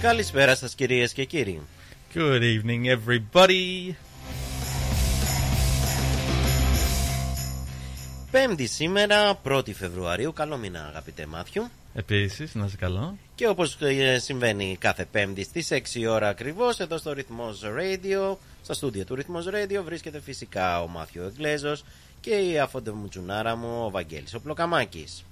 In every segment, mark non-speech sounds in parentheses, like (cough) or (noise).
Καλησπέρα σας κυρίες και κύριοι. Good evening, everybody. Πέμπτη σήμερα, 1η Φεβρουαρίου. Καλό μήνα, αγαπητέ Μάθιου. Επίσης, να είσαι καλό. Και όπως συμβαίνει κάθε Πέμπτη στις 6 ώρα ακριβώς, εδώ στο Ρυθμός Radio, στα στούντια του Ρυθμός Radio, βρίσκεται φυσικά ο Μάθιο Εγκλέζο και η αφοντεμουτσουνάρα μου, ο Βαγγέλης ο Πλοκαμάκης.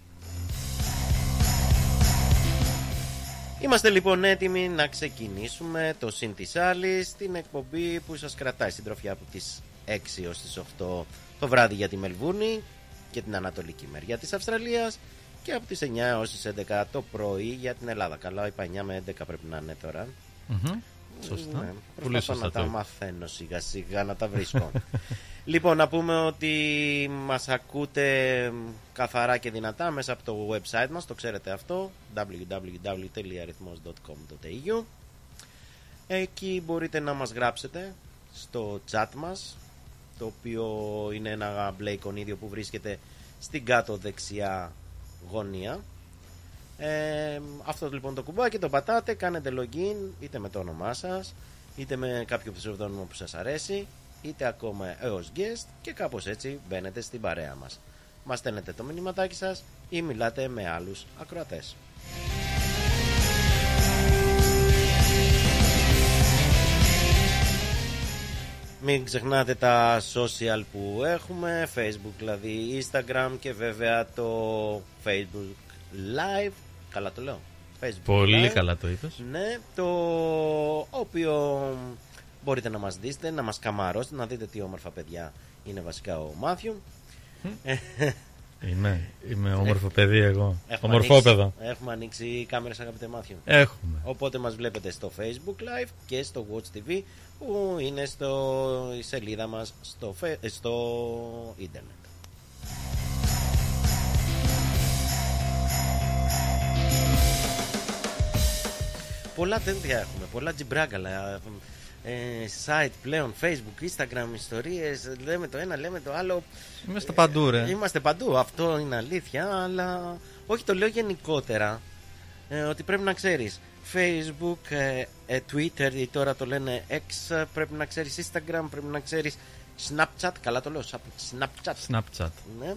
Είμαστε λοιπόν έτοιμοι να ξεκινήσουμε το Συν της Άλλης, την εκπομπή που σας κρατάει στην τροφιά από τις 6 έως τις 8 το βράδυ για τη Μελβούρνη και την ανατολική μεριά της Αυστραλίας και από τις 9 έως τις 11 το πρωί για την Ελλάδα. Καλά, είπα 9 με 11 πρέπει να είναι τώρα. Mm-hmm. Σωστά. Ναι, Πολύ προσπαθώ σωστά. να τα το μαθαίνω σιγά σιγά να τα βρίσκω. (laughs) λοιπόν, να πούμε ότι μας ακούτε καθαρά και δυνατά μέσα από το website μας, το ξέρετε αυτό, www.arithmos.com.au Εκεί μπορείτε να μας γράψετε στο chat μας, το οποίο είναι ένα μπλε εικονίδιο που βρίσκεται στην κάτω δεξιά γωνία. Ε, αυτό λοιπόν το κουμπάκι το πατάτε, κάνετε login είτε με το όνομά σας, είτε με κάποιο ψευδόνυμο που σας αρέσει, είτε ακόμα έως guest και κάπως έτσι μπαίνετε στην παρέα μας. Μας στέλνετε το μηνυματάκι σας ή μιλάτε με άλλους ακροατές. Μην ξεχνάτε τα social που έχουμε, facebook δηλαδή, instagram και βέβαια το facebook live, καλά το λέω, facebook Πολύ live. καλά το είπες. Ναι, το οποίο μπορείτε να μας δείτε, να μας καμαρώσετε, να δείτε τι όμορφα παιδιά είναι βασικά ο Μάθιου. Είμαι, είμαι όμορφο παιδί εγώ. Έχουμε Ομορφόπεδο. ανοίξει- Έχουμε ανοίξει κάμερες αγαπητέ Μάθιου. Έχουμε. Οπότε μας βλέπετε στο Facebook Live και στο Watch TV που είναι στο η σελίδα μας στο, φε- ε, στο ίντερνετ. Πολλά τέτοια έχουμε, πολλά τζιμπράγκαλα. Ε, site πλέον, Facebook, Instagram, ιστορίες, λέμε το ένα, λέμε το άλλο. Είμαστε παντού, ρε. Είμαστε παντού, αυτό είναι αλήθεια, αλλά όχι το λέω γενικότερα. Ε, ότι πρέπει να ξέρεις Facebook, ε, ε, Twitter ή τώρα το λένε X, ε, πρέπει να ξέρεις Instagram, πρέπει να ξέρεις Snapchat, καλά το λέω, Snapchat. Snapchat. Ναι.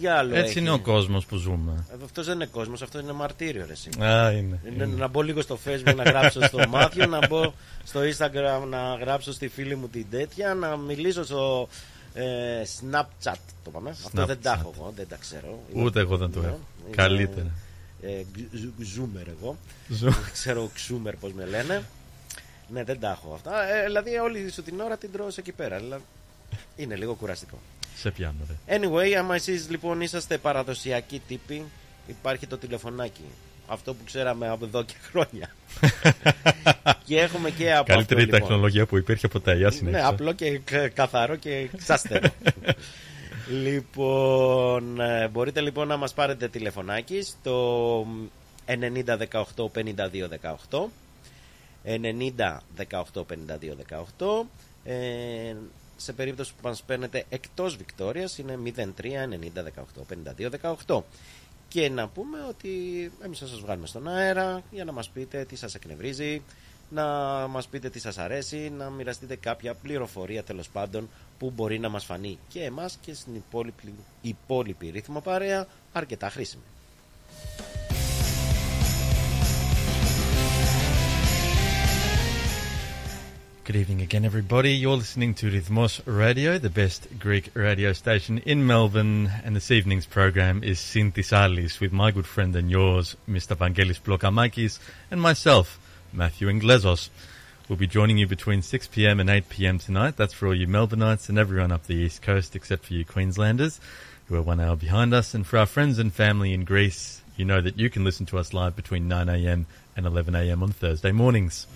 Τι άλλο Έτσι έχει; είναι ο κόσμος που ζούμε. Αυτός δεν είναι κόσμος, αυτό είναι μαρτύριο ρε εσύ. Α, είναι. Είναι να μπω λίγο στο facebook να γράψω στο (laughs) Μάθιο, να μπω στο instagram να γράψω στη φίλη μου την τέτοια, να μιλήσω στο ε, snapchat το πάμε. Αυτό δεν τα Snapchat. έχω εγώ, δεν τα ξέρω. Ούτε εγώ δεν το Ναι, έχω. είμαι, Καλύτερα. Ε, ζούμερ εγώ. Ζω. Δεν ξέρω ξούμερ πώς με λένε. Ναι, δεν τα έχω αυτά. Ε, δηλαδή όλη σου την ώρα την τρώω εκεί πέρα. αλλά είναι λίγο κουραστικό. Σε πιάνω, ρε. Anyway, άμα εσείς λοιπόν είσαστε παραδοσιακοί τύποι, υπάρχει το τηλεφωνάκι. Αυτό που ξέραμε από εδώ και χρόνια. (laughs) και έχουμε και από Καλύτερη αυτό, λοιπόν. τεχνολογία που υπήρχε ποτέ. Για Ναι, συνέχεια. απλό και κα- καθαρό και ξάστερο. (laughs) λοιπόν, ε, μπορείτε λοιπόν να μας πάρετε τηλεφωνάκι στο 90 18 52 18 90 18 52 18 ε, σε περίπτωση που μας παίρνετε εκτός Βικτόριας είναι 03 90 18 52 18 και να πούμε ότι εμείς θα σας βγάλουμε στον αέρα για να μας πείτε τι σας εκνευρίζει, να μας πείτε τι σας αρέσει, να μοιραστείτε κάποια πληροφορία τέλος πάντων που μπορεί να μας φανεί και εμάς και στην υπόλοιπη, υπόλοιπη ρύθμο παρέα αρκετά χρήσιμη. Good evening again, everybody. You're listening to Rhythmos Radio, the best Greek radio station in Melbourne, and this evening's program is Synthisalis with my good friend and yours, Mr. Vangelis Blokamakis, and myself, Matthew Inglesos. We'll be joining you between 6 p.m. and 8 p.m. tonight. That's for all you Melbourneites and everyone up the east coast, except for you Queenslanders, who are one hour behind us. And for our friends and family in Greece, you know that you can listen to us live between 9 a.m. and 11 a.m. on Thursday mornings.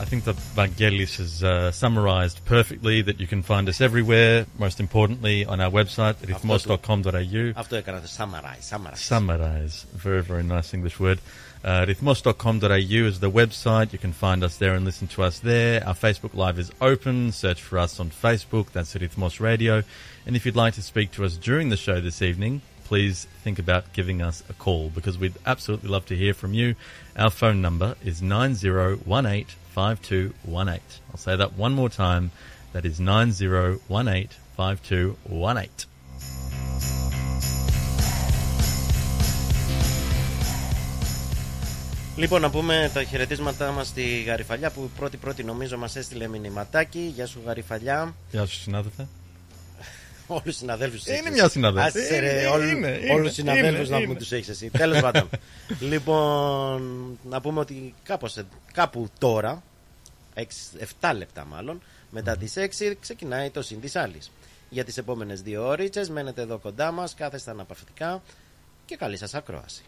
I think that Vangelis has uh, summarised perfectly that you can find us everywhere, most importantly on our website, rhythmos.com.au. Αυτό έκανα, summarize, summarize. Summarize. Very, very nice English word. Uh, rhythmos.com.au is the website. You can find us there and listen to us there. Our Facebook Live is open. Search for us on Facebook. That's Rhythmos Radio. And if you'd like to speak to us during the show this evening, please think about giving us a call because we'd absolutely love to hear from you. Our phone number is 90185218. I'll say that one more time. That is 90185218. Λοιπόν, να πούμε τα χαιρετίσματά μας στη Γαριφαλιά που πρώτη-πρώτη νομίζω μας έστειλε μηνυματάκι. Γεια σου, Γαριφαλιά. Γεια σου, συνάδελφε. (laughs) Όλους τους συναδέλφους. Είναι μια συναδέλφη. Όλους τους συναδέλφους να πούμε τους έχεις εσύ. Τέλος πάντων. (laughs) λοιπόν, να πούμε ότι κάπως, κάπου τώρα, 7 λεπτά μάλλον, μετά τις 6 ξεκινάει το συν της άλλη. Για τις επόμενες δύο ώρες μένετε εδώ κοντά μας, κάθεστε αναπαυτικά και καλή σας ακρόαση.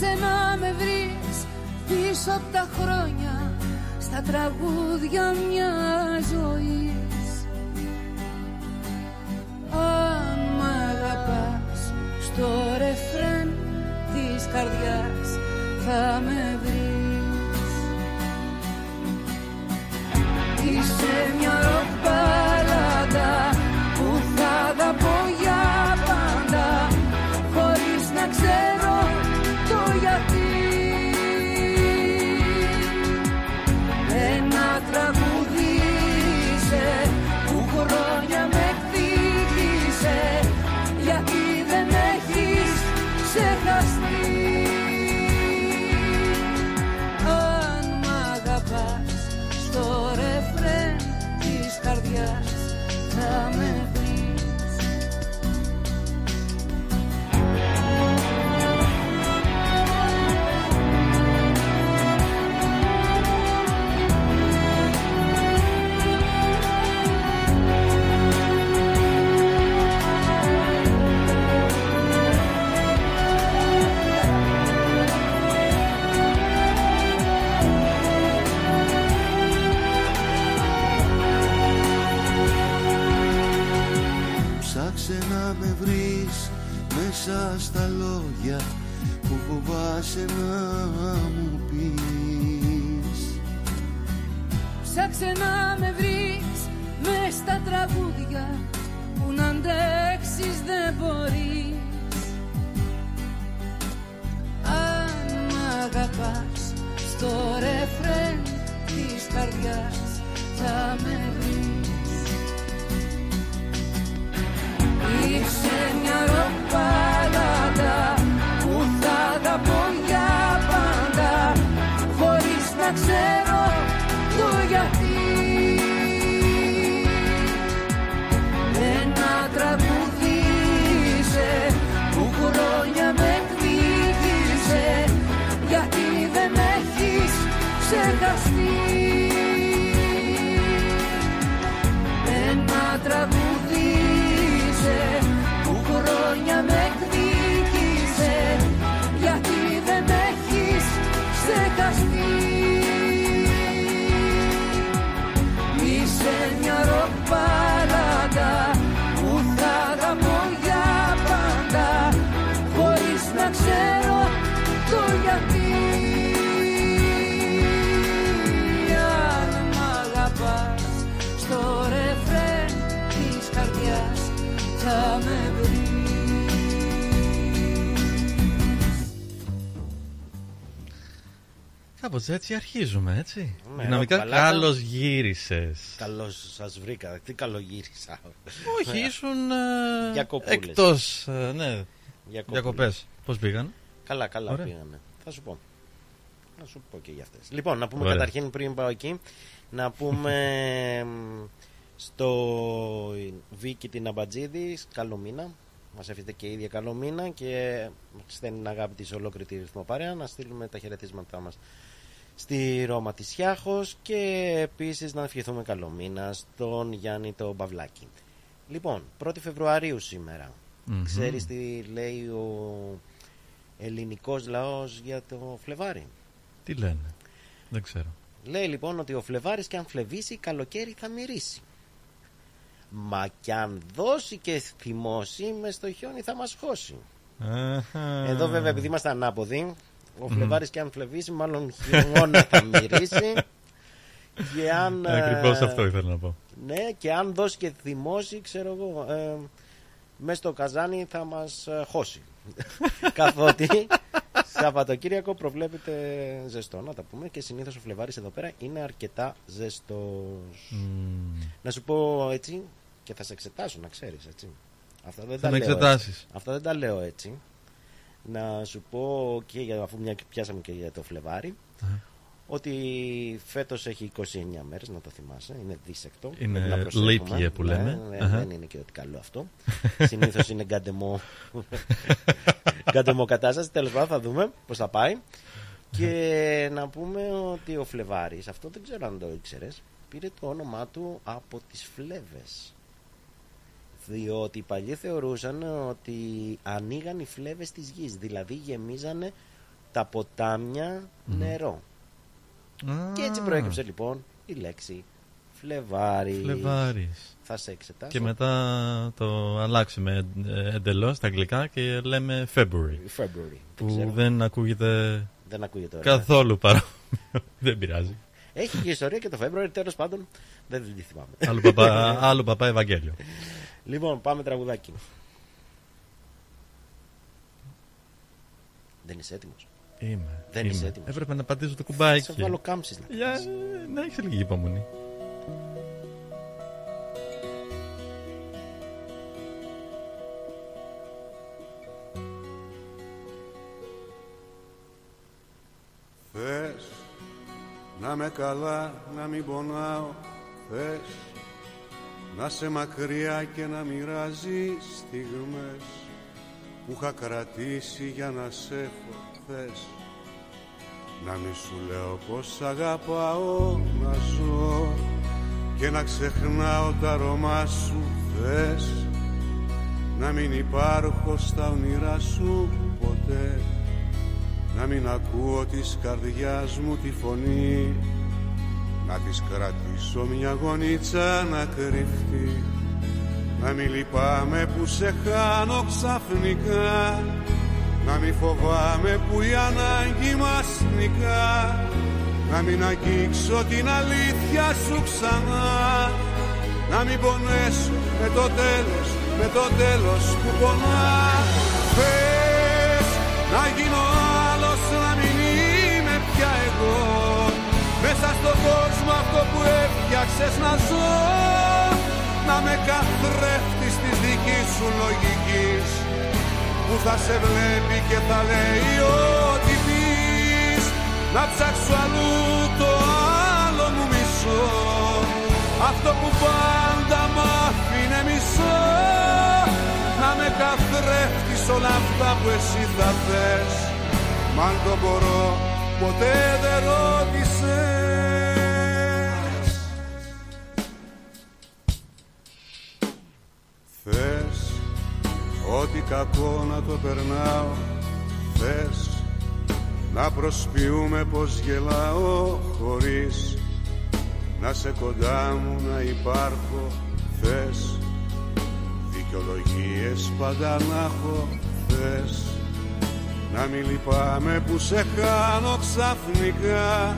Ψάξε να με βρεις πίσω από τα χρόνια στα τραγούδια μιας ζωής. Αν μ' αγαπάς στο ρεφρέν της καρδιάς θα με βρεις. Είσαι μια μέσα στα λόγια που φοβάσαι να μου πεις. Ψάξε να με βρεις μες στα τραγούδια που να αντέξεις δεν μπορείς. Αν μ' αγαπάς στο ρεφρέν της καρδιάς θα με Κάπως έτσι αρχίζουμε, έτσι. Ναι, Δυναμικά ροκ μπαλάτα. καλώς γύρισες. Καλώς σας βρήκα. Τι καλογύρισα. Όχι, ήσουν ε, Διακοπούλες. εκτός, ε, ναι, Για διακοπές. Πώς πήγαν; Καλά, καλά Ωραία. πήγανε. Θα σου πω. Να σου πω και για αυτές. Λοιπόν, να πούμε Ωραία. καταρχήν πριν πάω εκεί, να πούμε μ, (laughs) στο Βίκη την Αμπατζίδη, καλό μήνα. Μας εύχεται και η ίδια καλό μήνα και στέλνει την αγάπη της ολόκληρη τη ρυθμό παρέα. Να στείλουμε τα χαιρετίσματά μας στη Ρώμα της Χιάχος και επίσης να ευχηθούμε καλό μήνα στον Γιάννη το Μπαυλάκη. Λοιπόν, 1η Φεβρουαρίου σήμερα. Μμμ. Ξέρεις τι λέει ο ελληνικός λαός για το Φλεβάρι; Τι λένε; Δεν ξέρω. Λέει λοιπόν ότι ο Φλεβάρης και αν φλεβήσει καλοκαίρι θα μυρίσει. Μα κι αν δώσει και θυμώσει μες στο χιόνι θα μας χώσει. Αχα. Εδώ βέβαια επειδή είμαστε ανάποδοι, ο Φλεβάρης και αν φλεβήσει μάλλον χειμώνα θα μυρίσει. Και αν, Ακριβώς ε, αυτό ήθελα να πω. Ναι, και αν δώσει και θυμώσει, ξέρω εγώ, ε, μέσα στο καζάνι θα μας ε, χώσει. (laughs) Καθότι Σαββατοκύριακο προβλέπεται ζεστό, να τα πούμε, και συνήθως ο Φλεβάρης εδώ πέρα είναι αρκετά ζεστός. Μμμ. Να σου πω έτσι, και θα σε εξετάσω, να ξέρεις, έτσι. Αυτά δεν Θα τα με λέω έτσι. εξετάσεις. Αυτά δεν τα λέω έτσι. Να σου πω και για, αφού μια και πιάσαμε και για το Φλεβάρι, ότι φέτος έχει 29 μέρες, να το θυμάσαι, είναι δίσεκτο. Είναι πρέπει να προσέχουμε. leap year που Ναι, λέμε. ναι, Αχα. Δεν είναι και ότι καλό αυτό. (laughs) Συνήθως είναι γκαντεμό, (laughs) γκαντεμό κατάσταση, τέλος πάντων θα δούμε πώς θα πάει. Και να πούμε ότι ο Φλεβάρης, αυτό δεν ξέρω αν το ήξερες, πήρε το όνομά του από τις φλέβες. Διότι οι παλιοί θεωρούσαν ότι ανοίγαν οι φλέβες της γης, δηλαδή γεμίζανε τα ποτάμια νερό. Και έτσι Α, προέκυψε λοιπόν η λέξη Φλεβάρη. Φλεβάρης. Θα σε εξετάσω. Και μετά το αλλάξουμε ε, εντελώς στα αγγλικά και λέμε February. February. Που Δεν, ξέρω. δεν ακούγεται δεν ακούγεται ωραία. καθόλου παρόμοιο. (laughs) δεν πειράζει. Έχει και ιστορία και το February, τέλος πάντων δεν τη θυμάμαι. άλλο, παπά, (laughs) άλλο παπά Ευαγγέλιο. Λοιπόν, πάμε τραγουδάκι. Δεν είσαι έτοιμος; Είμαι. Δεν είμαι. είσαι έτοιμος; Έπρεπε να πατήσω το Θα κουμπάκι. σε βάλω κάμψεις. Για να έχεις λίγη υπομονή. Θες να με καλά, να μην πονάω Θες να σε μακριά και να μοιράζει στιγμές Που είχα κρατήσει για να σε έχω Θες. Να μη σου λέω πως αγαπάω να ζω Και να ξεχνάω τα αρώμα σου Θες. Να μην υπάρχω στα όνειρά σου ποτέ. Να μην ακούω της καρδιάς μου τη φωνή. Να της κρατήσω μια γονίτσα να κρυφτεί. Να μην λυπάμαι που σε χάνω ξαφνικά. Να μην φοβάμαι που η ανάγκη μας νικά. Να μην αγγίξω την αλήθεια σου ξανά. Να μην πονέσω με το τέλος, με το τέλος που πονά. Θες να γίνω Μέσα στον κόσμο αυτό που έφτιαξες να ζω. Να με καθρέφτεις της δικής σου λογικής. Που θα σε βλέπει και θα λέει ό,τι πεις. Να ψάξω αλλού το άλλο μου μισό. Αυτό που πάντα μ' άφηνε μισό. Να με καθρέφτεις όλα αυτά που εσύ θα θες. Μ' αν το μπορώ ποτέ δεν ρώτησες ό,τι κακό να το περνάω Θες να προσποιούμε πως γελάω χωρίς Να σε κοντά μου να υπάρχω Θες δικαιολογίες πάντα να έχω Θες να μην λυπάμαι που σε χάνω ξαφνικά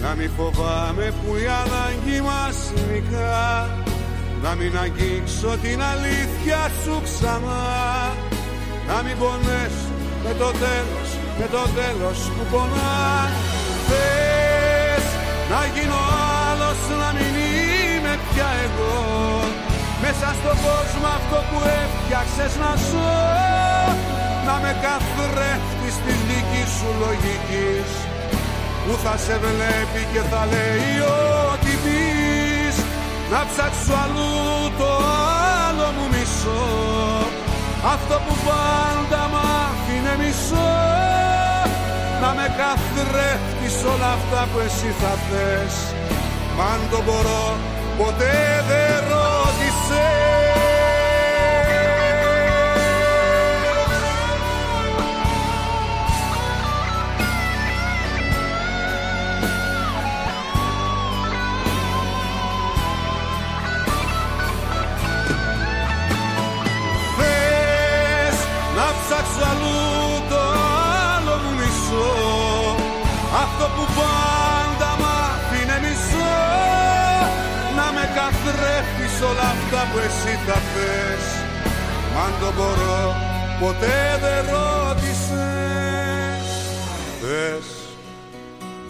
Να μην φοβάμαι που η ανάγκη μας νικά Να μην αγγίξω την αλήθεια σου ξανά. Να μην πονέσω με το τέλος, με το τέλος που πονά. Να γίνω άλλος να μην είμαι πια εγώ. Μέσα στον κόσμο αυτό που έφτιαξες να ζω. Να με καθρέφτεις της δικής σου λογικής. Που θα σε βλέπει και θα λέει ό,τι πεις Να ψάξω αλλού το άλλο μου μισό. Αυτό που πάντα μ' άφηνε μισό. Να με καθρέφτεις όλα αυτά που εσύ θα θες. Μ' αν το μπορώ ποτέ δεν ρώτησες Αυτό που πάντα μ' άφηνε μισό Να με καθρέφτεις όλα αυτά που εσύ θα θες. Μ' αν το μπορώ ποτέ δεν ρώτησες. Θες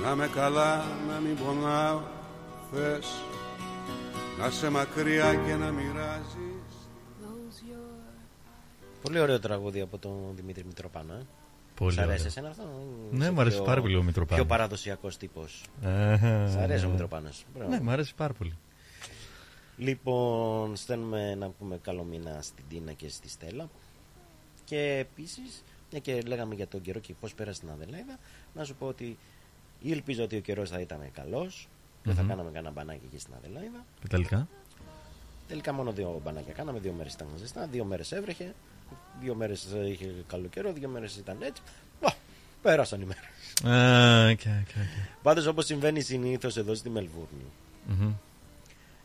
να με καλά να μην πονάω Θες να σε μακριά και να μοιράζεις. Πολύ ωραίο τραγούδι από τον Δημήτρη Μητροπάνο. Ε. Πολύ Σ' αρέσει ωραίο. εσένα αυτό; Ναι, Είσαι μου αρέσει πιο- πάρα πολύ ο Μητροπάνος. Πιο παραδοσιακός τύπος. Αχα. Σ' αρέσει ο Μητροπάνος. Ναι, μου αρέσει πάρα πολύ. Λοιπόν, στέλνουμε να πούμε καλό μήνα στην Τίνα και στη Στέλλα. Και επίσης, μια και λέγαμε για τον καιρό και πώς πέρασε στην Αδελαίδα, να σου πω ότι ελπίζω ότι ο καιρός θα ήταν καλός. και θα Μμμ. κάναμε κανένα μπανάκι εκεί στην Αδελαίδα. Και τελικά; Τελικά μόνο δύο μπανάκια κάναμε. Δύο μέρες ήταν ζεστά, δύο μέρες έβρεχε. Δύο μέρες είχε καλό καιρό, δύο μέρες ήταν έτσι. Ω, πέρασαν οι μέρες. Α, οκ, οκ, οκ. Πάντως όπως συμβαίνει συνήθως εδώ στη Μελβούρνη. Μμμ.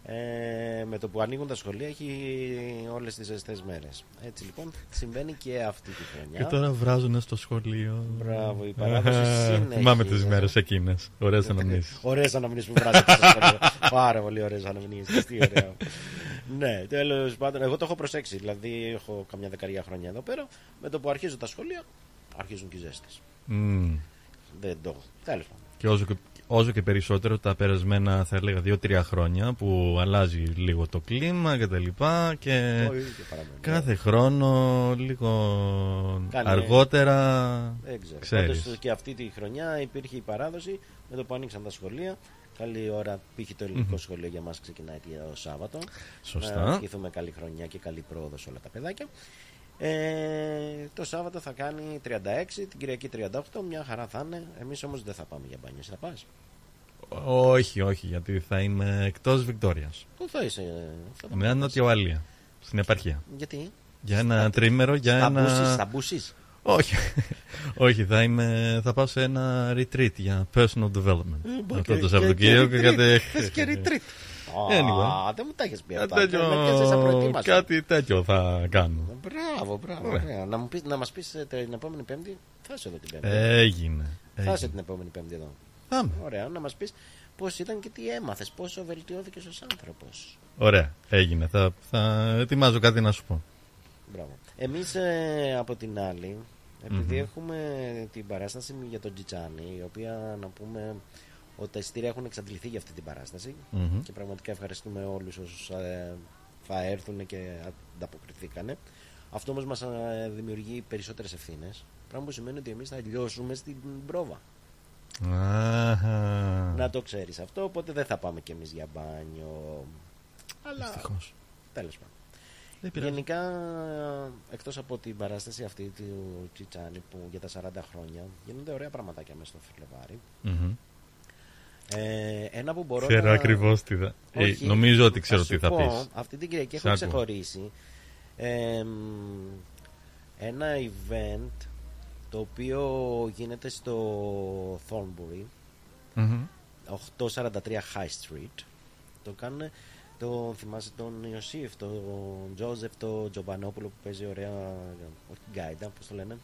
Ε, με το που ανοίγουν τα σχολεία έχει όλες τις ζεστές μέρες. Έτσι λοιπόν συμβαίνει και αυτή τη χρονιά. Και τώρα βράζουν στο σχολείο. Μπράβο, η παράδοση Αχα, συνεχίζεται. Θυμάμαι τις μέρες εκείνες. Ωραίες αναμνήσεις. Ωραίες αναμνήσεις που βράζετε στο σχολείο. (laughs) Πάρα πολύ ωραίες αναμνήσεις. Τι ωραίο. ναι, τέλος πάντων, εγώ το έχω προσέξει. Δηλαδή έχω καμιά δεκαριά χρόνια εδώ πέρα. Με το που αρχίζουν τα σχολεία, αρχίζουν και οι ζέστες. Μμ. Δεν το έχω. Τέλος πάντων. Και όσο και, όσο και περισσότερο τα περασμένα, θα έλεγα, δύο-τρία χρόνια που αλλάζει λίγο το κλίμα και τα λοιπά και Το ίδιο και παραμένει. κάθε χρόνο λίγο Κάνε- αργότερα Δεν ξέρω. ξέρεις. Πάντως και αυτή τη χρονιά υπήρχε η παράδοση με το που ανοίξαν τα σχολεία. Καλή ώρα, π.χ. το ελληνικο σχολείο για μας ξεκινάει το Σάββατο. Σωστά. Να ευχηθούμε καλή χρονιά και καλή πρόοδο σε όλα τα παιδάκια. Ε, το Σάββατο θα κάνει 36, την Κυριακή 38, μια χαρά θα είναι. Εμείς όμως δεν θα πάμε για μπάνιο. Θα πας; Όχι, όχι, γιατί θα είμαι εκτός Βικτόριας. Πού θα είσαι, ε, θα το Με πας. Νότια Ουαλία, στην επαρχία. Γιατί, Για ένα τρίμερο, για θα ένα... μπούσεις, θα μπούσεις. Όχι, (laughs) όχι θα, είμαι, θα πάω σε ένα retreat για personal development. Ε, Αυτό και- το Σαββατοκύριακο και και κάτι... Θες και retreat. Anyway. Α, δεν μου τα έχεις πει Κάτι αυτά. τέτοιο, Με πιάσεις απροετοίμαστο. κάτι τέτοιο θα κάνω. Μπράβο, μπράβο. Ωραία. ωραία. Να, μου πεις, να μας πεις ε, την επόμενη Πέμπτη. Θα είσαι εδώ την Πέμπτη. Έγινε. θα είσαι έγινε. την επόμενη Πέμπτη εδώ. Πάμε. Ωραία, να μας πεις πώς ήταν και τι έμαθες, πόσο βελτιώθηκες ως άνθρωπος. Ωραία, έγινε. Θα, θα ετοιμάζω κάτι να σου πω. Μπράβο. Εμείς ε, από την άλλη, επειδή έχουμε την παράσταση για τον Τζιτσάνι, η οποία να πούμε ότι τα εισιτήρια έχουν εξαντληθεί για αυτή την παράσταση Μμμ. και πραγματικά ευχαριστούμε όλους όσους ε, θα έρθουν και ανταποκριθήκανε. Αυτό όμως μας ε, δημιουργεί περισσότερες ευθύνες, πράγμα που σημαίνει ότι εμείς θα λιώσουμε στην πρόβα. Αχα. Να το ξέρεις αυτό, οπότε δεν θα πάμε κι εμείς για μπάνιο. Αλλά Δυστυχώς. τέλος πάντων. Δεν πειράζει. Γενικά, εκτός από την παράσταση αυτή του Τσιτσάνι που για τα 40 χρόνια γίνονται ωραία πραγματάκια μέσα στο Φλεβάρι. Μμμ. Ε, ένα που μπορώ Ξέρω να... ακριβώς τι θα... Ε, Όχι, νομίζω ότι ξέρω σου τι θα πω, πεις. Αυτή την Κυριακή Σ' έχω άκουω. ξεχωρίσει ε, μ, ένα event το οποίο γίνεται στο Thornbury Μμμ. 843 High Street το κάνουν το θυμάσαι τον Ιωσήφ τον Τζόζεφ τον Τζομπανόπουλο που παίζει ωραία όχι γκάιντα πως το λένε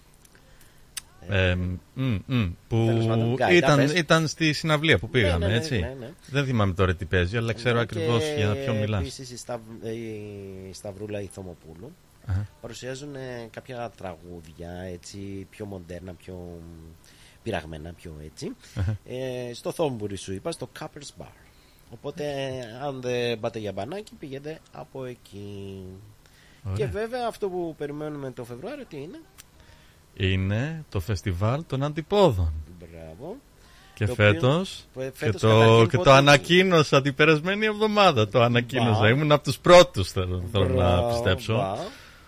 Ε, μ, μ, που Τέλος πάντων, Γκάιντα, ήταν, πες. ήταν στη συναυλία που πήγαμε, ναι, ναι, έτσι. ναι, ναι. Δεν θυμάμαι τώρα τι παίζει, αλλά ξέρω Ναι, ακριβώς και για ποιον μιλάς. Επίσης η, Σταβ, η Σταυρούλα η Θωμοπούλου Αχα. παρουσιάζουν ε, κάποια τραγούδια έτσι πιο μοντέρνα, πιο πειραγμένα πιο έτσι. ε, στο Thornbury σου είπα, στο Cupper's Bar. Οπότε αν δεν πάτε για μπανάκι πηγαίνετε από εκεί. Ωραία. Και βέβαια αυτό που περιμένουμε το Φεβρουάριο τι είναι; Είναι το φεστιβάλ των αντιπόδων. Μπράβο. Και Το οποίο- φέτος, που- και, φέτος το, καταρχήν και το πότε- ανακοίνωσα την περασμένη εβδομάδα. Το ανακοίνωσα. Μπα. Ήμουν από τους πρώτους θέλω, θέλω να Μπράβο, πιστέψω. μπα.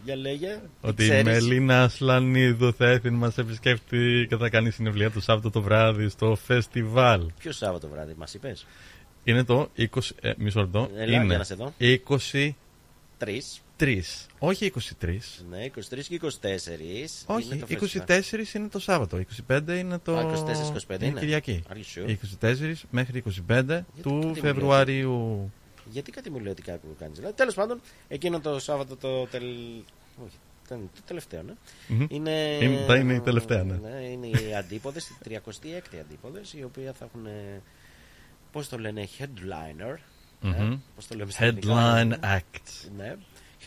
Για λέγε. τι Ότι η ξέρεις; Μελίνα Ασλανίδου θα έρθει να μας επισκέφτει και θα κάνει συνευλία το Σάββατο το βράδυ στο φεστιβάλ. Ποιο Σάββατο βράδυ μας είπες; Είναι το 20. Ε, μισό λεπτό. Έλα, για είναι να σε δω. 23. Τρεις. Όχι 23. Ναι, 23 και 24. Όχι, είναι το 24 είναι το Σάββατο. 25 είναι το. Α, 24-25 είναι. Κυριακή. Are you sure? 24 μέχρι 25 του κάτι μου Φεβρουαρίου. Γιατί κάτι μου λέει ότι κάτι που κάνεις. Δηλαδή, τέλος πάντων, εκείνο το Σάββατο το. Τελ... Όχι, ήταν το τελευταίο, ναι. Μμμ. Είναι... Είναι- θα είναι η τελευταία, ναι. είναι οι αντίποδες, οι 36η αντίποδες, οι οποίοι θα έχουν. Πώς το λένε, headliner. Μμμ. Ε, πώς το λέμε στα ελληνικά, Headline ναι. Act. Ναι.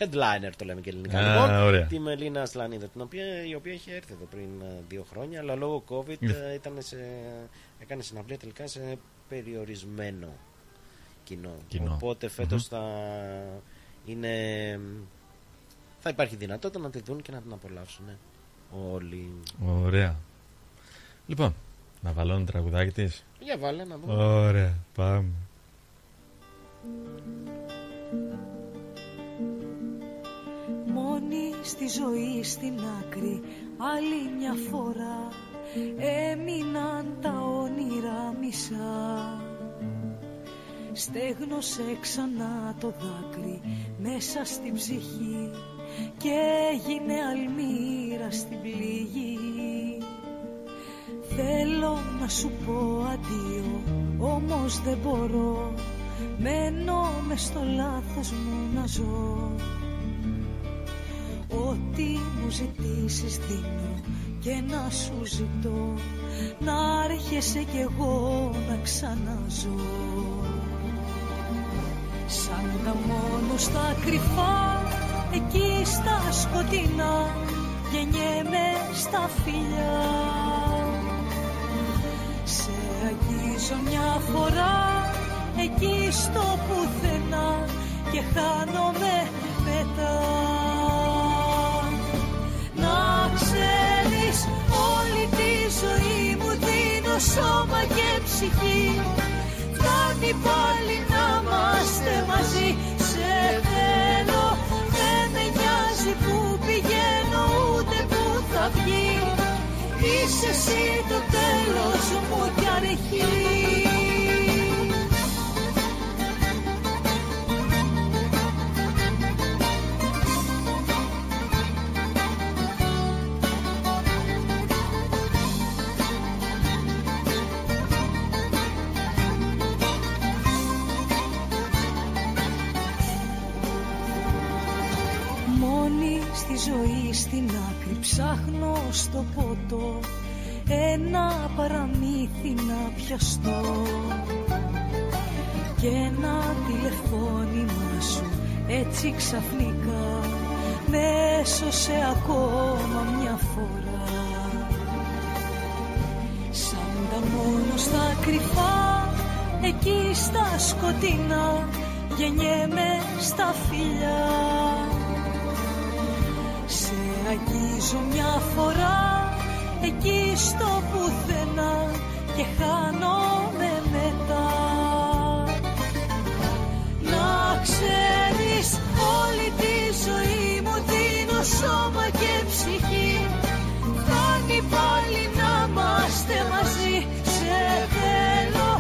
Headliner το λέμε και ελληνικά. Α, λοιπόν, ωραία. τη Μελίνα Σλανίδα, την οποία, η οποία είχε έρθει εδώ πριν ε, δύο χρόνια, αλλά λόγω COVID Ναι. ε, ήταν σε, έκανε συναυλία τελικά σε περιορισμένο κοινό. Κοινό. Οπότε φέτος θα είναι. Θα υπάρχει δυνατότητα να τη δουν και να την απολαύσουν όλοι. Ωραία. Λοιπόν, να βάλω ένα τραγουδάκι της. Για βάλε να δούμε. Ωραία, πάμε. Μόνη στη ζωή στην άκρη άλλη μια φορά. Έμειναν τα όνειρα μισά. Στέγνωσε ξανά το δάκρυ μέσα στην ψυχή και έγινε αλμύρα στην πληγή. Θέλω να σου πω αντίο, όμως δεν μπορώ. Μένω μες στο λάθος μου να ζω Ό,τι μου ζητήσεις δίνω και να σου ζητώ. Να έρχεσαι κι εγώ να ξαναζώ Σαν τα μόνο στα κρυφά εκεί στα σκοτεινά γεννιέμαι στα φιλιά. Σε αγγίζω μια φορά εκεί στο πουθενά και χάνομαι μετά ζωή μου δίνω σώμα και ψυχή. Φτάνει πάλι να είμαστε μαζί. Σε θέλω δεν με νοιάζει που πηγαίνω ούτε που θα βγει. Είσαι εσύ το τέλος μου κι αρχή στην άκρη ψάχνω στο ποτό ένα παραμύθι να πιαστώ. Και ένα τηλεφώνημα σου έτσι ξαφνικά με έσωσε ακόμα μια φορά. Σαν τα μόνο στα κρυφά εκεί στα σκοτεινά γεννιέμαι στα φιλιά. σε αγγίζω μια φορά εκεί στο πουθενά και χάνομαι μετά. Να ξέρεις όλη τη ζωή μου δίνω σώμα και ψυχή. Φτάνει πάλι να είμαστε μαζί. Σε θέλω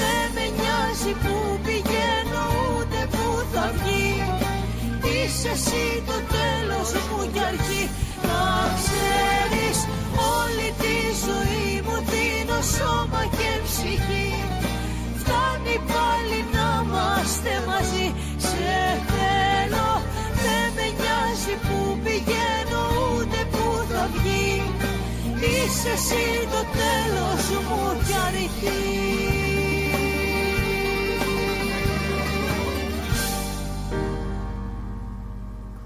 δεν με νοιάζει που πηγαίνω ούτε που θα βγει. Είσαι εσύ το τέλος μου κι αρχή ζωή μου δίνω σώμα και ψυχή. Φτάνει πάλι να είμαστε μαζί. Σε θέλω δεν με νοιάζει που πηγαίνω ούτε που θα βγει. Είσαι εσύ το τέλος μου κι αρχή.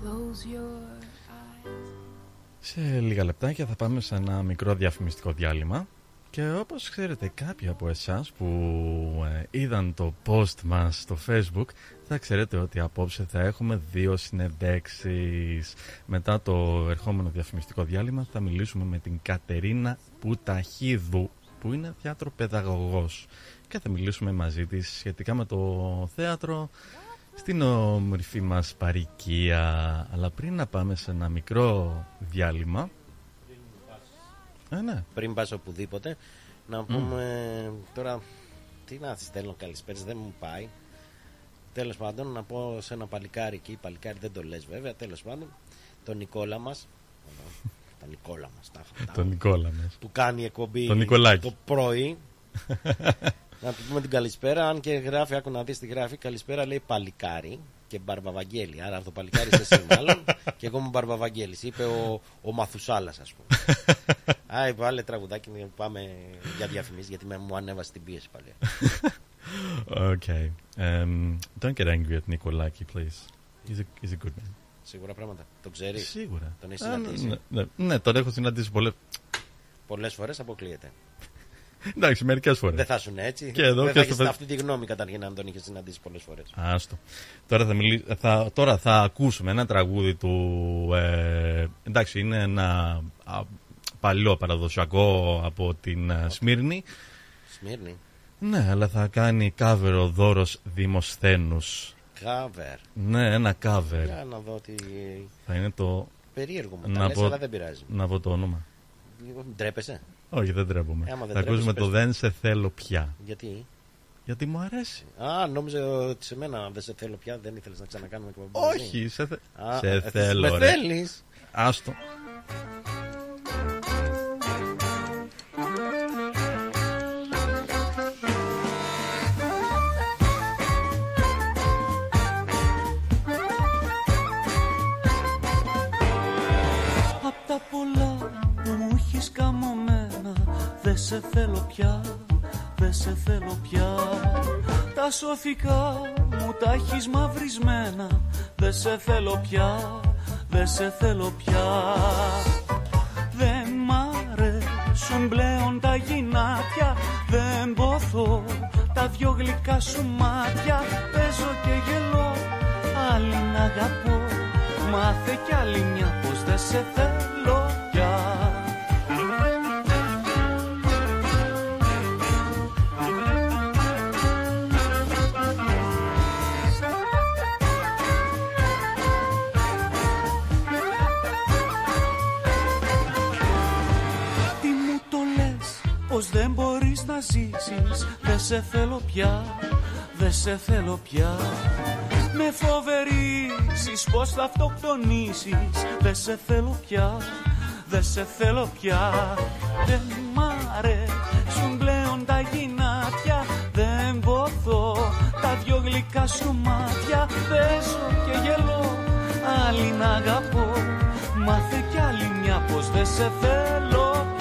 Close your eyes. Σε λίγα λεπτάκια θα πάμε σε ένα μικρό διαφημιστικό διάλειμμα. Και όπως ξέρετε κάποιοι από εσάς που ε, είδαν το post μας στο facebook θα ξέρετε ότι απόψε θα έχουμε δύο συνεντέξεις. Μετά το ερχόμενο διαφημιστικό διάλειμμα θα μιλήσουμε με την Κατερίνα Πουταχίδου που είναι θεάτροπαιδαγωγός. Και θα μιλήσουμε μαζί της σχετικά με το θέατρο στην όμορφη μας παροικία. Αλλά πριν να πάμε σε ένα μικρό διάλειμμα ε, ναι. πριν πας οπουδήποτε να πούμε τώρα τι να στέλνω καλησπέρα δεν μου πάει. Τέλος πάντων να πω σε ένα παλικάρι εκεί παλικάρι δεν το λες βέβαια τέλος πάντων τον Νικόλα μας. (laughs) Τον Νικόλα μας τα, τον Νικόλα μας. Που κάνει εκπομπή τον το πρωί (laughs) να του πούμε την καλησπέρα αν και γράφει άκου να δεις τη γράφει καλησπέρα λέει παλικάρι και Μπαρμπαβαγγέλη. Άρα το παλικάρι είσαι εσύ μάλλον. (laughs) και εγώ είμαι Μπαρμπαβαγγέλη. Είπε ο, ο Μαθουσάλας, ας πούμε. Α, είπε άλλε τραγουδάκι πάμε για διαφημίσεις γιατί με, μου ανέβασε την πίεση πάλι. (laughs) okay. Um, don't get angry at Nikolaki, please. He's a, he's a good man. Σίγουρα πράγματα. Το ξέρεις; Σίγουρα. Τον έχεις συναντήσει; Ναι, ναι, ναι, τον έχω συναντήσει πολλέ. Πολλές φορές αποκλείεται. Εντάξει, μερικές φορές. Δεν θα ήσουν έτσι. Και εδώ Δεν θα έχεις αυτή τη γνώμη καταρχήν αν τον είχες συναντήσει πολλές φορές. Άστο. Τώρα θα, μιλή... θα... Τώρα θα ακούσουμε ένα τραγούδι του. Ε... Εντάξει, είναι ένα παλιό παραδοσιακό από την okay. Ε, Σμύρνη. Σμύρνη. Ναι, αλλά θα κάνει cover ο δώρος Δημοσθένους. Cover. Ναι, ένα cover. Για να δω τι. Θα είναι το. Περίεργο μου. Να πω... αλλά δεν πειράζει. Να πω το όνομα. Ντρέπεσαι; Όχι, δεν τρέπομαι. θα ακούσουμε το Δεν σε θέλω πια. Γιατί; Γιατί μου αρέσει. Α, νόμιζα ότι σε μένα δεν σε θέλω πια, δεν ήθελες να ξανακάνουμε εκπομπή. Όχι, σε, θε... Α, σε θέλω. Με θέλεις. Άστο. Σε θέλω πια, δε σε θέλω πια. Τα σωθικά μου τα έχεις μαυρισμένα. Δε σε θέλω πια, δε σε θέλω πια. Δεν μ' αρέσουν πλέον τα γυνάτια. Δεν ποθώ τα δυο γλυκά σου μάτια. Παίζω και γελώ, άλλη να αγαπώ. Μάθε κι άλλη μια πως δεν σε θέλω δεν μπορείς να ζήσεις Δεν σε θέλω πια, δεν σε θέλω πια. Με φοβερίζεις πως θα αυτοκτονήσεις Δεν σε θέλω πια, δεν σε θέλω πια. Δεν μ' αρέσουν πλέον τα γυνάτια Δεν ποθώ τα δυο γλυκά σου μάτια. Παίζω και γελώ, άλλη να αγαπώ Μάθε κι άλλη μια πως δεν σε θέλω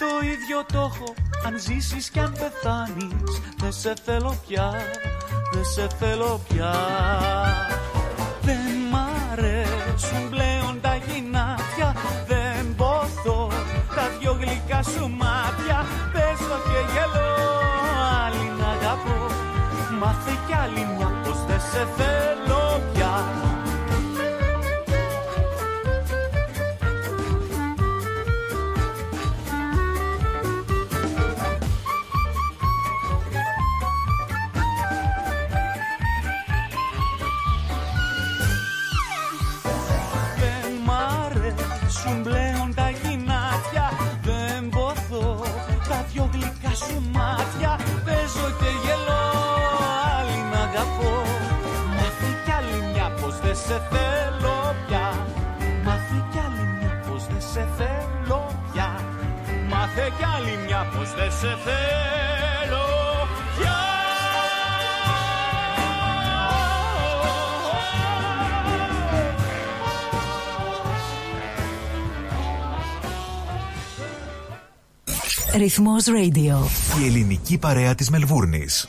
Το ίδιο το έχω αν ζήσεις κι αν πεθάνεις Δεν σε θέλω πια, δεν σε θέλω πια. Δεν μ' αρέσουν πλέον τα γυνάτια Δεν ποθώ τα δυο γλυκά σου μάτια. Πέσω και γελώ, άλλη να αγαπώ Μάθε κι άλλη μια πως δεν σε θέλω πια Ρυθμός Radio. Η ελληνική παρέα της Μελβούρνης.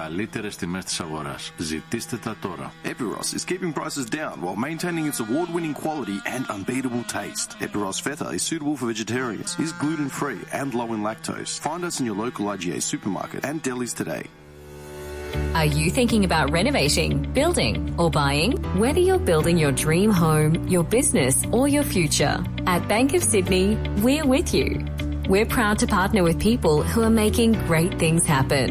καλύτερες τιμές της αγοράς. Ζητήστε τα τώρα. Epiros is keeping prices down while maintaining its award-winning quality and unbeatable taste. Epiros Feta is suitable for vegetarians, is gluten-free and low in lactose. Find us in your local IGA supermarket and delis today. Are you thinking about renovating, building, or buying? Whether you're building your dream home, your business, or your future, at Bank of Sydney, we're with you. We're proud to partner with people who are making great things happen.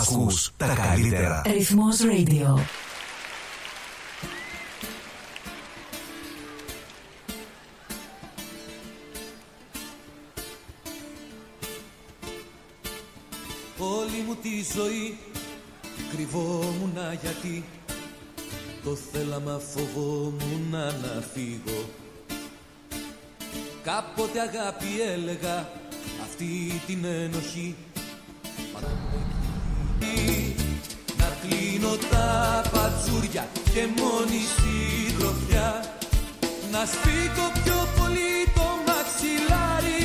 Ακούς τα καλύτερα. Ρυθμός Radio. Όλη μου τη ζωή κρυβόμουν γιατί το θέλαμα φοβόμουν να φύγω Κάποτε αγάπη έλεγα αυτή την ενοχή να κλείνω τα πατσούρια και μόνη συντροφιά. Να σπίκω πιο πολύ το μαξιλάρι.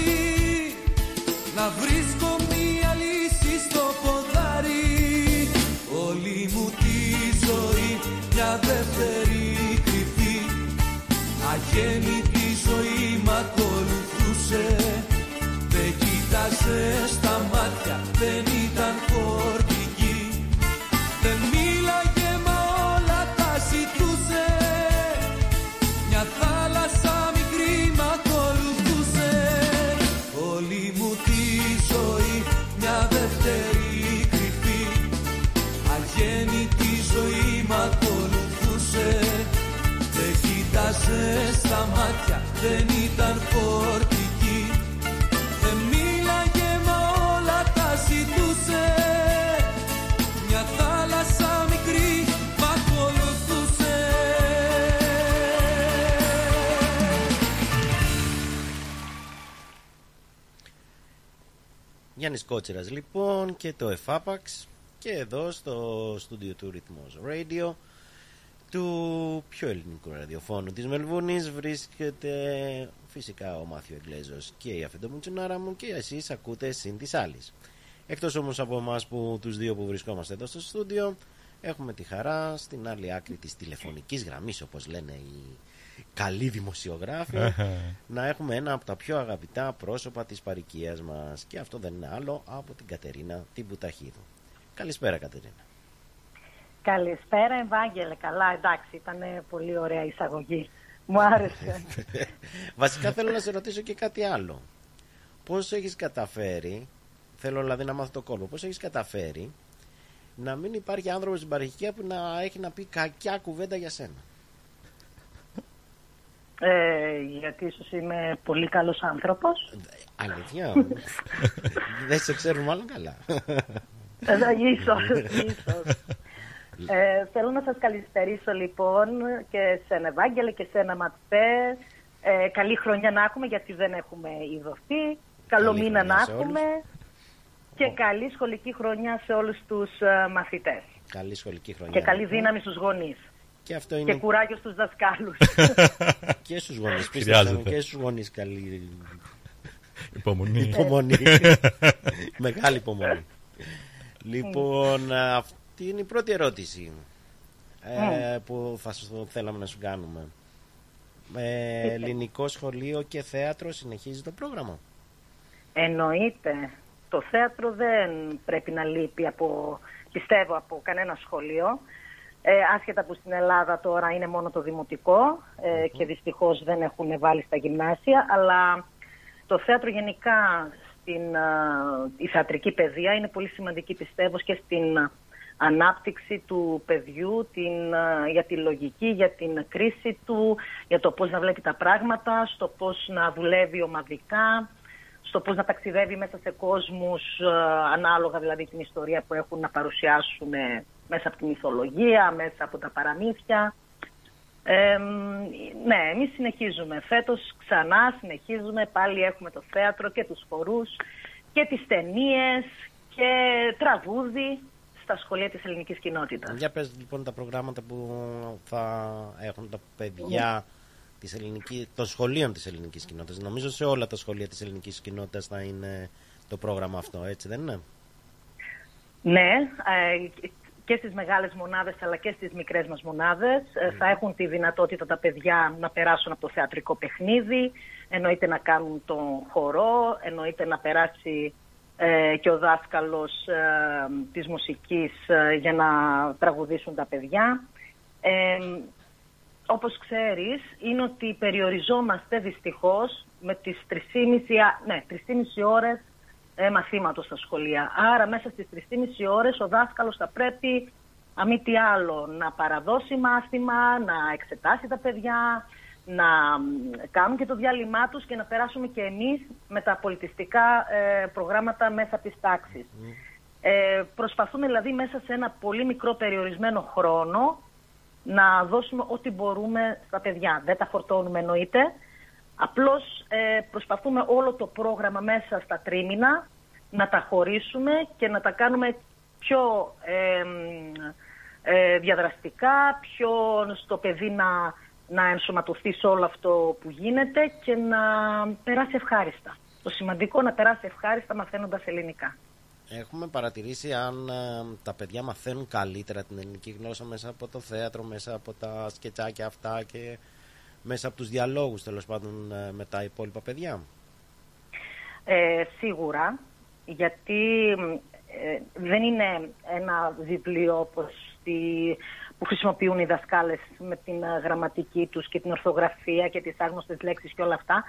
Να βρίσκω μία λύση στο ποδάρι. Όλη μου τη ζωή μια δεύτερη κρυφή. Αγέννητη μάτια, δεν ήταν φορτική. Δεν μίλαγε μα όλα τα ζητούσε. Μια θάλασσα μικρή μ' ακολουθούσε Γιάννης Κότσιρας λοιπόν και το εφάπαξ και εδώ στο στούντιο του Ρυθμός Radio του πιο ελληνικού ραδιοφώνου της Μελβούνης βρίσκεται φυσικά ο Μάθιο Εγκλέζος και η Αφεντομουτσουνάρα μου και εσείς ακούτε συν της άλλης. Εκτός όμως από εμάς που τους δύο που βρισκόμαστε εδώ στο στούντιο έχουμε τη χαρά στην άλλη άκρη της τηλεφωνικής γραμμής όπως λένε οι καλοί δημοσιογράφοι (laughs) να έχουμε ένα από τα πιο αγαπητά πρόσωπα της παροικίας μας και αυτό δεν είναι άλλο από την Κατερίνα την Πουταχίδου. Καλησπέρα Κατερίνα. Καλησπέρα, Ευάγγελε. Καλά, εντάξει, ήταν πολύ ωραία εισαγωγή. Μου άρεσε. (laughs) Βασικά θέλω να σε ρωτήσω και κάτι άλλο. Πώς έχεις καταφέρει, θέλω δηλαδή να μάθω το κόλπο, πώς έχεις καταφέρει να μην υπάρχει άνθρωπος στην παροικία που να έχει να πει κακιά κουβέντα για σένα; Ε, γιατί ίσως είμαι πολύ καλός άνθρωπος. Αλήθεια. (laughs) Δεν σε ξέρουν μάλλον καλά. Ε, ίσως, ίσως. Ε, θέλω να σας καλησπερίσω λοιπόν και σε ένα Ευάγγελε και σε ένα Ματσέ. Ε, καλή χρονιά να έχουμε γιατί δεν έχουμε ειδωθεί. Καλό Καλή μήνα χρονιά να σε όλους. έχουμε. Και καλή σχολική χρονιά σε όλους τους ε, μαθητές. Καλή σχολική χρονιά. Και καλή δύναμη στους γονείς. Και αυτό Και είναι κουράγιο στους δασκάλους. (laughs) και στους γονείς. (laughs) Πίστεψε Χρειάζεται. με, και στους γονείς καλή Υπομονή. υπομονή. (laughs) Μεγάλη υπομονή. λοιπόν, αυτή είναι η πρώτη ερώτηση ε, που θα σου θέλαμε να σου κάνουμε. Ε, ελληνικό σχολείο και θέατρο συνεχίζει το πρόγραμμα; Εννοείται. Το θέατρο δεν πρέπει να λείπει από, πιστεύω, από κανένα σχολείο. Ε, άσχετα που στην Ελλάδα τώρα είναι μόνο το δημοτικό ε, και δυστυχώς δεν έχουν βάλει στα γυμνάσια, αλλά το θέατρο γενικά στην α, η θεατρική παιδεία είναι πολύ σημαντική πιστεύω και στην α, ανάπτυξη του παιδιού, την, α, για τη λογική, για την κρίση του, για το πώς να βλέπει τα πράγματα, στο πώς να δουλεύει ομαδικά, στο πώς να ταξιδεύει μέσα σε κόσμους ε, ανάλογα δηλαδή την ιστορία που έχουν να παρουσιάσουν ε, μέσα από τη μυθολογία, μέσα από τα παραμύθια. Ε, μ, ναι, εμείς συνεχίζουμε. Φέτος ξανά συνεχίζουμε, πάλι έχουμε το θέατρο και τους χορούς και τις ταινίες και τραγούδι στα σχολεία της ελληνικής κοινότητας. Για πες λοιπόν τα προγράμματα που θα έχουν τα παιδιά της ελληνικής, των σχολείων της ελληνικής κοινότητας. Νομίζω σε όλα τα σχολεία της ελληνικής κοινότητας θα είναι το πρόγραμμα αυτό, έτσι δεν είναι; Ναι, ε, και στις μεγάλες μονάδες αλλά και στις μικρές μας μονάδες ε, θα έχουν τη δυνατότητα τα παιδιά να περάσουν από το θεατρικό παιχνίδι, εννοείται να κάνουν τον χορό, εννοείται να περάσει ε, και ο δάσκαλος ε, της μουσικής ε, για να τραγουδήσουν τα παιδιά. Ε, όπως ξέρεις, είναι ότι περιοριζόμαστε δυστυχώς με τις 3,5, α- ναι, 3,5 ώρες ε, μαθήματος στα σχολεία. Άρα μέσα στις 3,5 ώρες ο δάσκαλος θα πρέπει, αμή τι άλλο, να παραδώσει μάθημα, να εξετάσει τα παιδιά, να μ, κάνουν και το διάλειμμά τους και να περάσουμε και εμείς με τα πολιτιστικά ε, προγράμματα μέσα από τις τάξεις. Ε, προσπαθούμε δηλαδή μέσα σε ένα πολύ μικρό περιορισμένο χρόνο να δώσουμε ό,τι μπορούμε στα παιδιά. Δεν τα φορτώνουμε εννοείται. Απλώς ε, προσπαθούμε όλο το πρόγραμμα μέσα στα τρίμηνα να τα χωρίσουμε και να τα κάνουμε πιο ε, μ, ε, διαδραστικά, πιο στο παιδί να, να ενσωματωθεί σε όλο αυτό που γίνεται και να περάσει ευχάριστα. Το σημαντικό να περάσει ευχάριστα μαθαίνοντας ελληνικά. Έχουμε παρατηρήσει αν ε, τα παιδιά μαθαίνουν καλύτερα την ελληνική γλώσσα μέσα από το θέατρο, μέσα από τα σκετσάκια αυτά και μέσα από τους διαλόγους τέλος πάντων ε, με τα υπόλοιπα παιδιά. Ε, σίγουρα, γιατί ε, δεν είναι ένα βιβλίο όπως τη- που χρησιμοποιούν οι δασκάλες με την ε, γραμματική τους και την ορθογραφία και τις άγνωστες λέξεις και όλα αυτά.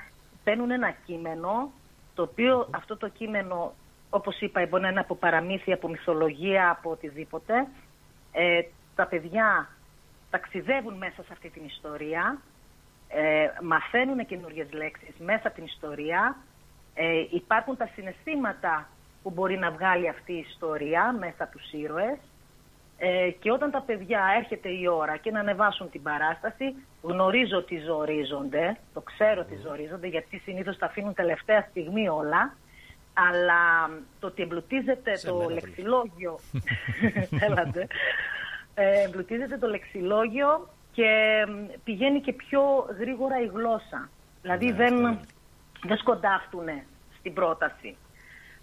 Παίρνουν ένα κείμενο, το οποίο αυτό το κείμενο, όπως είπα, μπορεί να είναι από παραμύθια, από μυθολογία, από οτιδήποτε. Ε, τα παιδιά ταξιδεύουν μέσα σε αυτή την ιστορία, ε, μαθαίνουν καινούριε λέξεις μέσα από την ιστορία, ε, υπάρχουν τα συναισθήματα που μπορεί να βγάλει αυτή η ιστορία μέσα από τους ήρωες ε, και όταν τα παιδιά έρχεται η ώρα και να ανεβάσουν την παράσταση, γνωρίζω ότι ζορίζονται, το ξέρω ότι ζορίζονται γιατί συνήθως τα αφήνουν τελευταία στιγμή όλα, αλλά το ότι εμπλουτίζεται Σε το μένα, λεξιλόγιο, (laughs) έλατε, ε, εμπλουτίζεται το λεξιλόγιο και μ, πηγαίνει και πιο γρήγορα η γλώσσα. Δηλαδή Ναι, δεν, αυτό δεν σκοντάφτουν στην πρόταση.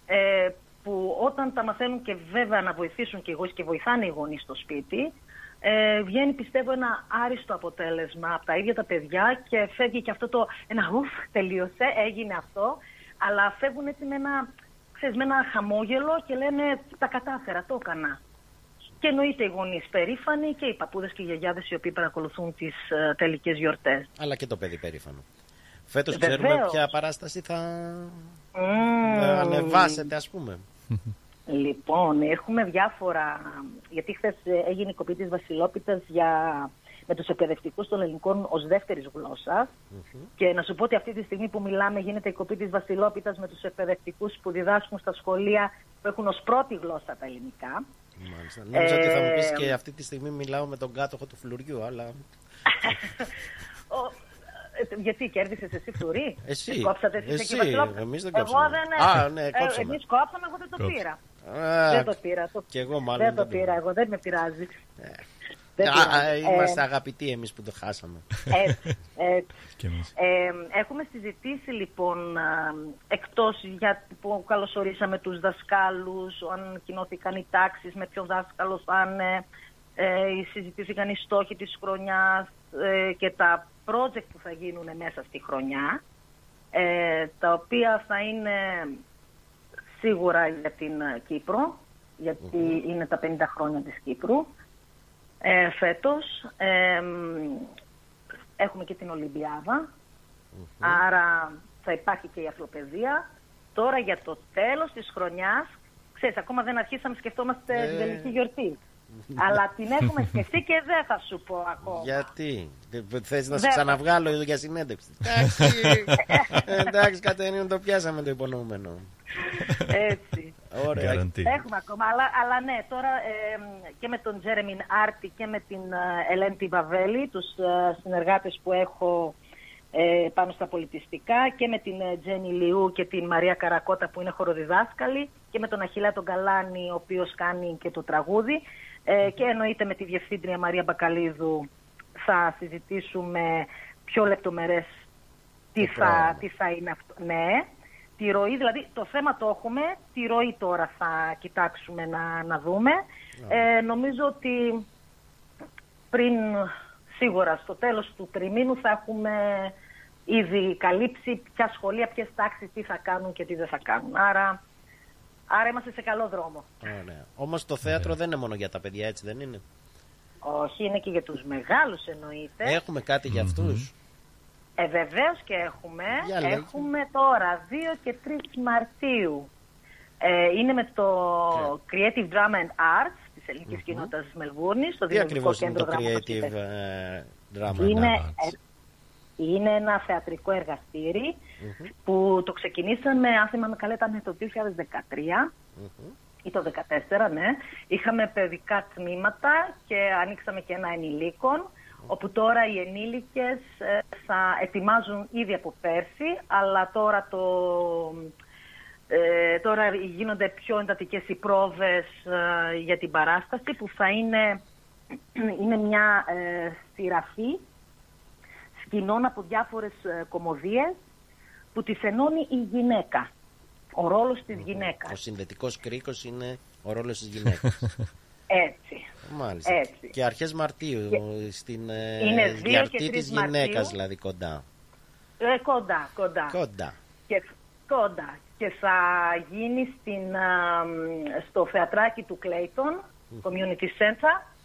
Ε, που όταν τα μαθαίνουν και βέβαια να βοηθήσουν και οι γονείς και βοηθάνε οι γονείς στο σπίτι, ε, βγαίνει πιστεύω ένα άριστο αποτέλεσμα από τα ίδια τα παιδιά και φεύγει και αυτό το ένα ουφ, τελείωσε, έγινε αυτό, αλλά φεύγουν έτσι με ένα, ξέρεις, με ένα χαμόγελο και λένε τα κατάφερα, το έκανα. Και εννοείται οι γονείς περήφανοι και οι παππούδες και οι γιαγιάδες οι οποίοι παρακολουθούν τις ε, τελικές γιορτές. Αλλά και το παιδί περήφανο. Φέτος Ε, ξέρουμε βεβαίως. ποια παράσταση θα θα ανεβάσετε ας πούμε. Λοιπόν, έχουμε διάφορα. Γιατί χθες έγινε η κοπή της Βασιλόπιτας για με τους εκπαιδευτικούς των ελληνικών ως δεύτερης γλώσσας. Και να σου πω ότι αυτή τη στιγμή που μιλάμε γίνεται η κοπή της Βασιλόπιτας με τους εκπαιδευτικούς που διδάσκουν στα σχολεία που έχουν ως πρώτη γλώσσα τα ελληνικά. Μάλιστα. Νόμιζα ότι θα μου πεις Ε, και αυτή τη στιγμή μιλάω με τον κάτοχο του φλουριού, αλλά... (laughs) Ο- ε, Γιατί κέρδισες εσύ φρουρί, Εσύ. Τις κόψατε εσείς Εσύ. εκεί Βασιλόπουλο; Εμείς δεν Εγώ κόψαμε. δεν Α, ναι, ε, κόψαμε. Εμείς κόψαμε, εγώ δεν το Κόψε. πήρα. Α, δεν το πήρα. Το... κι εγώ μάλλον δεν το δεν το πήρα, εγώ δεν με πειράζει. Δεν Α, πειράζει. α, είμαστε Ε, αγαπητοί εμείς που το χάσαμε. έτσι, έτσι. Και εμείς. Ε, έχουμε συζητήσει λοιπόν α, εκτός για που καλωσορίσαμε τους δασκάλους, αν κοινώθηκαν οι τάξεις, με ποιο δάσκαλο θα είναι, ε, συζητήθηκαν οι στόχοι της χρονιάς ε, και τα project που θα γίνουν μέσα στη χρονιά, ε, τα οποία θα είναι σίγουρα για την ε, Κύπρο, γιατί είναι τα 50 χρόνια της Κύπρου ε, φέτος. Ε, μ, έχουμε και την Ολυμπιάδα, άρα θα υπάρχει και η αθλοπαιδεία. Τώρα για το τέλος της χρονιάς, ξέρεις, ακόμα δεν αρχίσαμε, σκεφτόμαστε Ε. την τελική γιορτή. Αλλά την έχουμε σκεφτεί και δεν θα σου πω ακόμα. Γιατί, δεν- θες να σε Δεν- ξαναβγάλω για συνέντευξη. Εντάξει, (laughs) εντάξει Κατερίνα, το πιάσαμε το υπονοούμενο. Έτσι. Ωραία. Έχουμε ακόμα, αλλά, αλλά ναι, τώρα ε, και με τον Τζέρεμιν Άρτη και με την ε, Ελένη τη Βαβέλη, τους ε, συνεργάτες που έχω ε, πάνω στα πολιτιστικά και με την ε, Τζένι Λιού και την Μαρία Καρακότα που είναι χοροδιδάσκαλοι και με τον Αχιλά τον Καλάνη ο οποίος κάνει και το τραγούδι ε, και εννοείται με τη Διευθύντρια Μαρία Μπακαλίδου θα συζητήσουμε πιο λεπτομερές τι Το θα, πρόγραμμα. τι θα είναι αυτό. Ναι, τη ροή, δηλαδή το θέμα το έχουμε, τη ροή τώρα θα κοιτάξουμε να, να δούμε. Ε, νομίζω ότι πριν σίγουρα στο τέλος του τριμήνου θα έχουμε ήδη καλύψει ποια σχολεία, ποιες τάξεις, τι θα κάνουν και τι δεν θα κάνουν. Άρα, άρα είμαστε σε καλό δρόμο. Ωραία. Όμως το θέατρο δεν είναι μόνο για τα παιδιά, έτσι δεν είναι; Όχι, είναι και για τους μεγάλους εννοείται. Έχουμε κάτι για αυτούς; Ε, Βεβαίως και έχουμε. Για λέγε. έχουμε τώρα 2 και 3 Μαρτίου. Ε, είναι με το Creative Drama and Arts της ελληνικής κοινότητας της Μελβούρνης, στο Τι Δημοτικό ακριβώς είναι Κέντρο το Δράματος creative και ε, drama είναι, and arts? ε, είναι ένα θεατρικό εργαστήρι που το ξεκινήσαμε, αν θυμάμαι καλά, ήταν το 2013 ή το 2014, ναι. Είχαμε παιδικά τμήματα και ανοίξαμε και ένα ενηλίκων, όπου τώρα οι ενήλικες ε, θα ετοιμάζουν ήδη από πέρσι, αλλά τώρα το... ε, τώρα γίνονται πιο εντατικές οι πρόβες ε, για την παράσταση που θα είναι, (clears throat) είναι μια ε, σειραφή σκηνών από διάφορες ε, κομμωδίες που τις ενώνει η γυναίκα. Ο ρόλος της γυναίκας. Ο συνδετικός κρίκος είναι ο ρόλος της γυναίκας. (laughs) Έτσι. Μάλιστα. Έτσι. Και αρχές Μαρτίου, στην ε, Είναι δύο και διαρτή τρεις της Μαρτίου. γυναίκας δηλαδή κοντά. Ε, κοντά, κοντά. Κοντά. Και, κοντά. Και θα γίνει στην, α, μ, στο θεατράκι του Clayton, Community Center.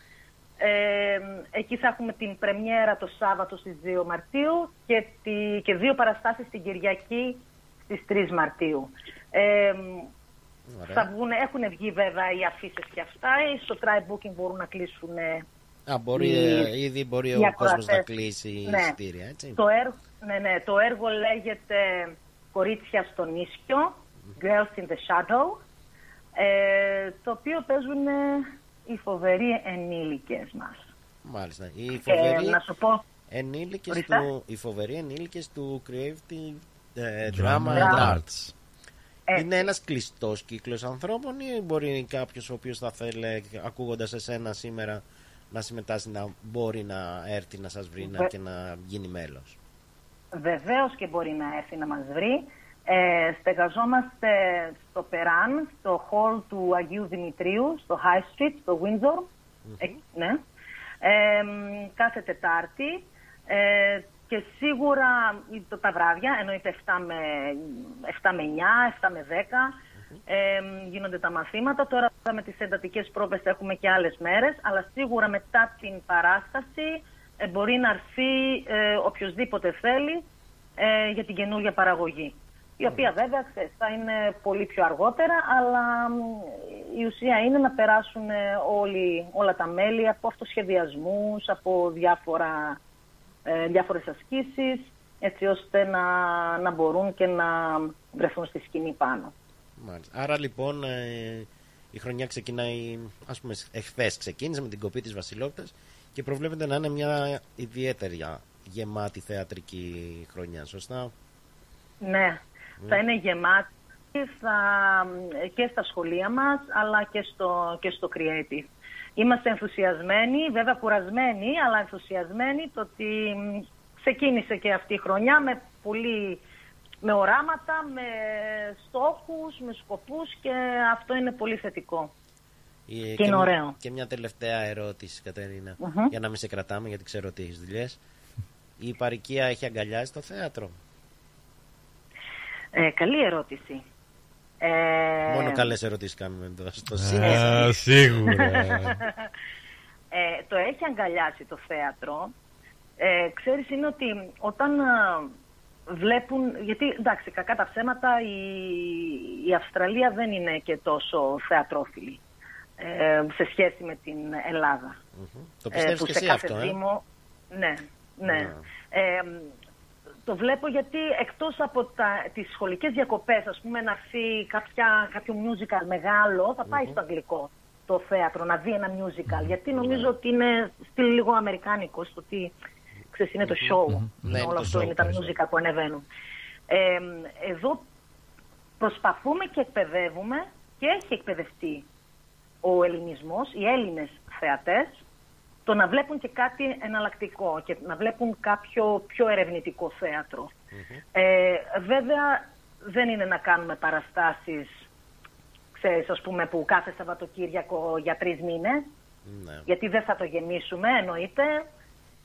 Ε, εκεί θα έχουμε την πρεμιέρα το Σάββατο στις 2 Μαρτίου και, τη, και δύο παραστάσεις την Κυριακή στις 3 Μαρτίου. Ε, Ωραία. θα βγουν, έχουν βγει βέβαια οι αφήσεις και αυτά. Ε, Στο try booking μπορούν να κλείσουν ε, Α, μπορεί, οι- ε, ήδη μπορεί οι ο κόσμος να ακροατές. κλείσει Ναι. εισιτήρια, έτσι. Το έργο, ναι, ναι, το έργο λέγεται Κορίτσια στο νησιο Girls in the Shadow, ε, το οποίο παίζουν ε, οι φοβεροί ενήλικες μας. Μάλιστα. Οι Και φοβεροί να σου πω, ενήλικες Ορίστε. του, οι φοβεροί ενήλικες του Creative ε, Drama Drama and and Arts. Arts. Είναι ένας κλειστός κύκλος ανθρώπων ή μπορεί κάποιος ο οποίος θα θέλει ακούγοντας εσένα σήμερα να συμμετάσχει να μπορεί να έρθει να σας βρει να, Βε- και να γίνει μέλος; βεβαίως και μπορεί να έρθει να μας βρει. Ε, στεγαζόμαστε στο Περάν, στο hall του Αγίου Δημητρίου, στο High Street, στο Windsor. Ε, ναι. Ε, μ, κάθε Τετάρτη. Ε, και σίγουρα το- τα βράδια, εννοείται 7 με, 7 με 9, 7 με 10, ε, μ, γίνονται τα μαθήματα. Τώρα με τις εντατικές πρόβες έχουμε και άλλες μέρες, αλλά σίγουρα μετά την παράσταση ε, μπορεί να έρθει ε, οποιοδήποτε θέλει ε, για την καινούργια παραγωγή. Η οποία βέβαια ξέρεις, θα είναι πολύ πιο αργότερα, αλλά μ, η ουσία είναι να περάσουν ε, όλοι, όλα τα μέλη από αυτοσχεδιασμούς, από διάφορα, ε, διάφορες ασκήσεις, έτσι ώστε να, να μπορούν και να βρεθούν στη σκηνή πάνω. Μάλιστα. Άρα λοιπόν ε, η χρονιά ξεκινάει, ας πούμε, εχθές ξεκίνησε με την κοπή της Βασιλόπιτας και προβλέπεται να είναι μια ιδιαίτερη γεμάτη θεατρική χρονιά, σωστά; Ναι, θα είναι γεμάτη θα, και στα σχολεία μας, αλλά και στο, και στο Creative. Είμαστε ενθουσιασμένοι, βέβαια κουρασμένοι, αλλά ενθουσιασμένοι το ότι μ, ξεκίνησε και αυτή η χρονιά με πολύ με οράματα, με στόχους, με σκοπούς και αυτό είναι πολύ θετικό. Ε, Και είναι ωραίο. Και μια τελευταία ερώτηση, Κατερίνα, Μμμ. για να μην σε κρατάμε, γιατί ξέρω ότι έχεις δουλειές. Η παροικία έχει αγκαλιάσει το θέατρο; Ε, καλή ερώτηση. Ε, Μόνο καλές ερωτήσεις κάνουμε εδώ στο Α, σύνδεσμο. σίγουρα. (laughs) ε, το έχει αγκαλιάσει το θέατρο. Ε, ξέρεις είναι ότι όταν α, βλέπουν, γιατί εντάξει κακά τα ψέματα η, η Αυστραλία δεν είναι και τόσο θεατρόφιλη ε, σε σχέση με την Ελλάδα. Το πιστεύεις που και σε εσύ κάθε αυτό, ε; Δήμο- Ναι, ναι. Ναι. Ε, το βλέπω γιατί εκτός από τα, τις σχολικές διακοπές, ας πούμε, να έρθει κάποια, κάποιο musical μεγάλο, θα πάει στο αγγλικό το θέατρο να δει ένα musical. Γιατί νομίζω ότι είναι στυλ λίγο αμερικάνικος, στο ότι ξέρεις, είναι το show. Ναι, είναι Όλο το αυτό show είναι τα περισσότερο. musical που ανεβαίνουν. Ε, εδώ προσπαθούμε και εκπαιδεύουμε και έχει εκπαιδευτεί ο ελληνισμός, οι Έλληνες θεατές, το να βλέπουν και κάτι εναλλακτικό και να βλέπουν κάποιο πιο ερευνητικό θέατρο. Ε, βέβαια δεν είναι να κάνουμε παραστάσεις, ξέρεις, ας πούμε, που κάθε Σαββατοκύριακο για τρεις μήνες, Ναι. γιατί δεν θα το γεμίσουμε, εννοείται,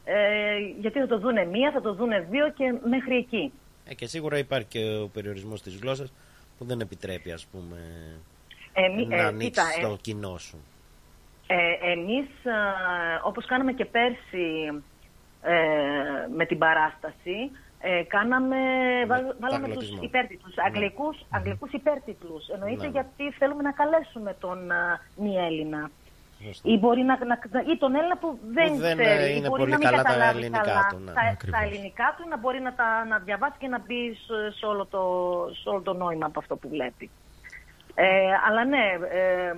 ε, γιατί θα το δούνε μία, θα το δούνε δύο και μέχρι εκεί. Ε, και σίγουρα υπάρχει και ο περιορισμός της γλώσσας που δεν επιτρέπει, ας πούμε, Ε, μη- να ε, ανοίξεις κοίτα, ε, το κοινό σου. Ε, εμείς, α, όπως κάναμε και πέρσι ε, με την παράσταση, ε, κάναμε, βάλ- βάλαμε τους αγγλωτισμό. υπέρτιτλους, αγγλικούς, αγγλικούς υπέρτιτλους. Εννοείται Ναι. γιατί θέλουμε να καλέσουμε τον α, μη Έλληνα. Σωστά. Ή, μπορεί να, να- ή τον Έλληνα που δεν, Που δεν, ξέρει, ε, ή είναι μπορεί πολύ να μην καλά τα καταλάβει ελληνικά καλά του, ναι. τα, Ακριβώς. τα ελληνικά του, να μπορεί να τα να διαβάσει και να μπει σε, σε όλο το, σε όλο το νόημα από αυτό που βλέπει. Ε, αλλά ναι, ε,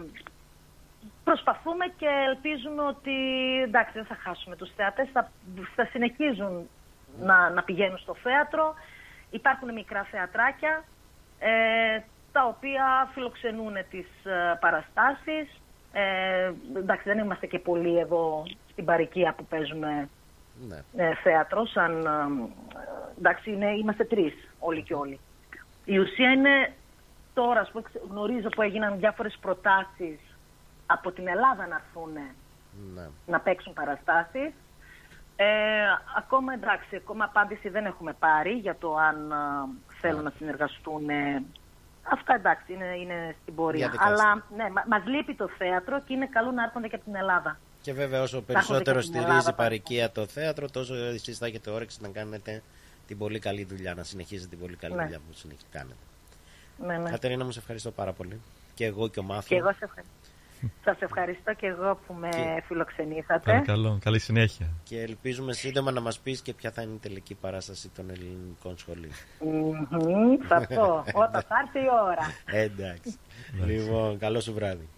προσπαθούμε και ελπίζουμε ότι εντάξει δεν θα χάσουμε τους θεατές, θα, θα συνεχίζουν να, να πηγαίνουν στο θέατρο. Υπάρχουν μικρά θεατράκια ε, τα οποία φιλοξενούν τις ε, παραστάσεις. Ε, εντάξει δεν είμαστε και πολλοί εδώ στην παροικία που παίζουμε Ναι. ε, θέατρο σαν, ε, εντάξει είναι, είμαστε τρεις όλοι και όλοι. Η ουσία είναι τώρα ας πούμε, ξε- γνωρίζω που έγιναν διάφορες προτάσεις από την Ελλάδα να έρθουν Ναι. να παίξουν παραστάσεις. Ε, ακόμα εντάξει, ακόμα απάντηση δεν έχουμε πάρει για το αν α, θέλουν να συνεργαστούν. ε, Αυτά εντάξει, είναι, είναι στην πορεία. Διαδικασία. Αλλά ναι, μα, μας λείπει το θέατρο και είναι καλό να έρχονται και από την Ελλάδα. Και βέβαια, όσο έχετε περισσότερο και την στηρίζει Ελλάδα η παροικία το θέατρο, τόσο εσεί θα έχετε όρεξη να κάνετε την πολύ καλή δουλειά, να συνεχίζετε την πολύ καλή Ναι. δουλειά που συνεχ- κάνετε. Ναι, ναι. Κατερίνα, μου σε ευχαριστώ πάρα πολύ. Και εγώ και ο Και Μάθιο. εγώ σε ευχαριστώ. Σας ευχαριστώ και εγώ που με Και- φιλοξενήσατε. Παρακαλώ, καλή συνέχεια. Και ελπίζουμε σύντομα να μας πεις και ποια θα είναι η τελική παράσταση των ελληνικών σχολείων. Μμμ, Θα πω, (laughs) όταν θα έρθει η ώρα. Ε, Εντάξει. λοιπόν, καλό σου βράδυ.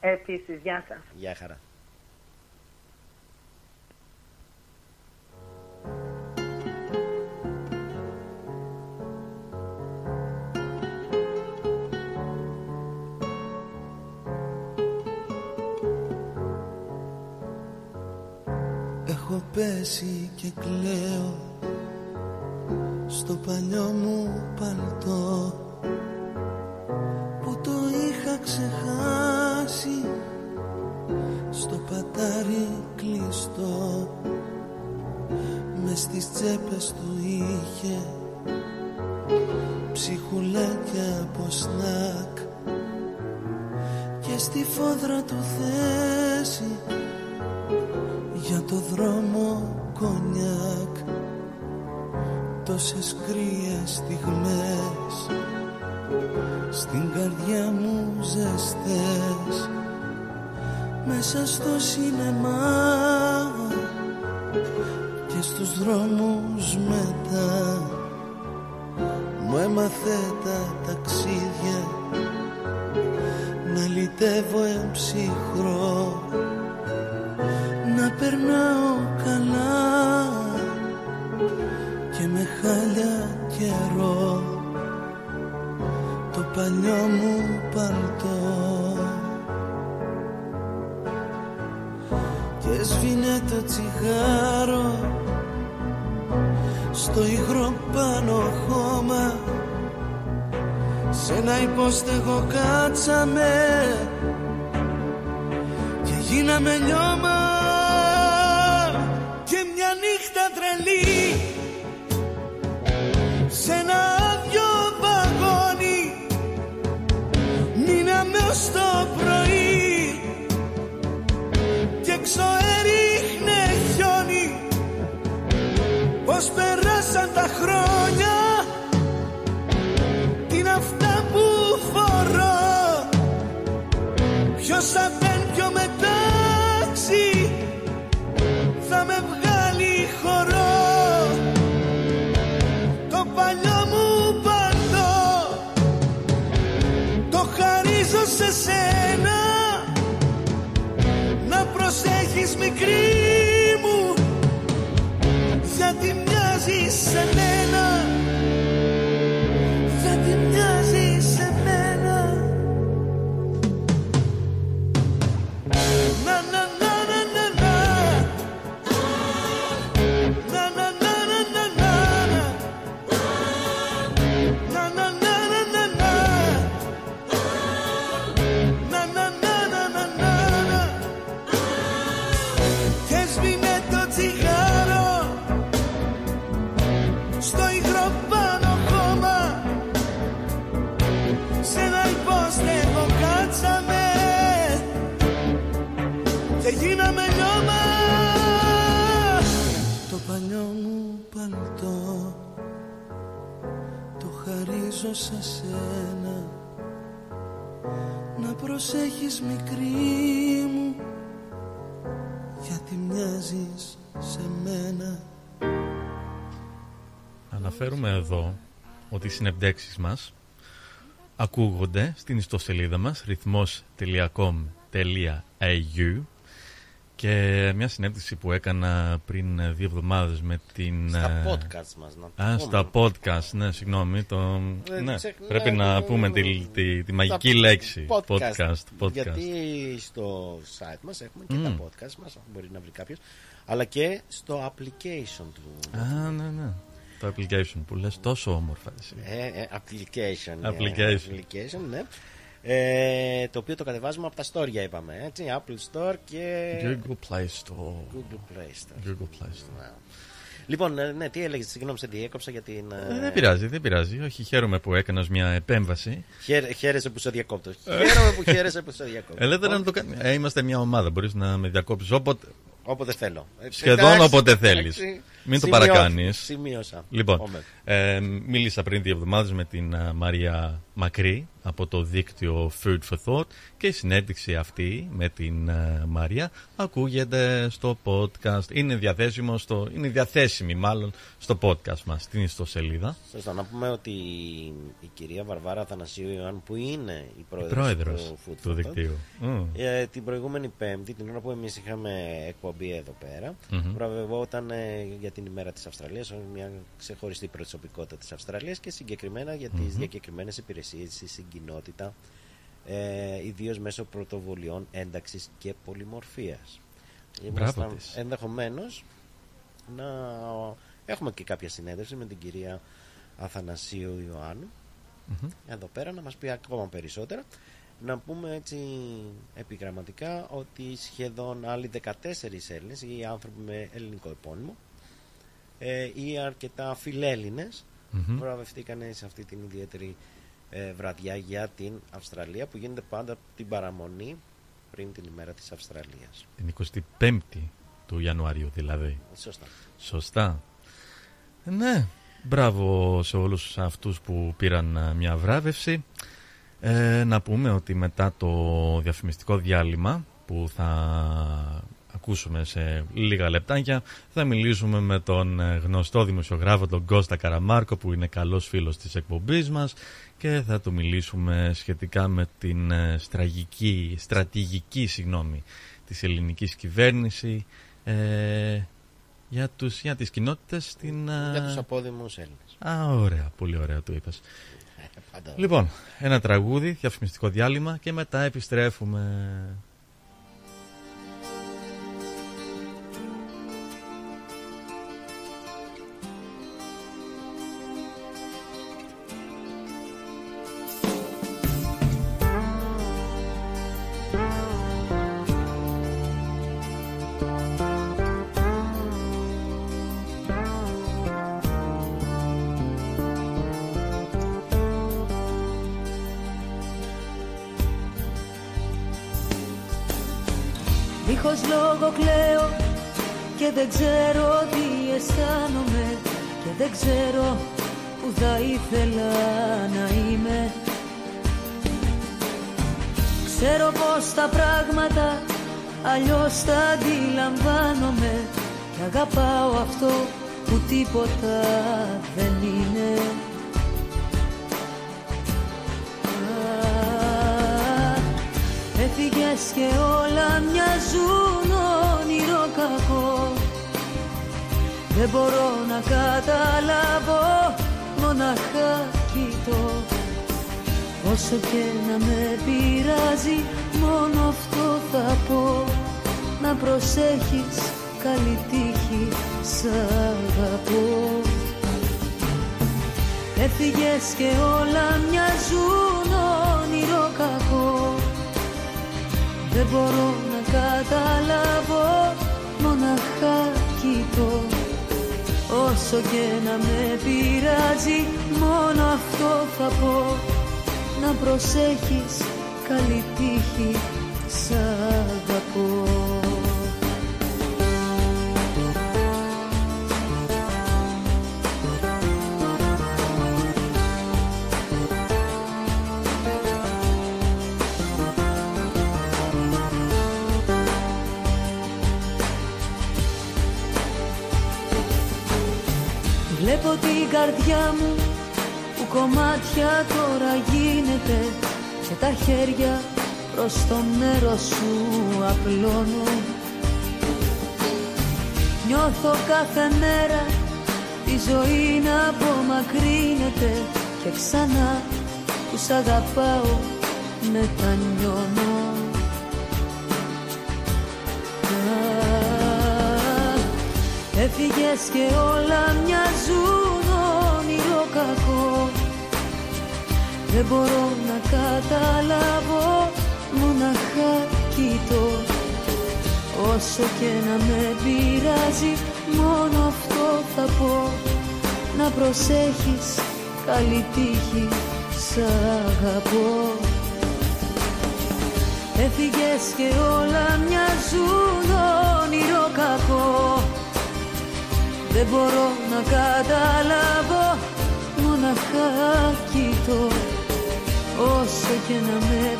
Επίσης, γεια σας. Γεια χαρά. Έχω πέσει και κλαίω στο παλιό μου παλτό που το είχα ξεχάσει στο πατάρι κλειστό. Μες στις τσέπες του είχε ψυχουλάκια από σνακ και στη φόδρα του θέση για το δρόμο κονιάκ τόσες κρύες στιγμές. Στην καρδιά μου ζεστές μέσα στο σινεμά και στους δρόμους μετά. Μου έμαθε τα ταξίδια να λυτεύω εμψυχρό. να περνάω καλά και με χάλια καιρό. Το παλιό μου παλτό. Και σβήνε το τσιγάρο στο υγρό πάνω χώμα. Σε ένα υπόστεγο κάτσαμε και γίναμε λιώμα πως περάσαν τα χρόνια. Τι είναι αυτά που φορώ. Ποιος απέν πιο μετάξι. Θα με βγάλει χορό. Το παλιό μου παλτό το χαρίζω σε σένα acender. Μου παλτό το χαρίζω σε σένα. Να προσέχεις μικρή μου γιατί μοιάζεις σε μένα. Αναφέρουμε εδώ ότι οι συνεντεύξεις μας ακούγονται στην ιστοσελίδα μας ρυθμός.com.au και μια συνέντευξη που έκανα πριν δύο εβδομάδες με την... Στα ε, podcast μας, να το Α, πούμε. στα podcast, ναι, συγγνώμη. Το... Ε, ναι, ξεχνάμε πρέπει να το- πούμε τη, τη, τη μαγική Τα λέξη. podcast. podcast. podcast. Γιατί στο site μας έχουμε και τα Μμ. podcast μας, μπορεί να βρει κάποιος, αλλά και στο application του. Α, ναι, ναι. Το application που λες τόσο όμορφα. εσύ. Ε, ε, application. ε, Application. application, ναι. Ε, το οποίο το κατεβάζουμε από τα store, είπαμε. Έτσι, Apple Store και Google Play Store. Google Play Store. Google Play Store. Λοιπόν, ε, ναι, τι έλεγες, συγγνώμη, σε διέκοψα για την. Ε, δεν πειράζει, δεν πειράζει. Όχι, χαίρομαι που έκανα μια επέμβαση. Χαίρε, χαίρεσαι που σε διακόπτω. Χαίρομαι που χαίρεσαι που σε διακόπτω. Ελεύθερα να το κάνεις. Ε, είμαστε μια ομάδα. Μπορείς να με διακόψεις όποτε. Όποτε θέλω. Ε, Σχεδόν εντάξει, όποτε θέλεις. εντάξει. Μην το Σημειώ- παρακάνεις. Σημείωσα. Λοιπόν, Όμω. ε, μίλησα πριν δύο εβδομάδες με την α, Μαρία Μακρύ από το δίκτυο Food for Thought και η συνέντευξη αυτή με την α, Μαρία ακούγεται στο podcast. Είναι διαθέσιμο στο, είναι διαθέσιμη μάλλον στο podcast μας, στην ιστοσελίδα. Σωστά, να πούμε ότι η κυρία Βαρβάρα Θανασίου Ιωάννου που είναι η πρόεδρος, πρόεδρος του, Food του for Thought, δικτύου. Μμ. ε, την προηγούμενη Πέμπτη, την ώρα που εμείς είχαμε εκπομπή εδώ πέρα, Μμμ. βραβευόταν ε, για την ημέρα της Αυστραλίας ως μια ξεχωριστή προσωπικότητα της Αυστραλίας και συγκεκριμένα για τις Μμμ. διακεκριμένες υπηρεσίες στην κοινότητα, ε, ιδίως μέσω πρωτοβουλειών ένταξης και πολυμορφίας. Μπράβο Ήμασταν της. ενδεχομένως να έχουμε και κάποια συνέντευξη με την κυρία Αθανασίου Ιωάννου Μμμ. εδώ πέρα να μας πει ακόμα περισσότερα να πούμε έτσι επιγραμματικά ότι σχεδόν άλλοι 14 Έλληνες ή άνθρωποι με ελληνικό επώνυμο ε, ή αρκετά φιλέλληνες Μμμ. βραβευτήκαν σε αυτή την ιδιαίτερη ε, βραδιά για την Αυστραλία που γίνεται πάντα την παραμονή πριν την ημέρα της Αυστραλίας. Την 25η του Ιανουαρίου δηλαδή. Σωστά. Σωστά. Ε, Ναι, μπράβο σε όλους αυτούς που πήραν α, μια βράβευση. Ε, να πούμε ότι μετά το διαφημιστικό διάλειμμα που θα ακούσουμε σε λίγα λεπτάκια θα μιλήσουμε με τον ε, γνωστό δημοσιογράφο τον Κώστα Καραμάρκο που είναι καλός φίλος της εκπομπής μας και θα του μιλήσουμε σχετικά με την ε, στραγική, στρατηγική συγγνώμη, της ελληνικής κυβέρνηση ε, για, τους, για τις κοινότητες στην... ε, Για τους απόδημους Έλληνες. Α, ωραία, πολύ ωραία το είπες. πάντα. Λοιπόν, ένα τραγούδι, διαφημιστικό διάλειμμα και μετά επιστρέφουμε.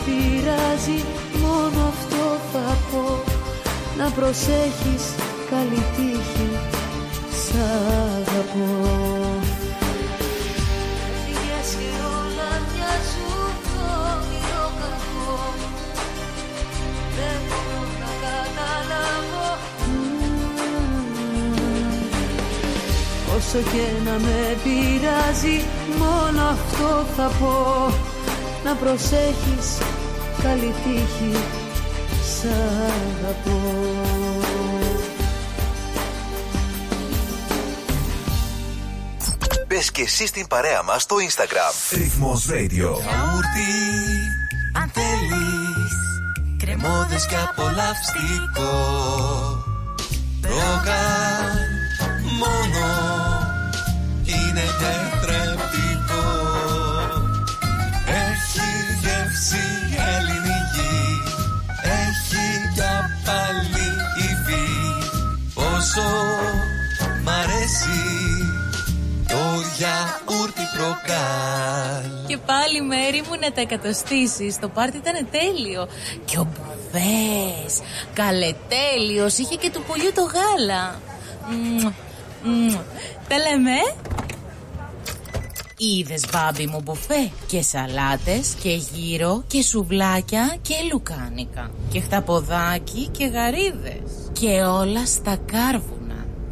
Πειράζει μόνο αυτό θα πω. Να προσέχεις καλή τύχη σ' αγαπώ. Έφυγες και όλα μοιάζουν όνειρο κακό. Δεν μπορώ να καταλάβω. Όσο και να με πειράζει μόνο αυτό θα πω Να προσέχεις καλή τύχη σ' αγαπώ Μπες και εσύ στην παρέα μας στο Instagram. Ρυθμός Radio. Γιαούρτι, αν θέλεις Κρεμόδες και απολαυστικό Ρόγαν μόνο Όσο μ' αρέσει το γιαούρτι προκάλ. Και πάλι μέρη μου να τα εκατοστήσεις. Το πάρτι ήταν τέλειο. Και ο Μπουβές. Καλετέλειος. Είχε και του πουλιού το γάλα. Μμμ, μμμ. Τα λέμε. Ε; Είδες μπάμπι μου μπουφέ; Και σαλάτες και γύρο Και σουβλάκια και λουκάνικα. Και χταποδάκι και γαρίδες. Και όλα στα κάρβουνα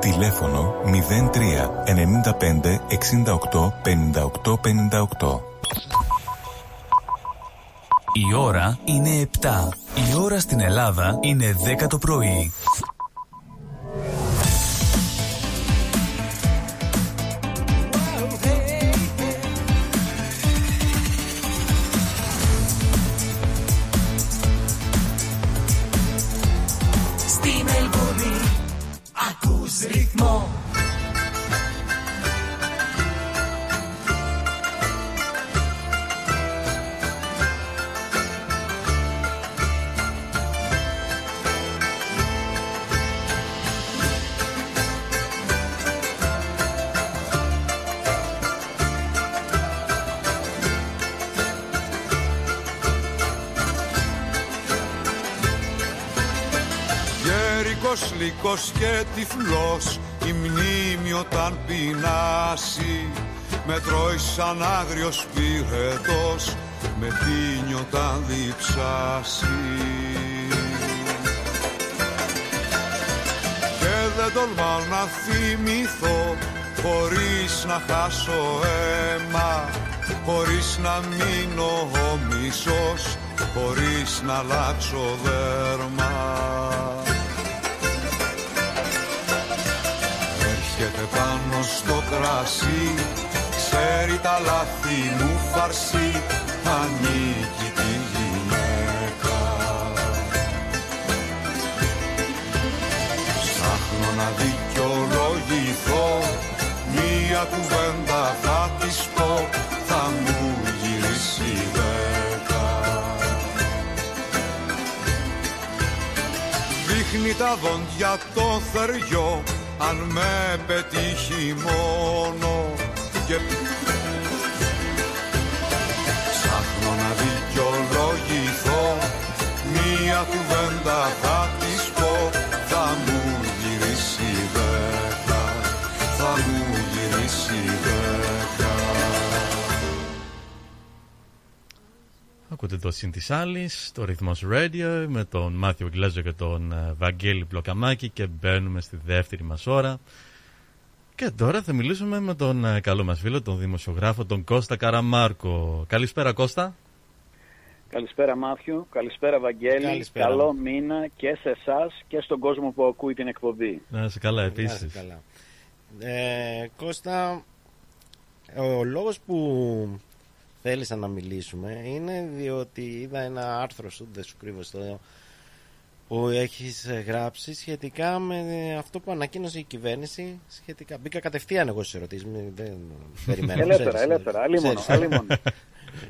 Τηλέφωνο 03 95 68 58 58. Η ώρα είναι 7. Η ώρα στην Ελλάδα είναι 10 το πρωί. Ακούς ρυθμό Γέρικος, λύκος και τυφλός Η μνήμη όταν πεινάσει. Με τρώει σαν άγριος πυρετός Με πίνει όταν διψάσει. Και δεν τολμάω να θυμηθώ Χωρίς να χάσω αίμα Χωρίς να μείνω ο μισός Χωρίς να αλλάξω δέρμα πάνω στο κρασί. Ξέρει τα λάθη μου φαρσί. Ανήκει τη γυναίκα. Ψάχνω να δικαιολογηθώ. Μία κουβέντα θα της πω. Θα μου γυρίσει δέκα. Δείχνει τα δόντια το θεριό αν με πετύχει μόνο και ψάχνω να δικαιολογηθώ μία κουβέντα θα της πω θα μου γυρίσει δέκα θα μου γυρίσει Ακούτε το συν της άλλης, το ρυθμός radio με τον Μάθιο Γκλέζο και τον ε, Βαγγέλη Πλοκαμάκη και μπαίνουμε στη δεύτερη μας ώρα. Και τώρα θα μιλήσουμε με τον ε, καλό μας φίλο, τον δημοσιογράφο, τον Κώστα Καραμάρκο. Καλησπέρα Κώστα. Καλησπέρα Μάθιο, καλησπέρα Βαγγέλη, Καλησπέρα. καλό μήνα και σε εσάς και στον κόσμο που ακούει την εκπομπή. Να είσαι καλά Να επίσης. είσαι καλά. Ε, Κώστα, ο λόγος που θέλησα να μιλήσουμε είναι διότι είδα ένα άρθρο σου, δεν σου κρύβω στο που έχεις ε, γράψει σχετικά με αυτό που ανακοίνωσε η κυβέρνηση σχετικά. Μπήκα κατευθείαν εγώ στις ερωτήσεις, μην- δεν περιμένω. Ελεύθερα, ξέρεις, ελεύθερα, αλίμονο, ξέρεις. αλίμονο. (laughs)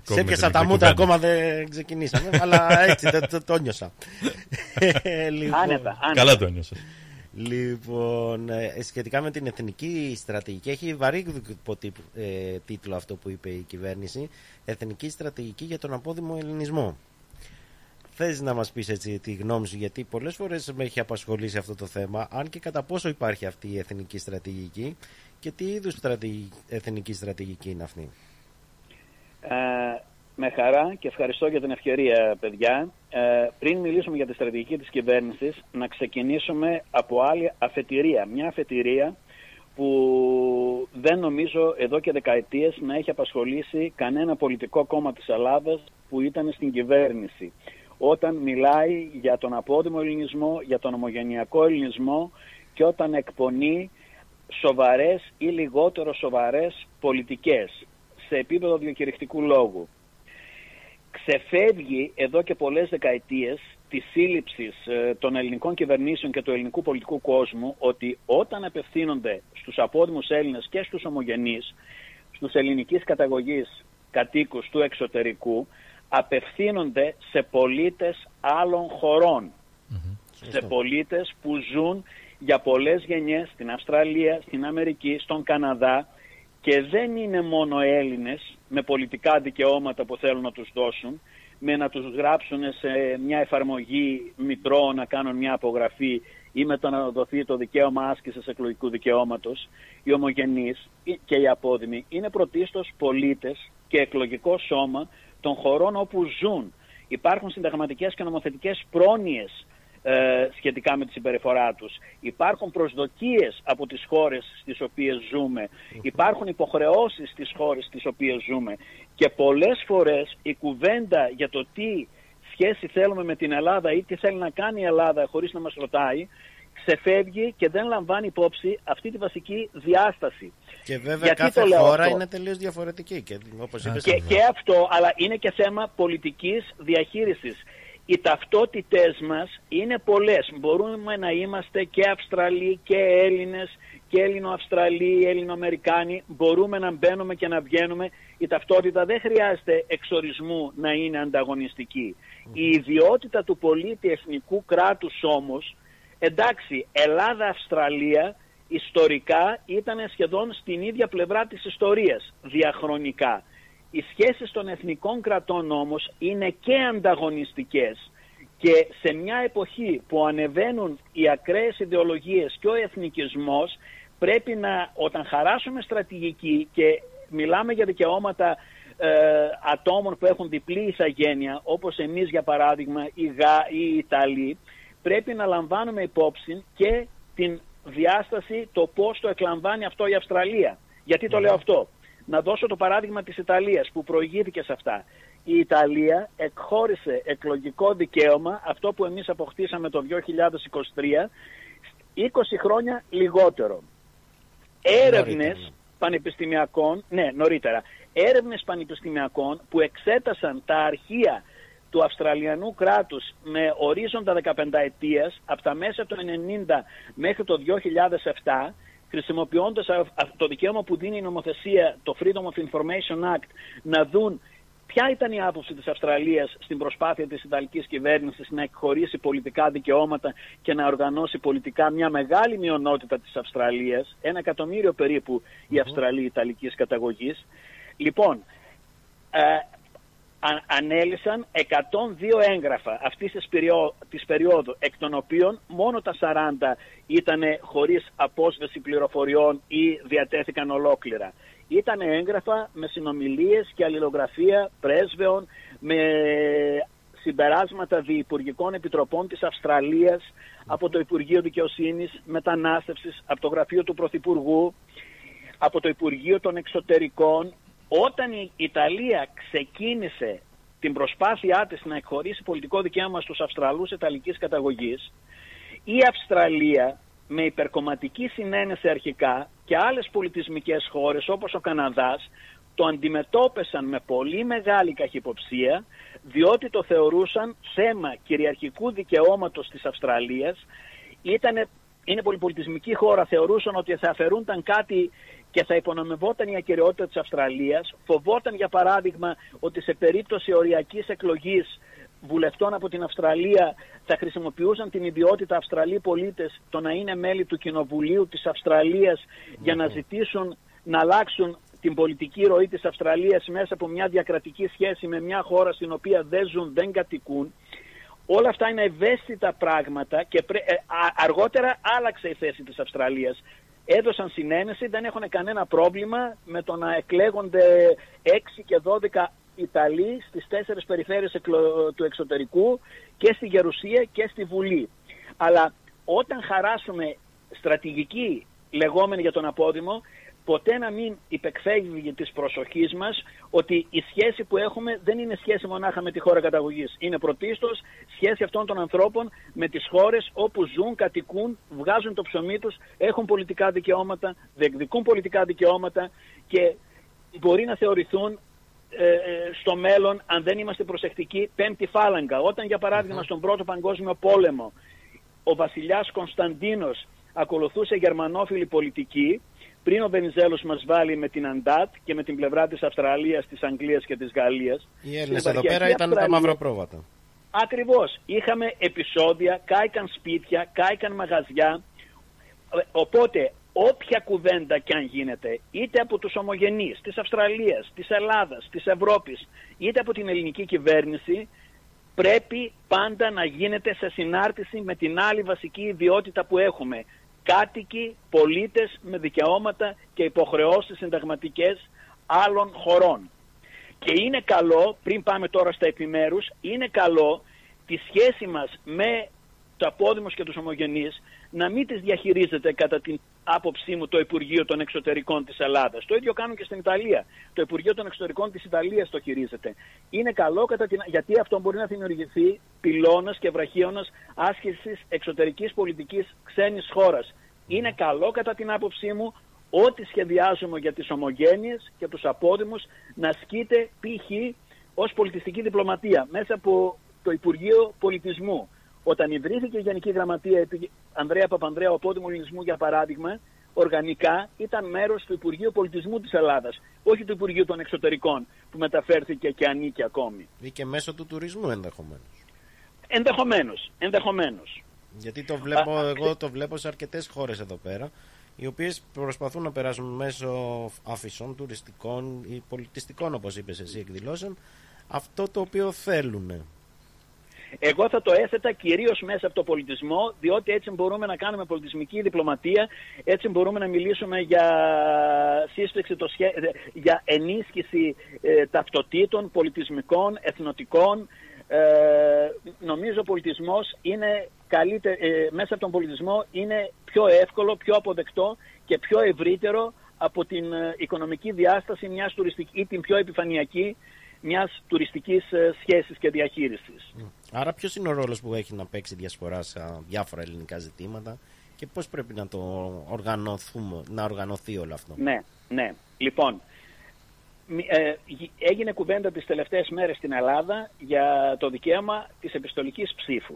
Σε με έπιασα την τα μούτρα, κουβέντα. ακόμα δεν ξεκινήσαμε, αλλά έτσι το, το, το νιώσα. (laughs) λοιπόν, Άνετα, άνετα. Καλά το ένιωσες. Λοιπόν, ε, σχετικά με την εθνική στρατηγική, έχει βαρύ υποτύπ- ε, τίτλο αυτό που είπε η κυβέρνηση, Εθνική στρατηγική για τον απόδημο ελληνισμό. θες να μας πεις έτσι τη γνώμη σου γιατί πολλές φορές με έχει απασχολήσει αυτό το θέμα αν και κατά πόσο υπάρχει αυτή η εθνική στρατηγική και τι είδους στρατηγική, εθνική στρατηγική είναι αυτή. Ε, με χαρά και ευχαριστώ για την ευκαιρία, παιδιά. Ε, πριν μιλήσουμε για τη στρατηγική της κυβέρνησης, να ξεκινήσουμε από άλλη αφετηρία. Μια αφετηρία που δεν νομίζω εδώ και δεκαετίες να έχει απασχολήσει κανένα πολιτικό κόμμα της Ελλάδας που ήταν στην κυβέρνηση. Όταν μιλάει για τον απόδημο ελληνισμό, για τον ομογενειακό ελληνισμό και όταν εκπονεί σοβαρές ή λιγότερο σοβαρές πολιτικές σε επίπεδο διακηρυκτικού λόγου. Ξεφεύγει εδώ και πολλές δεκαετίες τη σύλληψης ε, των ελληνικών κυβερνήσεων και του ελληνικού πολιτικού κόσμου ότι όταν απευθύνονται στους απόδημους Έλληνες και στους ομογενείς, στους ελληνικής καταγωγής κατοίκους του εξωτερικού, απευθύνονται σε πολίτες άλλων Σε πολίτες που ζουν για πολλές γενιές στην Αυστραλία, στην Αμερική, στον Καναδά και δεν είναι μόνο Έλληνες με πολιτικά δικαιώματα που θέλουν να τους δώσουν, με να τους γράψουν σε μια εφαρμογή μητρό να κάνουν μια απογραφή ή με το να δοθεί το δικαίωμα άσκησης εκλογικού δικαιώματος, οι ομογενείς και οι απόδημοι είναι πρωτίστως πολίτες και εκλογικό σώμα των χωρών όπου ζουν. Υπάρχουν συνταγματικές και νομοθετικές πρόνοιες ε, σχετικά με τη συμπεριφορά τους. Υπάρχουν προσδοκίες από τις χώρες στις οποίες ζούμε. Υπάρχουν υποχρεώσεις στις χώρες στις οποίες ζούμε. Και πολλές φορές η κουβέντα για το τι σχέση θέλουμε με την Ελλάδα ή τι θέλει να κάνει η Ελλάδα χωρίς να μας ρωτάει ξεφεύγει και δεν λαμβάνει υπόψη αυτή τη βασική διάσταση. Και βέβαια κάθε χώρα είναι τελείως διαφορετική. Και, όπως είπες και, και αυτό, αλλά είναι και θέμα πολιτικής διαχείρισης οι ταυτότητες μας είναι πολλές. Μπορούμε να είμαστε και Αυστραλοί και Έλληνες και Έλληνο-Αυστραλοί, Έλληνο-Αμερικάνοι. Μπορούμε να μπαίνουμε και να βγαίνουμε. Η ταυτότητα δεν χρειάζεται εξορισμού να είναι ανταγωνιστική. Η ιδιότητα του πολίτη εθνικού κράτους όμως, εντάξει, Ελλάδα-Αυστραλία ιστορικά ήταν σχεδόν στην ίδια πλευρά της ιστορίας, διαχρονικά. Οι σχέσεις των εθνικών κρατών όμως είναι και ανταγωνιστικές και σε μια εποχή που ανεβαίνουν οι ακραίες ιδεολογίες και ο εθνικισμός πρέπει να όταν χαράσουμε στρατηγική και μιλάμε για δικαιώματα ε, ατόμων που έχουν διπλή ηθαγένεια όπως εμείς για παράδειγμα οι Γα ή οι Ιταλοί πρέπει να λαμβάνουμε υπόψη και την διάσταση το πώς το εκλαμβάνει αυτό η Αυστραλία. Γιατί το λέω αυτό. Να δώσω το παράδειγμα της Ιταλίας που προηγήθηκε σε αυτά. Η Ιταλία εκχώρησε εκλογικό δικαίωμα, αυτό που εμείς αποκτήσαμε το 2023, 20 χρόνια λιγότερο. Έρευνες πανεπιστημιακών, ναι νωρίτερα, έρευνες πανεπιστημιακών που εξέτασαν τα αρχεία του Αυστραλιανού κράτους με ορίζοντα 15 ετίας από τα μέσα του 90 μέχρι το 2007 χρησιμοποιώντας το δικαίωμα που δίνει η νομοθεσία, το Freedom of Information Act, να δουν ποια ήταν η άποψη της Αυστραλίας στην προσπάθεια της Ιταλικής κυβέρνησης να εκχωρήσει πολιτικά δικαιώματα και να οργανώσει πολιτικά μια μεγάλη μειονότητα της Αυστραλίας, ένα εκατομμύριο περίπου οι Αυστραλοί Ιταλικής καταγωγής. Λοιπόν, ε, ανέλησαν 102 έγγραφα αυτής της, περιό, της περίοδου, εκ των οποίων μόνο τα 40 ήταν χωρίς απόσβεση πληροφοριών ή διατέθηκαν ολόκληρα. Ήταν έγγραφα με συνομιλίες και αλληλογραφία πρέσβεων, με συμπεράσματα διυπουργικών επιτροπών της Αυστραλίας από το Υπουργείο Δικαιοσύνης, Μετανάστευσης, από το Γραφείο του Πρωθυπουργού, από το Υπουργείο των Εξωτερικών, όταν η Ιταλία ξεκίνησε την προσπάθειά της να εκχωρήσει πολιτικό δικαίωμα στους Αυστραλούς Ιταλικής καταγωγής, η Αυστραλία με υπερκομματική συνένεση αρχικά και άλλες πολιτισμικές χώρες όπως ο Καναδάς το αντιμετώπισαν με πολύ μεγάλη καχυποψία διότι το θεωρούσαν θέμα κυριαρχικού δικαιώματος της Αυστραλίας. Ήτανε, είναι πολυπολιτισμική χώρα, θεωρούσαν ότι θα αφαιρούνταν κάτι και θα υπονομευόταν η ακυριότητα της Αυστραλίας. Φοβόταν για παράδειγμα ότι σε περίπτωση οριακής εκλογής βουλευτών από την Αυστραλία θα χρησιμοποιούσαν την ιδιότητα Αυστραλοί πολίτες το να είναι μέλη του Κοινοβουλίου της Αυστραλίας για να ζητήσουν να αλλάξουν την πολιτική ροή της Αυστραλίας μέσα από μια διακρατική σχέση με μια χώρα στην οποία δεν ζουν, δεν κατοικούν. Όλα αυτά είναι ευαίσθητα πράγματα και πρέ- ε, α- αργότερα άλλαξε η θέση της Αυστραλίας. Έδωσαν συνένεση, δεν έχουν κανένα πρόβλημα με το να εκλέγονται 6 και 12 Ιταλοί στις τέσσερις περιφέρειες εκλο- του εξωτερικού και στη Γερουσία και στη Βουλή. Αλλά όταν χαράσουμε στρατηγική λεγόμενη για τον απόδημο, ποτέ να μην υπεκφεύγει της προσοχής μας ότι η σχέση που έχουμε δεν είναι σχέση μονάχα με τη χώρα καταγωγής. Είναι πρωτίστως σχέση αυτών των ανθρώπων με τις χώρες όπου ζουν, κατοικούν, βγάζουν το ψωμί τους, έχουν πολιτικά δικαιώματα, διεκδικούν πολιτικά δικαιώματα και μπορεί να θεωρηθούν ε, ε, στο μέλλον, αν δεν είμαστε προσεκτικοί, πέμπτη φάλαγγα. Όταν, για παράδειγμα, στον Πρώτο Παγκόσμιο Πόλεμο ο βασιλιάς Κωνσταντίνος ακολουθούσε γερμανόφιλη πολιτική, πριν ο Βενιζέλος μας βάλει με την Αντάτ και με την πλευρά της Αυστραλίας, της Αγγλίας και της Γαλλίας. Οι Έλληνες Στην εδώ πέρα επαρχιακή ήταν τα Αυστραλία- μαυροπρόβατα. Ακριβώς. Είχαμε επεισόδια, κάηκαν σπίτια, κάηκαν μαγαζιά. Ε, Οπότε, όποια κουβέντα κι αν γίνεται, είτε από τους ομογενείς της Αυστραλίας, της Ελλάδας, της Ευρώπης, είτε από την ελληνική κυβέρνηση, πρέπει πάντα να γίνεται σε συνάρτηση με την άλλη βασική ιδιότητα που έχουμε. Κάτοικοι, πολίτες με δικαιώματα και υποχρεώσεις συνταγματικές άλλων χωρών. Και είναι καλό, πριν πάμε τώρα στα επιμέρους, είναι καλό τη σχέση μας με το απόδημος και τους ομογενείς να μην τις διαχειρίζεται κατά την άποψή μου το Υπουργείο των Εξωτερικών της Ελλάδας. Το ίδιο κάνουν και στην Ιταλία. Το Υπουργείο των Εξωτερικών της Ιταλίας το χειρίζεται. Είναι καλό κατά την... γιατί αυτό μπορεί να δημιουργηθεί πυλώνας και βραχίωνας άσκησης εξωτερικής πολιτικής ξένης χώρας. Είναι καλό κατά την άποψή μου ό,τι σχεδιάζουμε για τις ομογένειες και τους απόδημους να ασκείται π.χ. ως πολιτιστική διπλωματία μέσα από το Υπουργείο Πολιτισμού. Όταν ιδρύθηκε η Γενική Γραμματεία επί Ανδρέα Παπανδρέου Απόδημου Ελληνισμού, για παράδειγμα, οργανικά ήταν μέρος του Υπουργείου Πολιτισμού της Ελλάδας, όχι του Υπουργείου των Εξωτερικών, που μεταφέρθηκε και ανήκει ακόμη. Ή και μέσω του τουρισμού ενδεχομένως. Ενδεχομένως, ενδεχομένως. Γιατί το βλέπω, Α, εγώ το βλέπω σε αρκετές χώρες εδώ πέρα, οι οποίες προσπαθούν να περάσουν μέσω αφισών τουριστικών ή πολιτιστικών, όπως είπες εσύ, εκδηλώσεων, αυτό το οποίο θέλουν. Εγώ θα το έθετα κυρίως μέσα από το πολιτισμό, διότι έτσι μπορούμε να κάνουμε πολιτισμική διπλωματία, έτσι μπορούμε να μιλήσουμε για σύσφυξη, το σχέ... για ενίσχυση ε, ταυτοτήτων, πολιτισμικών, εθνοτικών. Ε, νομίζω ο πολιτισμός είναι καλύτε... ε, μέσα από τον πολιτισμό είναι πιο εύκολο, πιο αποδεκτό και πιο ευρύτερο από την ε, οικονομική διάσταση μιας τουριστικής ή την πιο επιφανειακή μιας τουριστικής ε, σχέσης και διαχείρισης. Άρα ποιος είναι ο ρόλος που έχει να παίξει διασπορά σε διάφορα ελληνικά ζητήματα και πώς πρέπει να το οργανωθούμε, να οργανωθεί όλο αυτό; Ναι, ναι. Λοιπόν, μη- ε, γι- έγινε κουβέντα τις τελευταίες μέρες στην Ελλάδα για το δικαίωμα της επιστολικής ψήφου.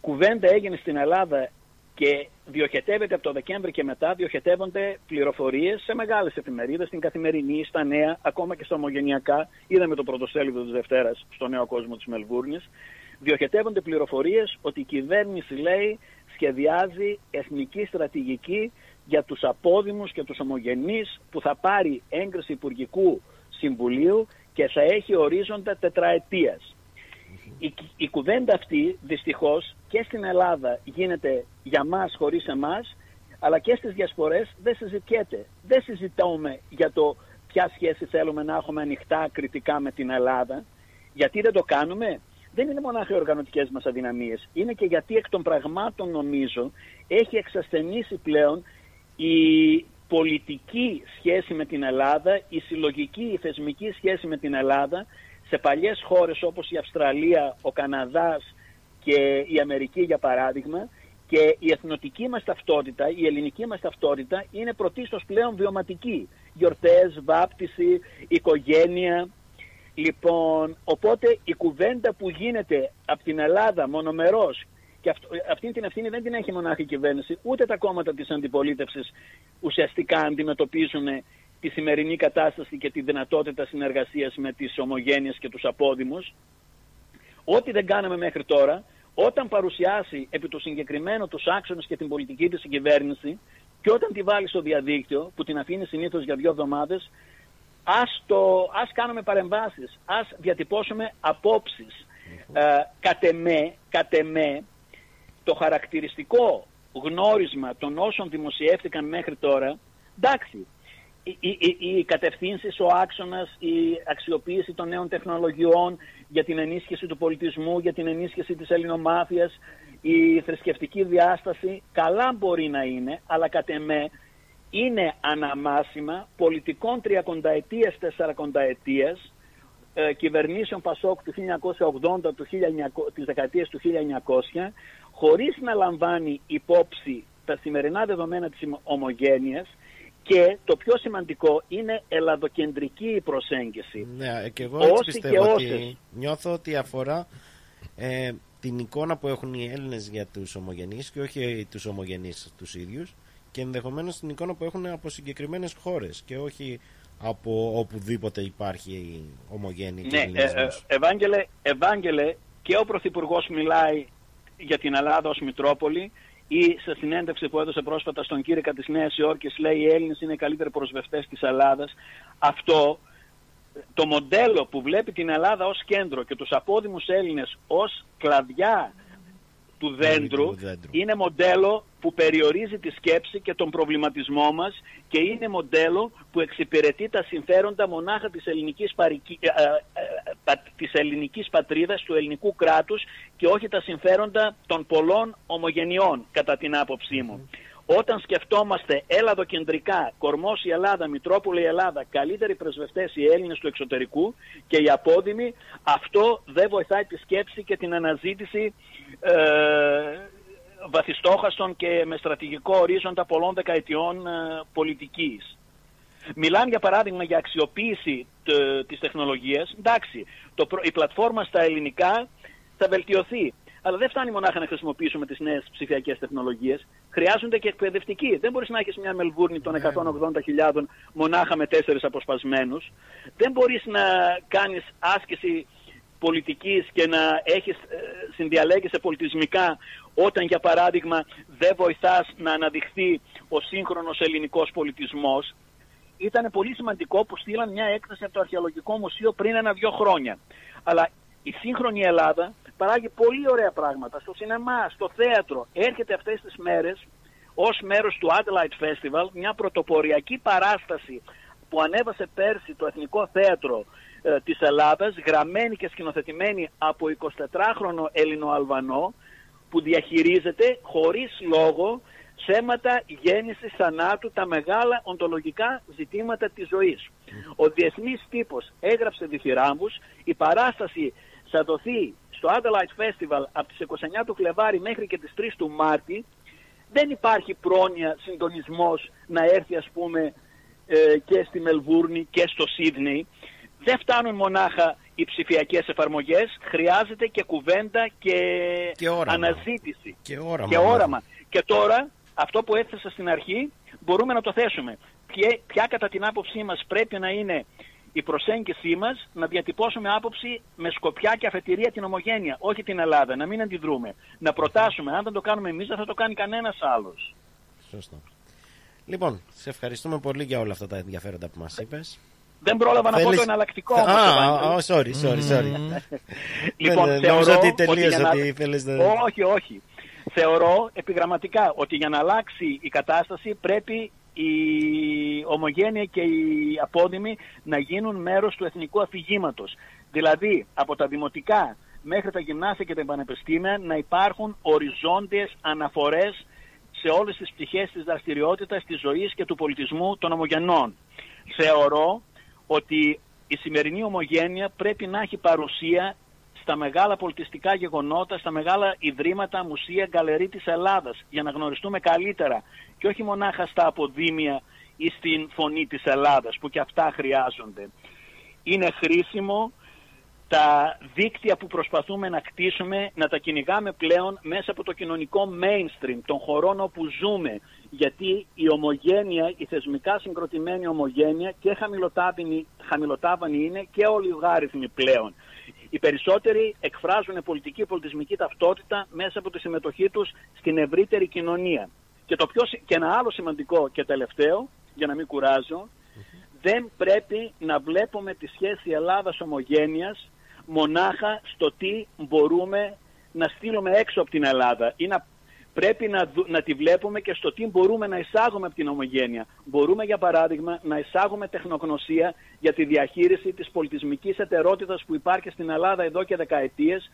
Κουβέντα έγινε στην Ελλάδα και διοχετεύεται από το Δεκέμβρη και μετά, διοχετεύονται πληροφορίες σε μεγάλες εφημερίδες, στην Καθημερινή, στα Νέα, ακόμα και στα Ομογενειακά. Είδαμε το πρωτοσέλιδο της Δευτέρας στο Νέο Κόσμο της Μελβούρνης. Διοχετεύονται πληροφορίες ότι η κυβέρνηση, λέει, σχεδιάζει εθνική στρατηγική για τους απόδημους και τους ομογενείς που θα πάρει έγκριση Υπουργικού Συμβουλίου και θα έχει ορίζοντα τετραετίας. Η, η κουβέντα αυτή δυστυχώς και στην Ελλάδα γίνεται για μας χωρίς εμάς αλλά και στις διασπορές δεν συζητιέται. Δεν συζητάμε για το ποια σχέση θέλουμε να έχουμε ανοιχτά κριτικά με την Ελλάδα. Γιατί δεν το κάνουμε; Δεν είναι μονάχα οι οργανωτικές μας αδυναμίες. Είναι και γιατί εκ των πραγμάτων νομίζω έχει εξασθενήσει πλέον η πολιτική σχέση με την Ελλάδα, η συλλογική, η θεσμική σχέση με την Ελλάδα σε παλιές χώρες όπως η Αυστραλία, ο Καναδάς και η Αμερική για παράδειγμα και η εθνοτική μας ταυτότητα, η ελληνική μας ταυτότητα είναι πρωτίστως πλέον βιωματική. Γιορτές, βάπτιση, οικογένεια. Λοιπόν, οπότε η κουβέντα που γίνεται από την Ελλάδα μονομερός και αυτό, αυτή την ευθύνη δεν την έχει μονάχα η κυβέρνηση, ούτε τα κόμματα της αντιπολίτευσης ουσιαστικά αντιμετωπίζουν τη σημερινή κατάσταση και τη δυνατότητα συνεργασίας με τις ομογένειες και τους απόδημους. Ό,τι δεν κάναμε μέχρι τώρα, όταν παρουσιάσει επί το συγκεκριμένο τους άξονες και την πολιτική της η κυβέρνηση και όταν τη βάλει στο διαδίκτυο, που την αφήνει συνήθως για δύο εβδομάδες, ας, το, ας κάνουμε παρεμβάσεις, ας διατυπώσουμε απόψεις. Ε, κατ' εμέ, κατ' εμέ, το χαρακτηριστικό γνώρισμα των όσων δημοσιεύτηκαν μέχρι τώρα, εντάξει, οι, οι, οι- οι κατευθύνσεις, ο άξονας, η αξιοποίηση των νέων τεχνολογιών για την ενίσχυση του πολιτισμού, για την ενίσχυση της ελληνομάθειας, η θρησκευτική διάσταση, καλά μπορεί να είναι, αλλά κατ' εμέ είναι αναμάσιμα πολιτικών τριακονταετίας, τεσσαρακονταετίας, ε, κυβερνήσεων Πασόκ του 1980, του 1900, της δεκαετίας του 1900, χωρίς να λαμβάνει υπόψη τα σημερινά δεδομένα της ομογένειας και το πιο σημαντικό είναι ελαδοκεντρική η προσέγγιση. Ναι, και εγώ έτσι Όσοι πιστεύω και ότι όσες. νιώθω ότι αφορά ε, την εικόνα που έχουν οι Έλληνες για τους ομογενείς και όχι τους ομογενείς τους ίδιους και ενδεχομένως την εικόνα που έχουν από συγκεκριμένες χώρες και όχι από οπουδήποτε υπάρχει ομογένεια και Ναι, ε, ε, ελληνισμός. Ευάγγελε, Ευάγγελε, και ο Πρωθυπουργός μιλάει για την Ελλάδα ως Μητρόπολη ή σε συνέντευξη που έδωσε πρόσφατα στον Κύρικα της Νέας Υόρκης λέει οι Έλληνες είναι οι καλύτεροι προσβευτές της Ελλάδας. Αυτό το μοντέλο που βλέπει την Ελλάδα ως κέντρο και τους απόδημους Έλληνες ως κλαδιά του δέντρου είναι μοντέλο που περιορίζει τη σκέψη και τον προβληματισμό μας και είναι μοντέλο που εξυπηρετεί τα συμφέροντα μονάχα της ελληνικής, παρικι... ε, ε, ε, πα- της ελληνικής πατρίδας, του ελληνικού κράτους και όχι τα συμφέροντα των πολλών ομογενειών κατά την άποψή μου. Όταν σκεφτόμαστε έλαδοκεντρικά, κορμός η Ελλάδα, Μητρόπολη η Ελλάδα, καλύτεροι πρεσβευτές οι Έλληνες του εξωτερικού και οι απόδημοι, αυτό δεν βοηθάει τη σκέψη και την αναζήτηση ε, βαθιστόχαστων και με στρατηγικό ορίζοντα πολλών δεκαετιών ε, πολιτικής. Μιλάμε για παράδειγμα για αξιοποίηση τε- της τεχνολογίας. Εντάξει, το, προ- η πλατφόρμα στα ελληνικά θα βελτιωθεί. Αλλά δεν φτάνει μονάχα να χρησιμοποιήσουμε τις νέες ψηφιακές τεχνολογίες. Χρειάζονται και εκπαιδευτικοί. Δεν μπορείς να έχεις μια Μελβούρνη των 180.000 μονάχα με τέσσερις αποσπασμένους. Δεν μπορείς να κάνεις άσκηση πολιτικής και να έχεις, ε, συνδιαλέγεσαι πολιτισμικά όταν για παράδειγμα δεν βοηθάς να αναδειχθεί ο σύγχρονος ελληνικός πολιτισμός ήταν πολύ σημαντικό που στείλαν μια έκθεση από το Αρχαιολογικό Μουσείο πριν ένα-δυο χρόνια. Αλλά η σύγχρονη Ελλάδα παράγει πολύ ωραία πράγματα στο σινεμά, στο θέατρο. Έρχεται αυτές τις μέρες ως μέρος του Adelaide Festival μια πρωτοποριακή παράσταση που ανέβασε πέρσι το Εθνικό Θέατρο ε, της Ελλάδας γραμμένη και σκηνοθετημένη από 24χρονο Ελληνοαλβανό που διαχειρίζεται χωρίς λόγο ψέματα γέννησης θανάτου, τα μεγάλα οντολογικά ζητήματα της ζωής. Ο διεθνής τύπος έγραψε διθυράμβους, η παράσταση θα δοθεί στο Adelaide Festival από τις 29 του Φλεβάρι μέχρι και τις 3 του Μάρτη. Δεν υπάρχει πρόνοια συντονισμός να έρθει ας πούμε ε, και στη Μελβούρνη και στο Σίδνεϊ. Δεν φτάνουν μονάχα οι ψηφιακές εφαρμογές, χρειάζεται και κουβέντα και, Και όραμα. αναζήτηση. Και όραμα. Και όραμα. Και τώρα, αυτό που έθεσα στην αρχή, μπορούμε να το θέσουμε. Ποια, ποια κατά την άποψή μας πρέπει να είναι η προσέγγιση μας να διατυπώσουμε άποψη με σκοπιά και αφετηρία την ομογένεια, όχι την Ελλάδα, να μην αντιδρούμε. Να προτάσουμε, αν δεν το κάνουμε εμείς δεν θα το κάνει κανένας άλλος. Σωστό. Λοιπόν, σε ευχαριστούμε πολύ για όλα αυτά τα ενδιαφέροντα που μας είπες. Δεν πρόλαβα να πω Θέλεις- το εναλλακτικό όμως, Α, Ευάγγελε. α, sorry, sorry, sorry. Λοιπόν, Δεν- θεωρώ νόμιζα ότι ότι τελείωσε, για να- ότι θέλεις να- Όχι, όχι. Θεωρώ επιγραμματικά ότι για να αλλάξει η κατάσταση πρέπει η ομογένεια και οι απόδημοι να γίνουν μέρος του εθνικού αφηγήματος. Δηλαδή, από τα δημοτικά μέχρι τα γυμνάσια και τα πανεπιστήμια να υπάρχουν οριζόντιες αναφορές σε όλες τις πτυχές της δραστηριότητας, της ζωής και του πολιτισμού των ομογενών. Θεωρώ ότι η σημερινή ομογένεια πρέπει να έχει παρουσία στα μεγάλα πολιτιστικά γεγονότα, στα μεγάλα ιδρύματα, μουσεία, γκαλερί της Ελλάδας για να γνωριστούμε καλύτερα και όχι μονάχα στα αποδήμια ή στην φωνή της Ελλάδας που και αυτά χρειάζονται. Είναι χρήσιμο τα δίκτυα που προσπαθούμε να κτίσουμε να τα κυνηγάμε πλέον μέσα από το κοινωνικό mainstream των χωρών όπου ζούμε γιατί η ομογένεια, η θεσμικά συγκροτημένη ομογένεια και χαμηλοτάβανη, χαμηλοτάβανη είναι και ολιγάριθμοι πλέον. Οι περισσότεροι εκφράζουν πολιτική πολιτισμική ταυτότητα μέσα από τη συμμετοχή τους στην ευρύτερη κοινωνία. Και, το πιο, συ- και ένα άλλο σημαντικό και τελευταίο, για να μην κουράζω, δεν πρέπει να βλέπουμε τη σχέση Ελλάδας ομογένειας μονάχα στο τι μπορούμε να στείλουμε έξω από την Ελλάδα ή να πρέπει να, δου- να τη βλέπουμε και στο τι μπορούμε να εισάγουμε από την ομογένεια. Μπορούμε, για παράδειγμα, να εισάγουμε τεχνογνωσία για τη διαχείριση της πολιτισμικής ετερότητας που υπάρχει στην Ελλάδα εδώ και δεκαετίες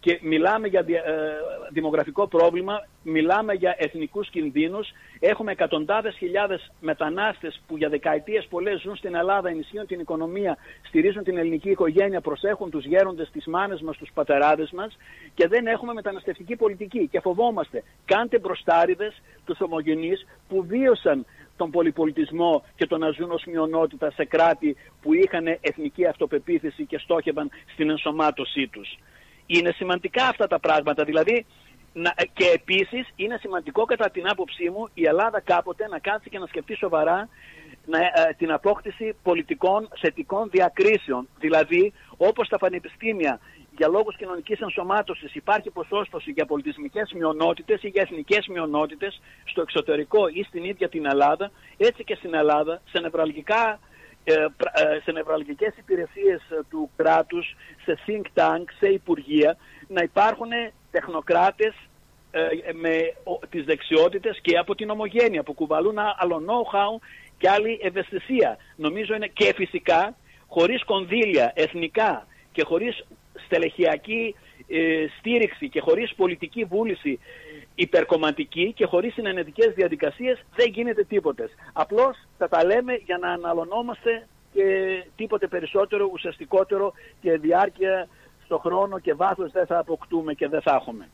και μιλάμε για δια- ε, δημογραφικό πρόβλημα, μιλάμε για εθνικούς κινδύνους. Έχουμε εκατοντάδες χιλιάδες μετανάστες που για δεκαετίες πολλές ζουν στην Ελλάδα, ενισχύουν την οικονομία, στηρίζουν την ελληνική οικογένεια, προσέχουν τους γέροντες, τις μάνες μας, τους πατεράδες μας και δεν έχουμε μεταναστευτική πολιτική και φοβόμαστε. Κάντε μπροστάριδες τους ομογενείς που βίωσαν τον πολυπολιτισμό και το να ζουν ως μειονότητα σε κράτη που είχαν εθνική αυτοπεποίθηση και στόχευαν στην ενσωμάτωσή τους. Είναι σημαντικά αυτά τα πράγματα, δηλαδή να, και επίσης είναι σημαντικό κατά την άποψή μου η Ελλάδα κάποτε να κάτσει και να σκεφτεί σοβαρά να, ε, την απόκτηση πολιτικών θετικών διακρίσεων. Δηλαδή όπως τα πανεπιστήμια για λόγους κοινωνικής ενσωμάτωσης υπάρχει ποσόστοση για πολιτισμικές μειονότητες ή για εθνικές μειονότητες στο εξωτερικό ή στην ίδια την Ελλάδα, έτσι και στην Ελλάδα, σε νευραλγικά ε, πρα- ε, σε νευραλγικές υπηρεσίες ε, του κράτους, σε think tank, σε υπουργεία, να υπάρχουν τεχνοκράτες ε, με ο, τις δεξιότητες και από την ομογένεια που κουβαλούν α- άλλο know-how και άλλη ευαισθησία. Νομίζω είναι και φυσικά χωρίς κονδύλια εθνικά και χωρίς στελεχειακή ε, στήριξη και χωρίς πολιτική βούληση υπερκομματική και χωρίς συνενετικές διαδικασίες δεν γίνεται τίποτε. Απλώς θα τα λέμε για να αναλωνόμαστε και τίποτε περισσότερο, ουσιαστικότερο και διάρκεια στο χρόνο και βάθος δεν θα αποκτούμε και δεν θα έχουμε.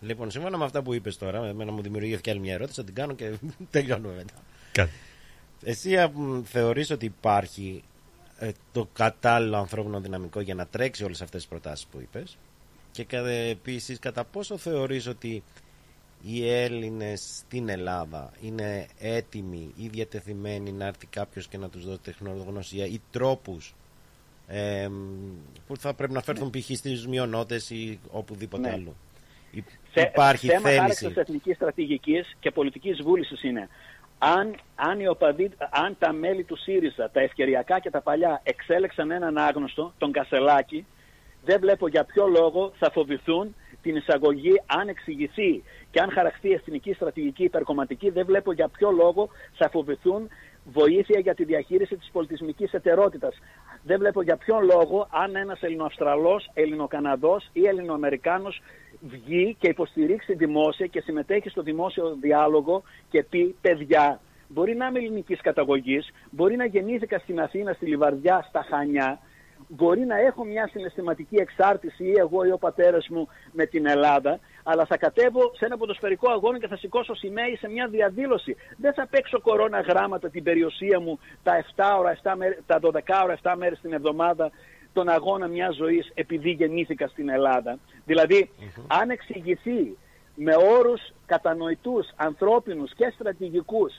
Λοιπόν, σύμφωνα με αυτά που είπες τώρα, εμένα μου δημιουργήθηκε άλλη μια ερώτηση, θα την κάνω και (laughs) τελειώνουμε μετά. Εσύ α, μ, θεωρείς ότι υπάρχει ε, το κατάλληλο ανθρώπινο δυναμικό για να τρέξει όλες αυτές τις προτάσεις που είπες και κα, επίσης κατά πόσο θεωρείς ότι οι Έλληνες στην Ελλάδα είναι έτοιμοι ή διατεθειμένοι να έρθει κάποιος και να τους δώσει τεχνογνωσία ή τρόπους ε, που θα πρέπει να φέρθουν π.χ. στις μειονότητες ή οπουδήποτε Ναι. άλλο. Υ- Θε- Υπάρχει θέμα θέληση. χάραξης εθνικής στρατηγικής και πολιτικής βούλησης είναι αν, αν, οι οπαδοί, αν τα μέλη του ΣΥΡΙΖΑ, τα ευκαιριακά και τα παλιά, εξέλεξαν έναν άγνωστο, τον Κασελάκη, δεν βλέπω για ποιο λόγο θα φοβηθούν την εισαγωγή αν εξηγηθεί και αν χαραχθεί εθνική στρατηγική υπερκομματική, δεν βλέπω για ποιο λόγο θα φοβηθούν βοήθεια για τη διαχείριση της πολιτισμικής ετερότητας. Δεν βλέπω για ποιο λόγο αν ένας Ελληνοαυστραλός, Ελληνοκαναδός ή Ελληνοαμερικάνος βγει και υποστηρίξει δημόσια και συμμετέχει στο δημόσιο διάλογο και πει παιδιά, μπορεί να είμαι ελληνικής καταγωγής, μπορεί να γεννήθηκα στην Αθήνα, στη Λιβαρδιά, στα Χανιά, μπορεί να έχω μια συναισθηματική εξάρτηση ή εγώ ή ο πατέρας μου με την Ελλάδα, αλλά θα κατέβω σε ένα ποδοσφαιρικό αγώνα και θα σηκώσω σημαία σε μια διαδήλωση. Δεν θα παίξω κορώνα γράμματα την περιουσία μου τα 7 ώρα, 7 μέρες, τα 12 ώρα, 7 μέρες την εβδομάδα τον αγώνα μιας ζωής επειδή γεννήθηκα στην Ελλάδα. Δηλαδή, αν εξηγηθεί με όρους κατανοητούς, ανθρώπινους και στρατηγικούς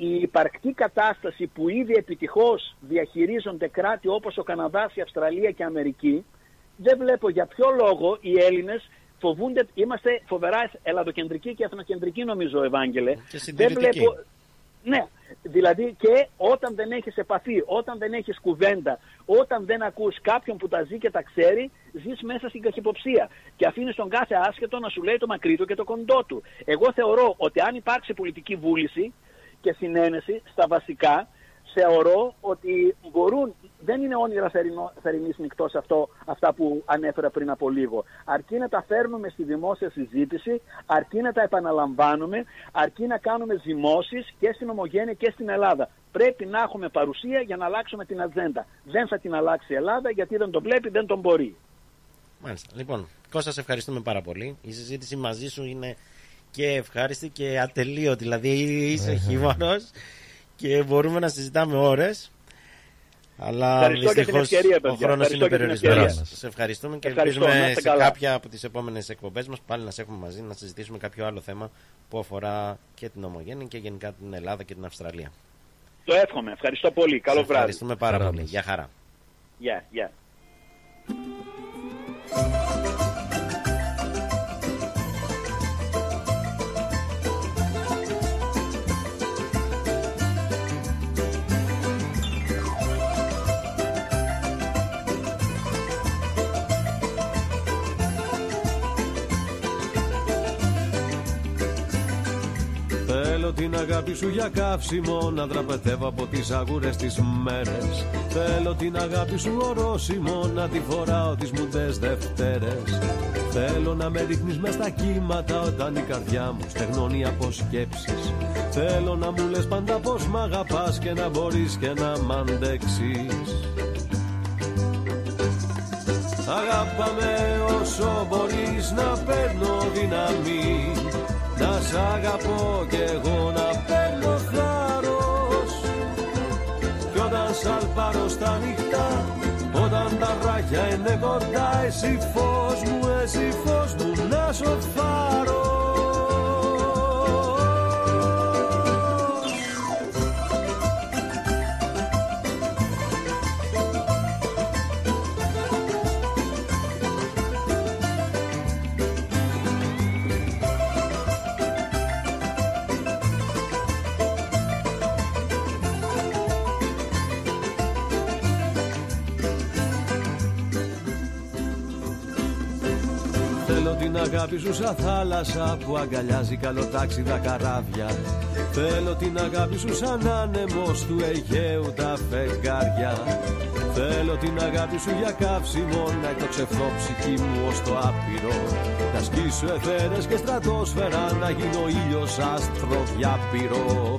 η υπαρκτή κατάσταση που ήδη επιτυχώς διαχειρίζονται κράτη όπως ο Καναδάς, η Αυστραλία και η Αμερική, δεν βλέπω για ποιο λόγο οι Έλληνες φοβούνται, είμαστε φοβερά ελλαδοκεντρικοί και εθνοκεντρικοί νομίζω Ευάγγελε. Και δεν συντηρητικοί. βλέπω, ναι, δηλαδή και όταν δεν έχεις επαφή, όταν δεν έχεις κουβέντα, όταν δεν ακούς κάποιον που τα ζει και τα ξέρει, ζεις μέσα στην καχυποψία και αφήνεις τον κάθε άσχετο να σου λέει το μακρύ του και το κοντό του. Εγώ θεωρώ ότι αν υπάρξει πολιτική βούληση και συνένεση στα βασικά, θεωρώ ότι μπορούν, δεν είναι όνειρα θερινό- θερινής νυχτός αυτό, αυτά που ανέφερα πριν από λίγο. Αρκεί να τα φέρνουμε στη δημόσια συζήτηση, αρκεί να τα επαναλαμβάνουμε, αρκεί να κάνουμε ζυμώσεις και στην Ομογένεια και στην Ελλάδα. Πρέπει να έχουμε παρουσία για να αλλάξουμε την ατζέντα. Δεν θα την αλλάξει η Ελλάδα γιατί δεν τον βλέπει, δεν τον μπορεί. Μάλιστα. Λοιπόν, Κώστα, σε ευχαριστούμε πάρα πολύ. Η συζήτηση μαζί σου είναι και ευχάριστη και ατελείωτη. Δηλαδή είσαι χειμώνος και μπορούμε να συζητάμε ώρες. Αλλά Ευχαριστώ για την δυστυχώς ευκαιρία, ο παιδιά. χρόνος Ευχαριστώ είναι για την περιορισμένος. ευκαιρία. Σε ευχαριστούμε και Ευχαριστώ. Να ελπίζουμε είστε σε καλά. κάποια από τις επόμενες εκπομπές μας πάλι να σε έχουμε μαζί να συζητήσουμε κάποιο άλλο θέμα που αφορά και την Ομογένεια και γενικά την Ελλάδα και την Αυστραλία. Το εύχομαι. Ευχαριστώ πολύ. Καλό Σε βράδυ. Ευχαριστούμε πάρα πολύ. Γεια χαρά. Γεια, γεια. Θέλω την αγάπη σου για καύσιμο Να δραπετεύω από τις αγούρες τις μέρες. Θέλω την αγάπη σου ορόσημο Να τη φοράω τις μουντές Δευτέρες. Θέλω να με ρίχνεις μες στα κύματα Όταν η καρδιά μου στεγνώνει από σκέψεις. Θέλω να μου λες πάντα πως μ' αγαπάς Και να μπορείς και να μ' αντέξεις. Αγάπαμε όσο μπορείς να παίρνω δύναμη Να σ' αγαπώ κι εγώ να παίρνω θάρρος. Κι όταν σαλπάρω στα νυχτά Όταν τα βράχια είναι κοντά Εσύ φως μου, εσύ φως μου να σοφάρω την αγάπη σου σαν θάλασσα που αγκαλιάζει καλοτάξιδα καράβια. Θέλω την αγάπη σου σαν άνεμος του Αιγαίου τα φεγγάρια. Θέλω την αγάπη σου για καύσιμο να εκτοξευθώ ψυχή μου ως το άπειρο. Να σκίσω εθέρες και στρατόσφαιρα να γίνω ήλιος άστρο διάπειρο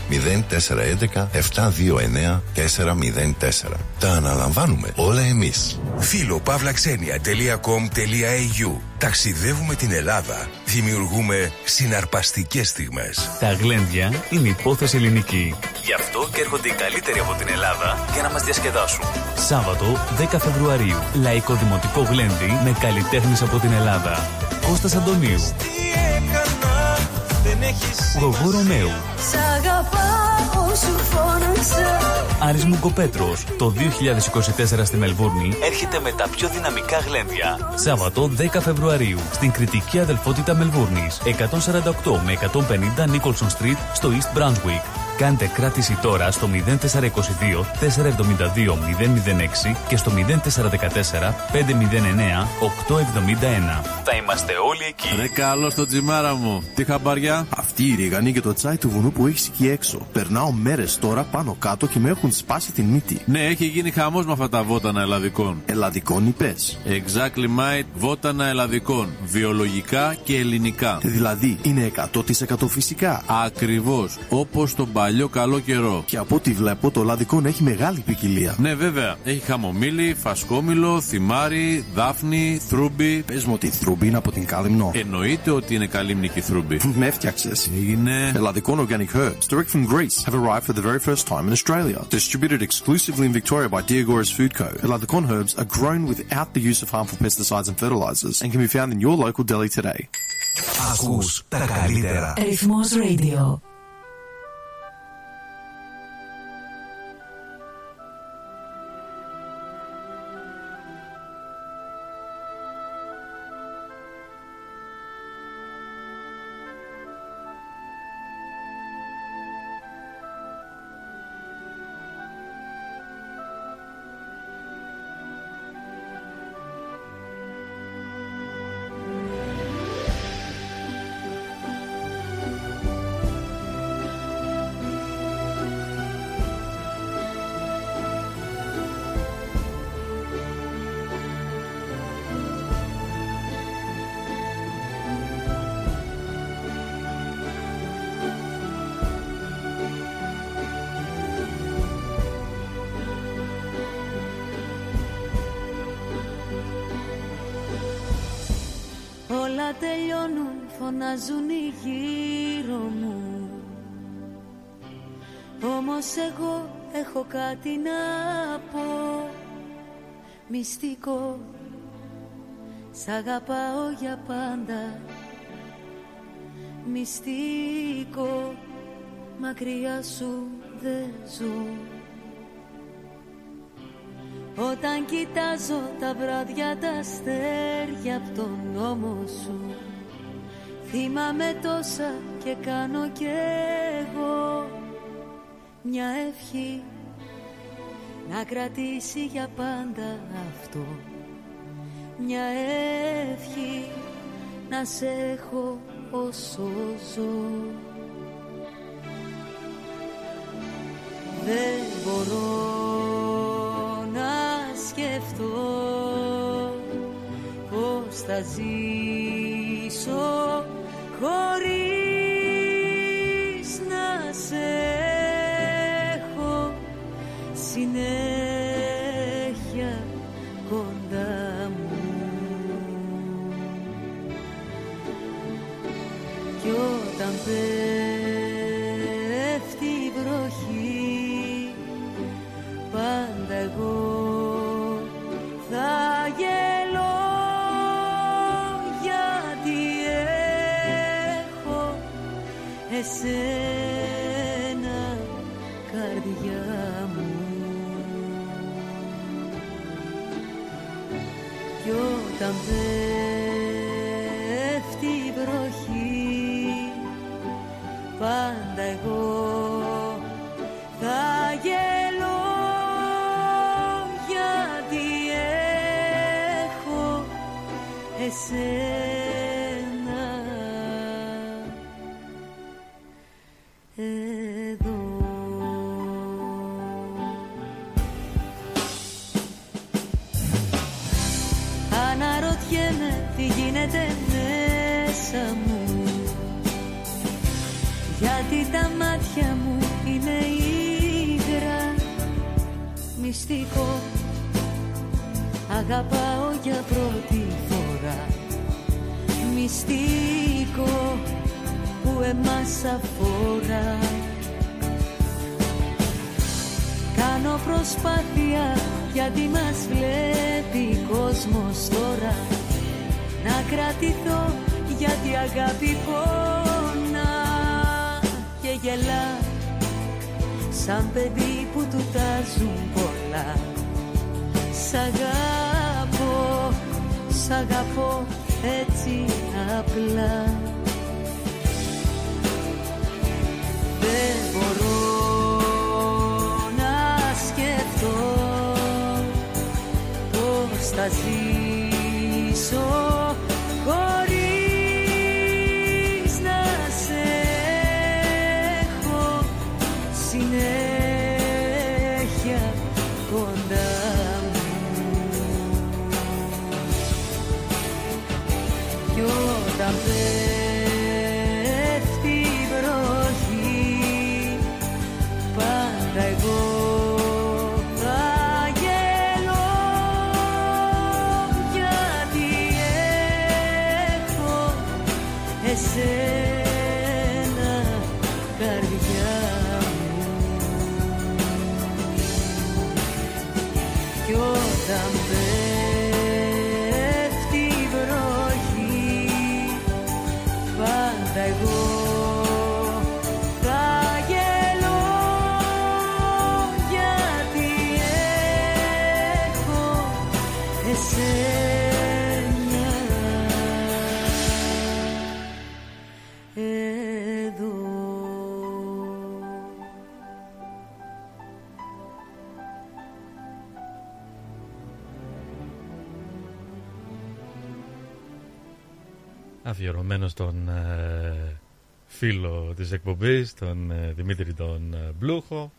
0411 729 404. Τα αναλαμβάνουμε όλα εμείς. Φίλο παύλαξενια.com.au Ταξιδεύουμε την Ελλάδα. Δημιουργούμε συναρπαστικές στιγμές. Τα γλέντια είναι υπόθεση ελληνική. Γι' αυτό και έρχονται οι καλύτεροι από την Ελλάδα για να μας διασκεδάσουν. Σάββατο 10 Φεβρουαρίου. Λαϊκό Δημοτικό Γλέντι με καλλιτέχνες από την Ελλάδα. Κώστας Αντωνίου. Γογό Ρωμαίου. Σ' αγαπάω σου φώναξα Άρης Μουγκοπέτρος. Το 2024 στη Μελβούρνη έρχεται με τα πιο δυναμικά γλέντια. Σάββατο 10 Φεβρουαρίου στην κριτική αδελφότητα Μελβούρνης. 148 με 150 Nicholson Street στο East Brunswick. Κάντε κράτηση τώρα στο 0422 472 006 και στο 0414 509 871. Θα είμαστε όλοι εκεί. Ρε καλό στο τζιμάρα μου. Τι χαμπαριά. Αυτή η ρίγανη και το τσάι του βουνού που έχεις εκεί έξω. Περνάω μέρες τώρα πάνω κάτω και με έχουν σπάσει την μύτη. Ναι, έχει γίνει χαμός με αυτά τα βότανα ελλαδικών. Ελλαδικών είπες. Exactly mate, βότανα ελλαδικών. Βιολογικά και ελληνικά. Δηλαδή είναι 100% φυσικά. Ακριβώς. Όπως τον παλιό καλό καιρό. Και από ό,τι βλέπω το λαδικό έχει μεγάλη ποικιλία. Ναι, βέβαια. Έχει χαμομήλι, φασκόμηλο, θυμάρι, δάφνη, θρούμπι. Πες μου ότι η θρούμπι είναι από την κάλυμνο. Εννοείται ότι είναι καλύμνικη θρούμπι. Με έφτιαξες. Έγινε. Ελλαδικών organic herbs, direct from Greece, have arrived for the very first time in Australia. Distributed exclusively in Victoria by Diagoras Food Co. Eladicon herbs are grown without the use of harmful pesticides and fertilizers and can be found in your local deli today. Ακούς τα καλύτερα. Ρυθμός Radio. Μυστικό. Σ' αγαπάω για πάντα. Μυστικό. Μακριά σου δεν ζω. Όταν κοιτάζω τα βράδια τα αστέρια από τον νόμο σου Θυμάμαι τόσα και κάνω κι εγώ Μια ευχή να κρατήσει για πάντα αυτό. Μια ευχή να σε έχω όσο ζω. Δεν μπορώ να σκεφτώ πώς θα ζήσω χωρίς όταν Αγαπάω για πρώτη φορά. Μυστικό που εμάς αφορά. Κάνω προσπάθεια γιατί μας βλέπει κόσμος τώρα. Να κρατηθώ γιατί αγάπη πόνα και γελά Σαν παιδί που του τάζουν πολλά. Σ' αγαπώ, σ' αγαπώ έτσι απλά. Δεν μπορώ να σκεφτώ πώς θα ζήσω κι Αφιερωμένο στον ε, φίλο της εκπομπής, τον ε, Δημήτρη τον ε, Μπλούχο.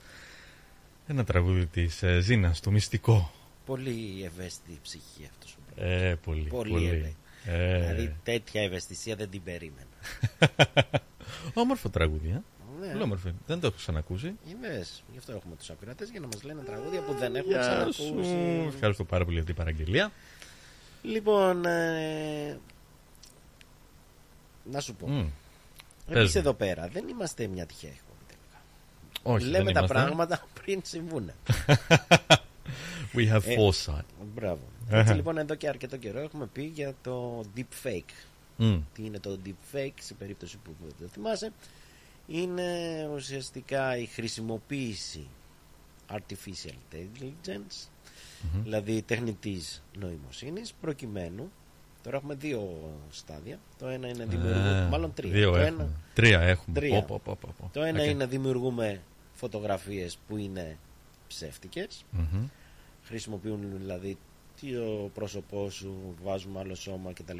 Ένα τραγούδι της ε, Ζήνας, το μυστικό. Πολύ ευαίσθητη η ψυχή αυτός. ο Ε, πολύ, Πολύ, πολύ. ευαίσθητη. Ε. Δηλαδή τέτοια ευαισθησία δεν την περίμενα. (laughs) Όμορφο τραγούδι, ε. Ναι. Πολύ όμορφο. Δεν το έχω ξανακούσει. Είδες, γι' αυτό έχουμε τους ακροατές για να μας λένε τραγούδια που δεν έχουμε Γεια ξανακούσει. σου. Ευχαριστώ πάρα πολύ για την παραγγελία. Λοιπόν, ε, να σου πω. Μμ. Εμείς Πες μου. εδώ πέρα δεν είμαστε μια τυχαία εκπομπή τελικά. Όχι, Λέμε δεν τα είμαστε. πράγματα (laughs) πριν συμβούν. (laughs) We have Ε, foresight. Μπράβο. Αχα. Έτσι λοιπόν εδώ και αρκετό καιρό έχουμε πει για το deep fake. Μμ. Τι είναι το deep fake σε περίπτωση που δεν θυμάσαι. Είναι ουσιαστικά η χρησιμοποίηση artificial intelligence, Μμμ. δηλαδή τεχνητής νοημοσύνης, προκειμένου Τώρα έχουμε δύο στάδια. Το ένα είναι δημιουργούμε. Α, μάλλον τρία. δύο το έχουμε. Τρία έχουμε. Τρία. Πω, πω, πω, πω. Το ένα Οκ. είναι δημιουργούμε φωτογραφίες που είναι ψεύτικες. Μμμ. Χρησιμοποιούν δηλαδή το πρόσωπός σου, βάζουμε άλλο σώμα κτλ.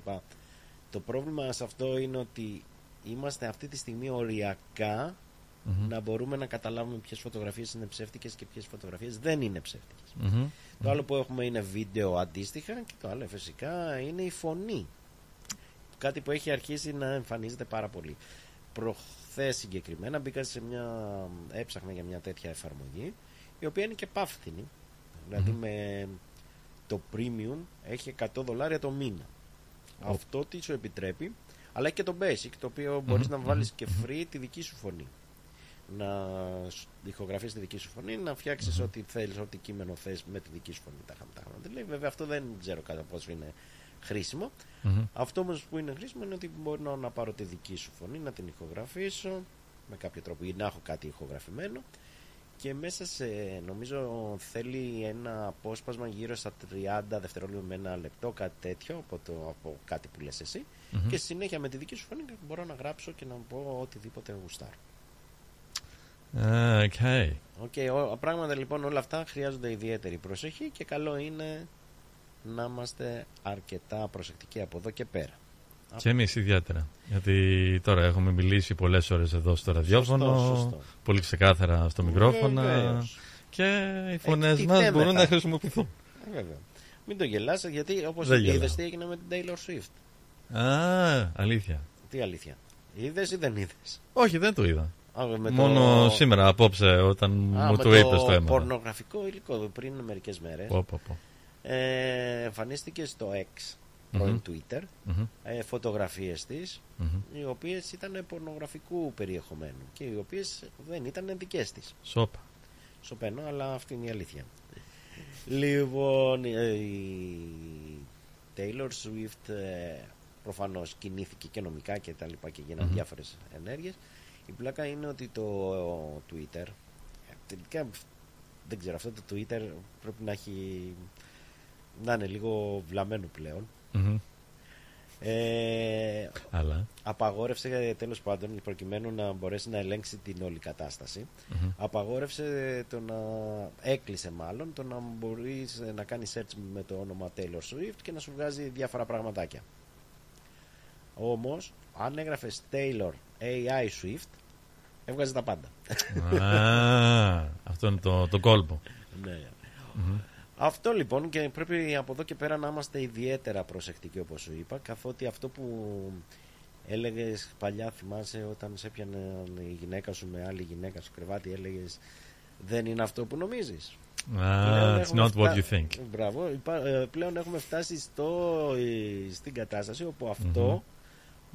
Το πρόβλημα σε αυτό είναι ότι είμαστε αυτή τη στιγμή οριακά Μμμ. να μπορούμε να καταλάβουμε ποιες φωτογραφίες είναι ψεύτικες και ποιες φωτογραφίες δεν είναι ψεύτικες. Μμμ. Το άλλο που έχουμε είναι βίντεο αντίστοιχα και το άλλο φυσικά είναι η φωνή. Κάτι που έχει αρχίσει να εμφανίζεται πάρα πολύ. Προχθές συγκεκριμένα μπήκα σε μια... έψαχνα για μια τέτοια εφαρμογή η οποία είναι και πάφθηνη. Δηλαδή Μμμ. με το premium έχει 100 δολάρια το μήνα. Ω. Αυτό τι σου επιτρέπει, αλλά έχει και το basic το οποίο μπορείς Μμμ, να βάλεις μμμ, και free τη δική σου φωνή να σ- ηχογραφείς τη δική σου φωνή, να φτιάξεις Μμμ. ό,τι θέλεις, ό,τι κείμενο θες με τη δική σου φωνή. Τα χαμ- τα χαμ- λέει. Βέβαια αυτό δεν ξέρω κατά πόσο είναι χρήσιμο. Μμμ. Αυτό όμως που είναι χρήσιμο είναι ότι μπορώ να πάρω τη δική σου φωνή, να την ηχογραφήσω με κάποιο τρόπο ή να έχω κάτι ηχογραφημένο και μέσα σε, νομίζω θέλει ένα απόσπασμα γύρω στα 30 δευτερόλεπτα με ένα λεπτό, κάτι τέτοιο από, το, από κάτι που λες εσύ Μμμ. και στη συνέχεια με τη δική σου φωνή μπορώ να γράψω και να πω οτιδήποτε γουστάρω. Α, OK. OK, ο- πράγματα λοιπόν όλα αυτά χρειάζονται ιδιαίτερη προσοχή και καλό είναι να είμαστε αρκετά προσεκτικοί από εδώ και πέρα. Και εμείς ιδιαίτερα. Γιατί τώρα έχουμε μιλήσει πολλές ώρες εδώ στο ραδιόφωνο, σωστό. πολύ ξεκάθαρα στο μικρόφωνο. Βεβαίως. Και οι φωνές μας Εκτιθέμεθα. μπορούν να χρησιμοποιηθούν. Ε, Βέβαια. Μην το γελάς γιατί όπως Δεν γελάω. είδες τι έγινε με την Taylor Swift; Α, αλήθεια. Τι αλήθεια. Είδες ή δεν είδες; Όχι, δεν το είδα. Α, με το- Μόνο σήμερα απόψε όταν Α, μου με το είπε το έμαθα. πορνογραφικό υλικό πριν μερικές μέρες. Πω, πω, πω. Ε, εμφανίστηκε στο X, Μμμ. πρώην Twitter, Μμμ. ε, φωτογραφίες της, Μμμ. οι οποίες ήταν πορνογραφικού περιεχομένου και οι οποίες δεν ήταν δικές της. Σόπα. Σωπαίνω, αλλά αυτή είναι η αλήθεια. Λοιπόν, ε, η Taylor Swift ε, προφανώς κινήθηκε και νομικά και τα λοιπά και γίνανε Μμμ. διάφορες ενέργειες. Η πλάκα είναι ότι το Twitter, ε, τελικά δεν ξέρω, αυτό το Twitter πρέπει να έχει να είναι λίγο βλαμμένο πλέον. Μμμ. Ε, Αλλά. απαγόρευσε τέλος πάντων προκειμένου να μπορέσει να ελέγξει την όλη κατάσταση Μμμ. απαγόρευσε το να έκλεισε μάλλον το να μπορείς να κάνεις search με το όνομα Taylor Swift και να σου βγάζει διάφορα πραγματάκια όμως αν έγραφες Taylor AI Swift έβγαζε τα πάντα Α, αυτό είναι το, το κόλπο. ναι. Μμμ. Αυτό λοιπόν και πρέπει από εδώ και πέρα να είμαστε ιδιαίτερα προσεκτικοί όπως σου είπα καθότι αυτό που έλεγες παλιά θυμάσαι όταν σε έπιανε η γυναίκα σου με άλλη γυναίκα στο κρεβάτι έλεγες δεν είναι αυτό που νομίζεις Α, Πλέον it's έχουμε not what φτά- you think. Μπράβο, υπά- ε, πλέον έχουμε φτάσει στο, ε, στην κατάσταση όπου αυτό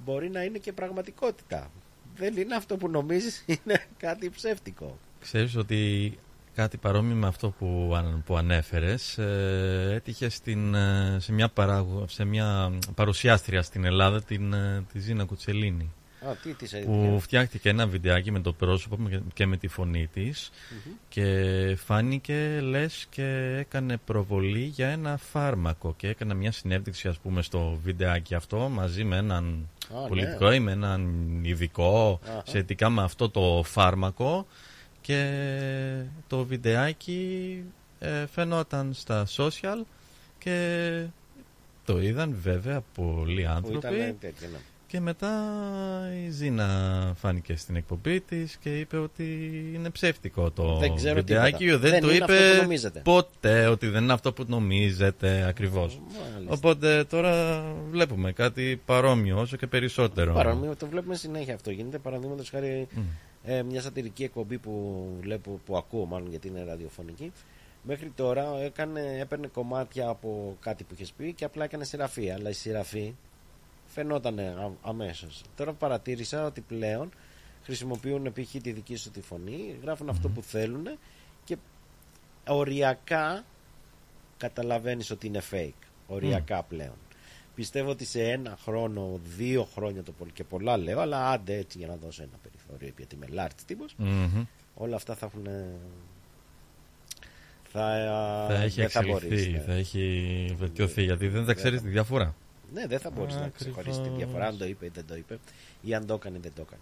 μπορεί να είναι και πραγματικότητα. Δεν είναι αυτό που νομίζεις, (laughs) είναι κάτι ψεύτικο. Ξέρεις ότι κάτι παρόμοιο με αυτό που, αν- που ανέφερες ε, έτυχε στην, ε, σε, μια παράγω, σε μια παρουσιάστρια στην Ελλάδα την, ε, τη Ζήνα Κουτσελίνη Α, τι της που έγινε. φτιάχτηκε ένα βιντεάκι με το πρόσωπο με- και με τη φωνή της και φάνηκε λες και έκανε προβολή για ένα φάρμακο και έκανε μια συνέντευξη ας πούμε στο βιντεάκι αυτό μαζί με έναν Α, πολιτικό ναι. ή με έναν ειδικό Αχα. σχετικά με αυτό το φάρμακο και το βιντεάκι ε, φαινόταν στα social και το είδαν βέβαια πολλοί Που άνθρωποι ήταν τέτοιο, ναι. Και μετά η Ζήνα φάνηκε στην εκπομπή της και είπε ότι είναι ψεύτικο το Δεν ξέρω βιντεάκι. τίποτα. Δεν, Δεν το είναι είπε αυτό που νομίζετε. ποτέ ότι δεν είναι αυτό που νομίζετε ακριβώς. Μάλιστα. Οπότε τώρα βλέπουμε κάτι παρόμοιο όσο και περισσότερο. Παρόμοιο, το βλέπουμε συνέχεια αυτό. Γίνεται παραδείγματος χάρη Μμ. ε, μια σατυρική εκπομπή που, βλέπω, που ακούω, μάλλον γιατί είναι ραδιοφωνική. Μέχρι τώρα έκανε, έπαιρνε κομμάτια από κάτι που είχες πει και απλά έκανε σειραφή. Αλλά η σειραφή φαινόταν αμέσως. Τώρα παρατήρησα ότι πλέον χρησιμοποιούν π.χ. τη δική σου τη φωνή, γράφουν αυτό που θέλουν και οριακά καταλαβαίνεις ότι είναι fake. Οριακά πλέον. Πιστεύω ότι σε ένα χρόνο, δύο χρόνια το πολύ και πολλά λέω, αλλά άντε έτσι για να δώσω ένα περιθώριο γιατί είμαι λάρτης τύπος, Μμμ. όλα αυτά θα έχουν... Θα, Θα έχει δεν θα εξελιχθεί, μπορείς, ναι. θα έχει βελτιωθεί γιατί δεν θα ξέρεις τη διαφορά. Ναι, δεν θα μπορείς να Ακριβώς. ξεχωρίσεις τη διαφορά αν το είπε ή δεν το είπε ή αν το έκανε ή δεν το έκανε.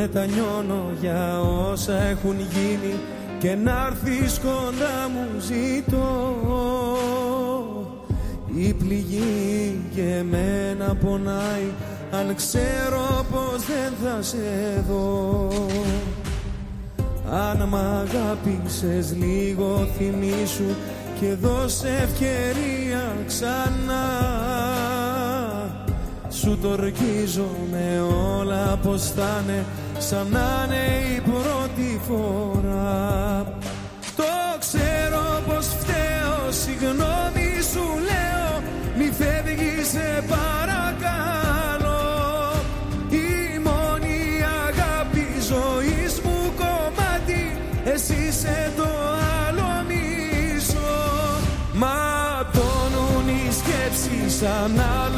Μετανιώνω για όσα έχουν γίνει και να έρθεις κοντά μου ζητώ. Η πληγή και εμένα πονάει αν ξέρω πως δεν θα σε δω. Αν μ' αγάπησες λίγο θυμήσου και δώσε ευκαιρία ξανά σου το με όλα πως θα είναι σαν να είναι η πρώτη φορά. Το ξέρω πως φταίω, συγγνώμη σου λέω Μη φεύγεις σε παρακαλώ. Η μόνη αγάπη ζωής μου κομμάτι Εσύ είσαι το άλλο μισό. Ματώνουν οι σκέψεις αν άλλο λατρέψεις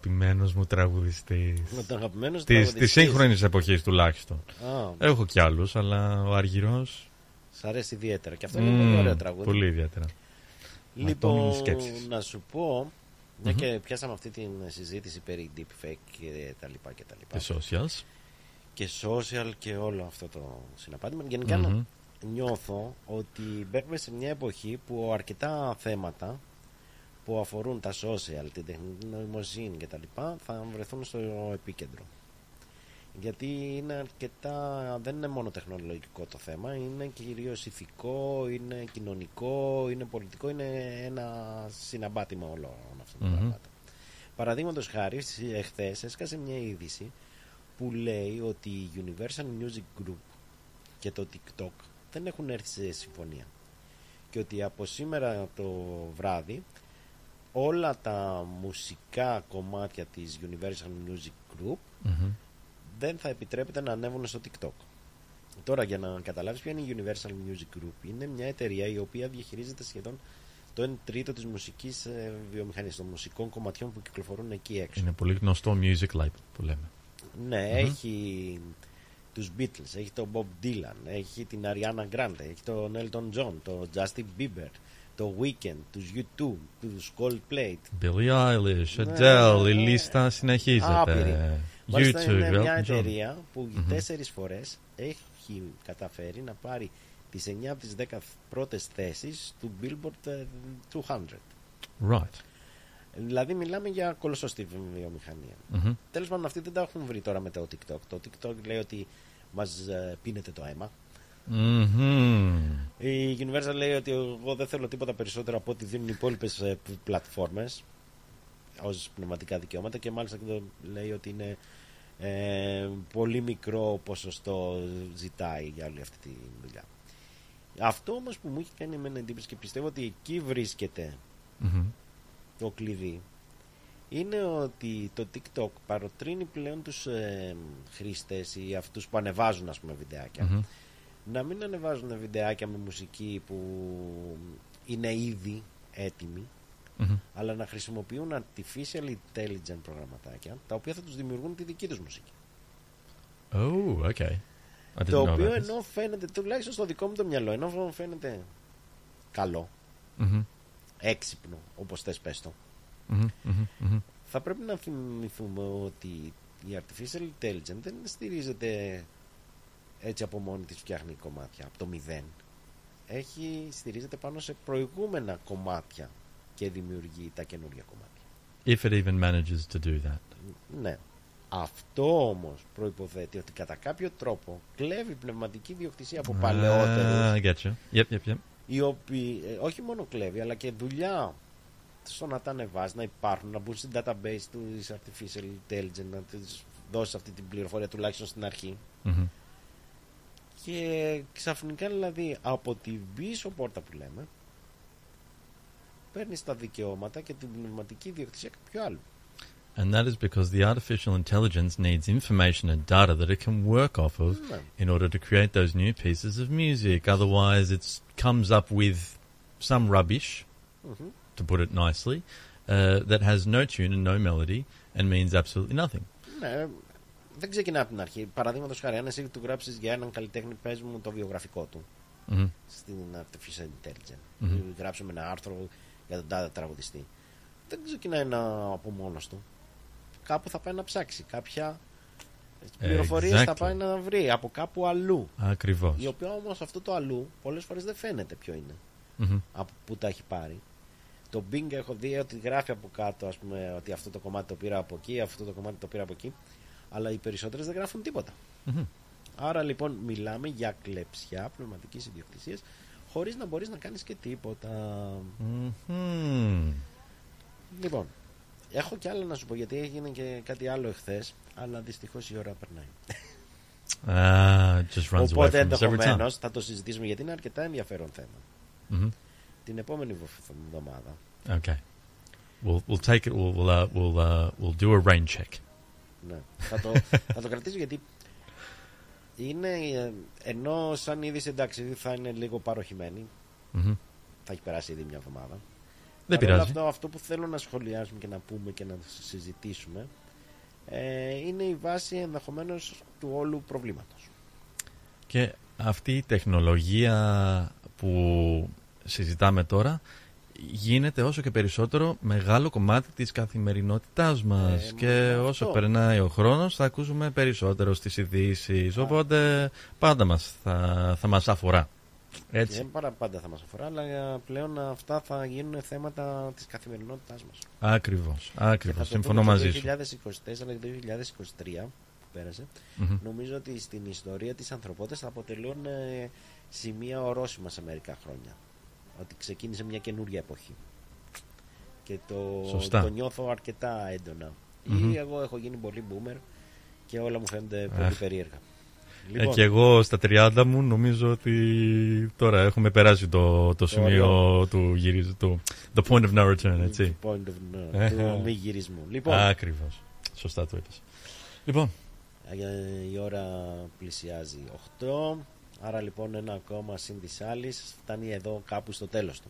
Ο αγαπημένος μου τραγουδιστής. Με τον αγαπημένος σου Της τραγουδιστής. σύγχρονης εποχής τουλάχιστον. Α. Έχω κι άλλους, αλλά ο Αργυρό. Σ' αρέσει ιδιαίτερα. Και αυτό είναι πολύ ωραίο τραγούδι. Πολύ ιδιαίτερα. Λοιπόν, Ατόμιες σκέψεις. να σου πω, μια Μμμ. και πιάσαμε αυτή την συζήτηση περί deepfake και τα λοιπά και τα λοιπά. Και socials. Και social και όλο αυτό το συναπάτημα. Γενικά Μμμ. να νιώθω ότι μπαίνουμε σε μια εποχή που αρκετά θέματα που αφορούν τα social, την τεχνητή νοημοσύνη και τα λοιπά θα βρεθούν στο επίκεντρο. Γιατί είναι αρκετά, δεν είναι μόνο τεχνολογικό το θέμα, είναι κυρίως ηθικό, είναι κοινωνικό, είναι πολιτικό, είναι ένα συναμπάτημα όλων αυτών των Μμμ. πραγμάτων. Παραδείγματος χάρη, εχθές έσκασε μια είδηση που λέει ότι η Universal Music Group και το TikTok δεν έχουν έρθει σε συμφωνία. Και ότι από σήμερα το βράδυ όλα τα μουσικά κομμάτια της Universal Music Group Μμμ. δεν θα επιτρέπεται να ανέβουν στο TikTok. Τώρα για να καταλάβεις ποια είναι η Universal Music Group είναι μια εταιρεία η οποία διαχειρίζεται σχεδόν το 1 τρίτο της μουσικής ε, βιομηχανίας των μουσικών κομματιών που κυκλοφορούν εκεί έξω. Είναι πολύ γνωστό music label που λέμε. Ναι, Μμμ. έχει τους Beatles, έχει τον Bob Dylan, έχει την Ariana Grande, έχει τον Elton John, τον Justin Bieber, το Weekend, τους U2, τους Coldplay. Billie Eilish, Ναι, Adele, ναι, η ναι. λίστα συνεχίζεται. Άπειρη. Μάλιστα YouTube, είναι μια Elton John. εταιρεία που Μμμ. τέσσερις φορές έχει καταφέρει να πάρει τις 9 από τις 10 πρώτες θέσεις του Billboard ε, 200. Right. Δηλαδή μιλάμε για κολοσσοστή βιομηχανία. Μμμ. Τέλος πάντων αυτοί δεν τα έχουν βρει τώρα με το TikTok. Το TikTok λέει ότι μας ε, πίνεται το αίμα. Μμμ. Η Universal λέει ότι εγώ δεν θέλω τίποτα περισσότερο από ό,τι δίνουν οι υπόλοιπες πλατφόρμες ως πνευματικά δικαιώματα και μάλιστα και το λέει ότι είναι ε, πολύ μικρό ποσοστό ζητάει για όλη αυτή τη δουλειά. Αυτό όμως που μου έχει κάνει εμένα εντύπωση και πιστεύω ότι εκεί βρίσκεται Μμμ. το κλειδί είναι ότι το TikTok παροτρύνει πλέον τους ε, χρήστες ή αυτούς που ανεβάζουν ας πούμε βιντεάκια Μμμ. Να μην ανεβάζουν βιντεάκια με μουσική που είναι ήδη έτοιμοι Μμμ. αλλά να χρησιμοποιούν artificial intelligent προγραμματάκια τα οποία θα τους δημιουργούν τη δική τους μουσική Oh, okay. I didn't το know οποίο about this. ενώ φαίνεται τουλάχιστον στο δικό μου το μυαλό ενώ φαίνεται καλό Μμμ. έξυπνο όπως θες πες το Μμμ, μμμ, μμμ. θα πρέπει να θυμηθούμε ότι η artificial intelligence δεν στηρίζεται έτσι από μόνη της φτιάχνει κομμάτια από το μηδέν έχει στηρίζεται πάνω σε προηγούμενα κομμάτια και δημιουργεί τα καινούργια κομμάτια If it even manages to do that. ναι αυτό όμως προϋποθέτει ότι κατά κάποιο τρόπο κλέβει πνευματική διοκτησία από Ah, παλαιότερους I get you. Yep, yep, yep. οι οποίοι ε, όχι μόνο κλέβει αλλά και δουλειά στο να τα ανεβάζει, να υπάρχουν, να μπουν στην database του της artificial intelligence, να της δώσεις αυτή την πληροφορία τουλάχιστον στην αρχή. Μμμ. Και ξαφνικά δηλαδή από την πίσω πόρτα που λέμε παίρνει τα δικαιώματα και την πνευματική διοκτησία κάποιου άλλου. And that is because the artificial intelligence needs information and data that it can work off of Ναι. in order to create those new pieces of music. Otherwise, it comes up with some rubbish, Mhm. to put it nicely, uh, that has no tune and no melody and means absolutely nothing. Ναι, δεν ξεκινά από την αρχή. Παραδείγματος χάρη, αν εσύ του γράψεις για έναν καλλιτέχνη, πες μου το βιογραφικό του Μμμ. στην artificial intelligence. Μμμ. Ή Γράψουμε ένα άρθρο για τον τάδε τραγουδιστή. Δεν ξεκινάει να από μόνος του. Κάπου θα πάει να ψάξει. Κάποια πληροφορίες θα Exactly. πάει να βρει από κάπου αλλού. Ακριβώς. Η οποία όμως αυτό το αλλού πολλές φορές δεν φαίνεται ποιο είναι. Μμμ. Από πού τα έχει πάρει. Το Bing έχω δει ότι γράφει από κάτω ας πούμε, ότι αυτό το κομμάτι το πήρα από εκεί, αυτό το κομμάτι το πήρα από εκεί. Αλλά οι περισσότερες δεν γράφουν τίποτα. Μμμ. Άρα λοιπόν μιλάμε για κλεψιά πνευματικής ιδιοκτησίας χωρίς να μπορείς να κάνεις και τίποτα. Μμμ. Λοιπόν, έχω κι άλλα να σου πω γιατί έγινε και κάτι άλλο εχθές. Αλλά δυστυχώς η ώρα περνάει. Ah, it just runs away Οπότε from us every time. ενδεχομένως θα το συζητήσουμε γιατί είναι αρκετά ενδιαφέρον θέμα. Mhm. Την επόμενη βο- εβδομάδα. Okay. We'll we'll take it. We'll we'll uh, we'll uh, we'll do a rain check. Ναι. θα, το, (laughs) θα το κρατήσω γιατί είναι ε, ενώ σαν είδηση εντάξει θα είναι λίγο παροχημένη. Μμμ. Θα έχει περάσει ήδη μια εβδομάδα. Δεν Παρ' όλα πειράζει. Αυτό, αυτό που θέλω να σχολιάσουμε και να πούμε και να συζητήσουμε ε, είναι η βάση ενδεχομένως του όλου προβλήματος. Και αυτή η τεχνολογία που συζητάμε τώρα γίνεται όσο και περισσότερο μεγάλο κομμάτι της καθημερινότητάς μας Ε, και αυτό. όσο περνάει ο χρόνος θα ακούσουμε περισσότερο στις ειδήσει. οπότε πάντα μας θα, θα μας αφορά. Έτσι. Και παρά πάντα θα μας αφορά, αλλά ε, πλέον αυτά θα γίνουν θέματα της καθημερινότητάς μας. Ακριβώς, Και θα ακριβώς. το Συμφωνώ δούμε μαζί το σου. 2024 και το 2023 που πέρασε. Μμμ. Νομίζω ότι στην ιστορία της ανθρωπότητας θα αποτελούν ε, σημεία ορόσημα σε μερικά χρόνια. Ότι ξεκίνησε μια καινούρια εποχή. Και το, Σωστά. το νιώθω αρκετά έντονα. Μμμ. Ή εγώ έχω γίνει πολύ boomer και όλα μου φαίνονται πολύ Αχ. περίεργα. Ε, και εγώ στα 30 μου νομίζω ότι τώρα έχουμε περάσει το, το σημείο όριο. του γυρίζου, του, the point of no return, έτσι. Το point of no- Ε, του μη γυρισμού. Λοιπόν. Ακριβώς. Σωστά το είπες. Λοιπόν, Ε, Η ώρα πλησιάζει 8. Άρα λοιπόν ένα ακόμα συν της άλλης φτάνει εδώ κάπου στο τέλος του.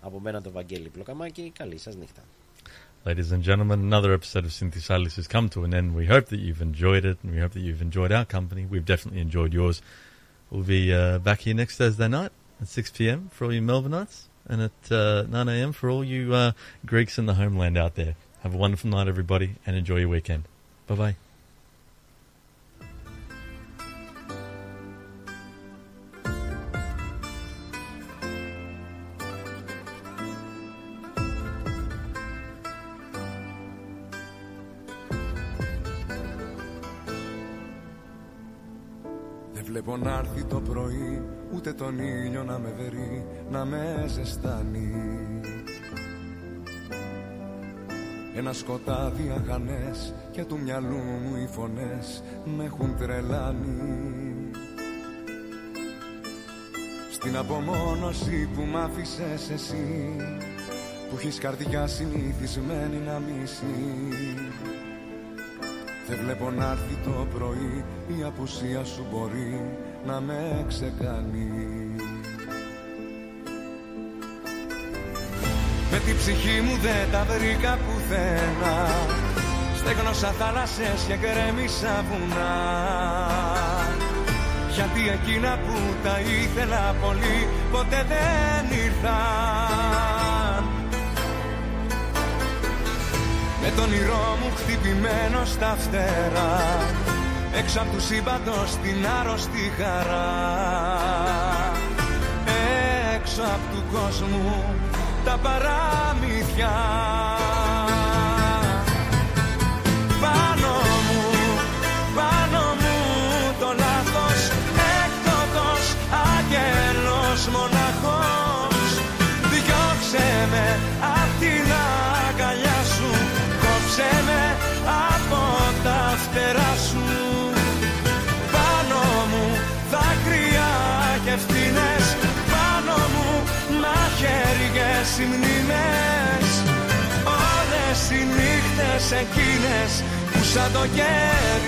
Από μένα το Βαγγέλη Πλοκαμάκη. Καλή σας νύχτα. Ladies and gentlemen, another episode of Synthisalis has come to an end. We hope that you've enjoyed it, and we hope that you've enjoyed our company. We've definitely enjoyed yours. We'll be uh, back here next Thursday night at 6 p.m. for all you Melbourneites, and at uh, 9 a.m. for all you uh, Greeks in the homeland out there. Have a wonderful night, everybody, and enjoy your weekend. Bye bye. Να έρθει το πρωί Ούτε τον ήλιο να με βερεί Να με ζεστάνει. Ένα σκοτάδι αχανές Και του μυαλού μου οι φωνές Με έχουν τρελάνει. Στην απομόνωση που μ' άφησες εσύ Που έχεις καρδιά συνηθισμένη να μισεί δεν βλέπω να έρθει το πρωί Η απουσία σου μπορεί να με ξεκάνει. Με την ψυχή μου δεν τα βρήκα πουθενά. Στέγνωσα θάλασσες και γκρέμισα βουνά. Γιατί εκείνα που τα ήθελα πολύ Ποτέ δεν ήρθαν. Με τον όνειρό μου χτυπημένο στα φτερά Έξω απ' τους σύμπαντος την άρρωστη χαρά. Έξω απ' του κόσμου τα παραμύθια εκείνες που σαν το κέρι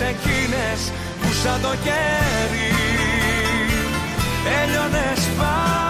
εκείνες που σαν το κέρι Έλειωνες πάνω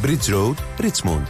Bridge Road, Richmond.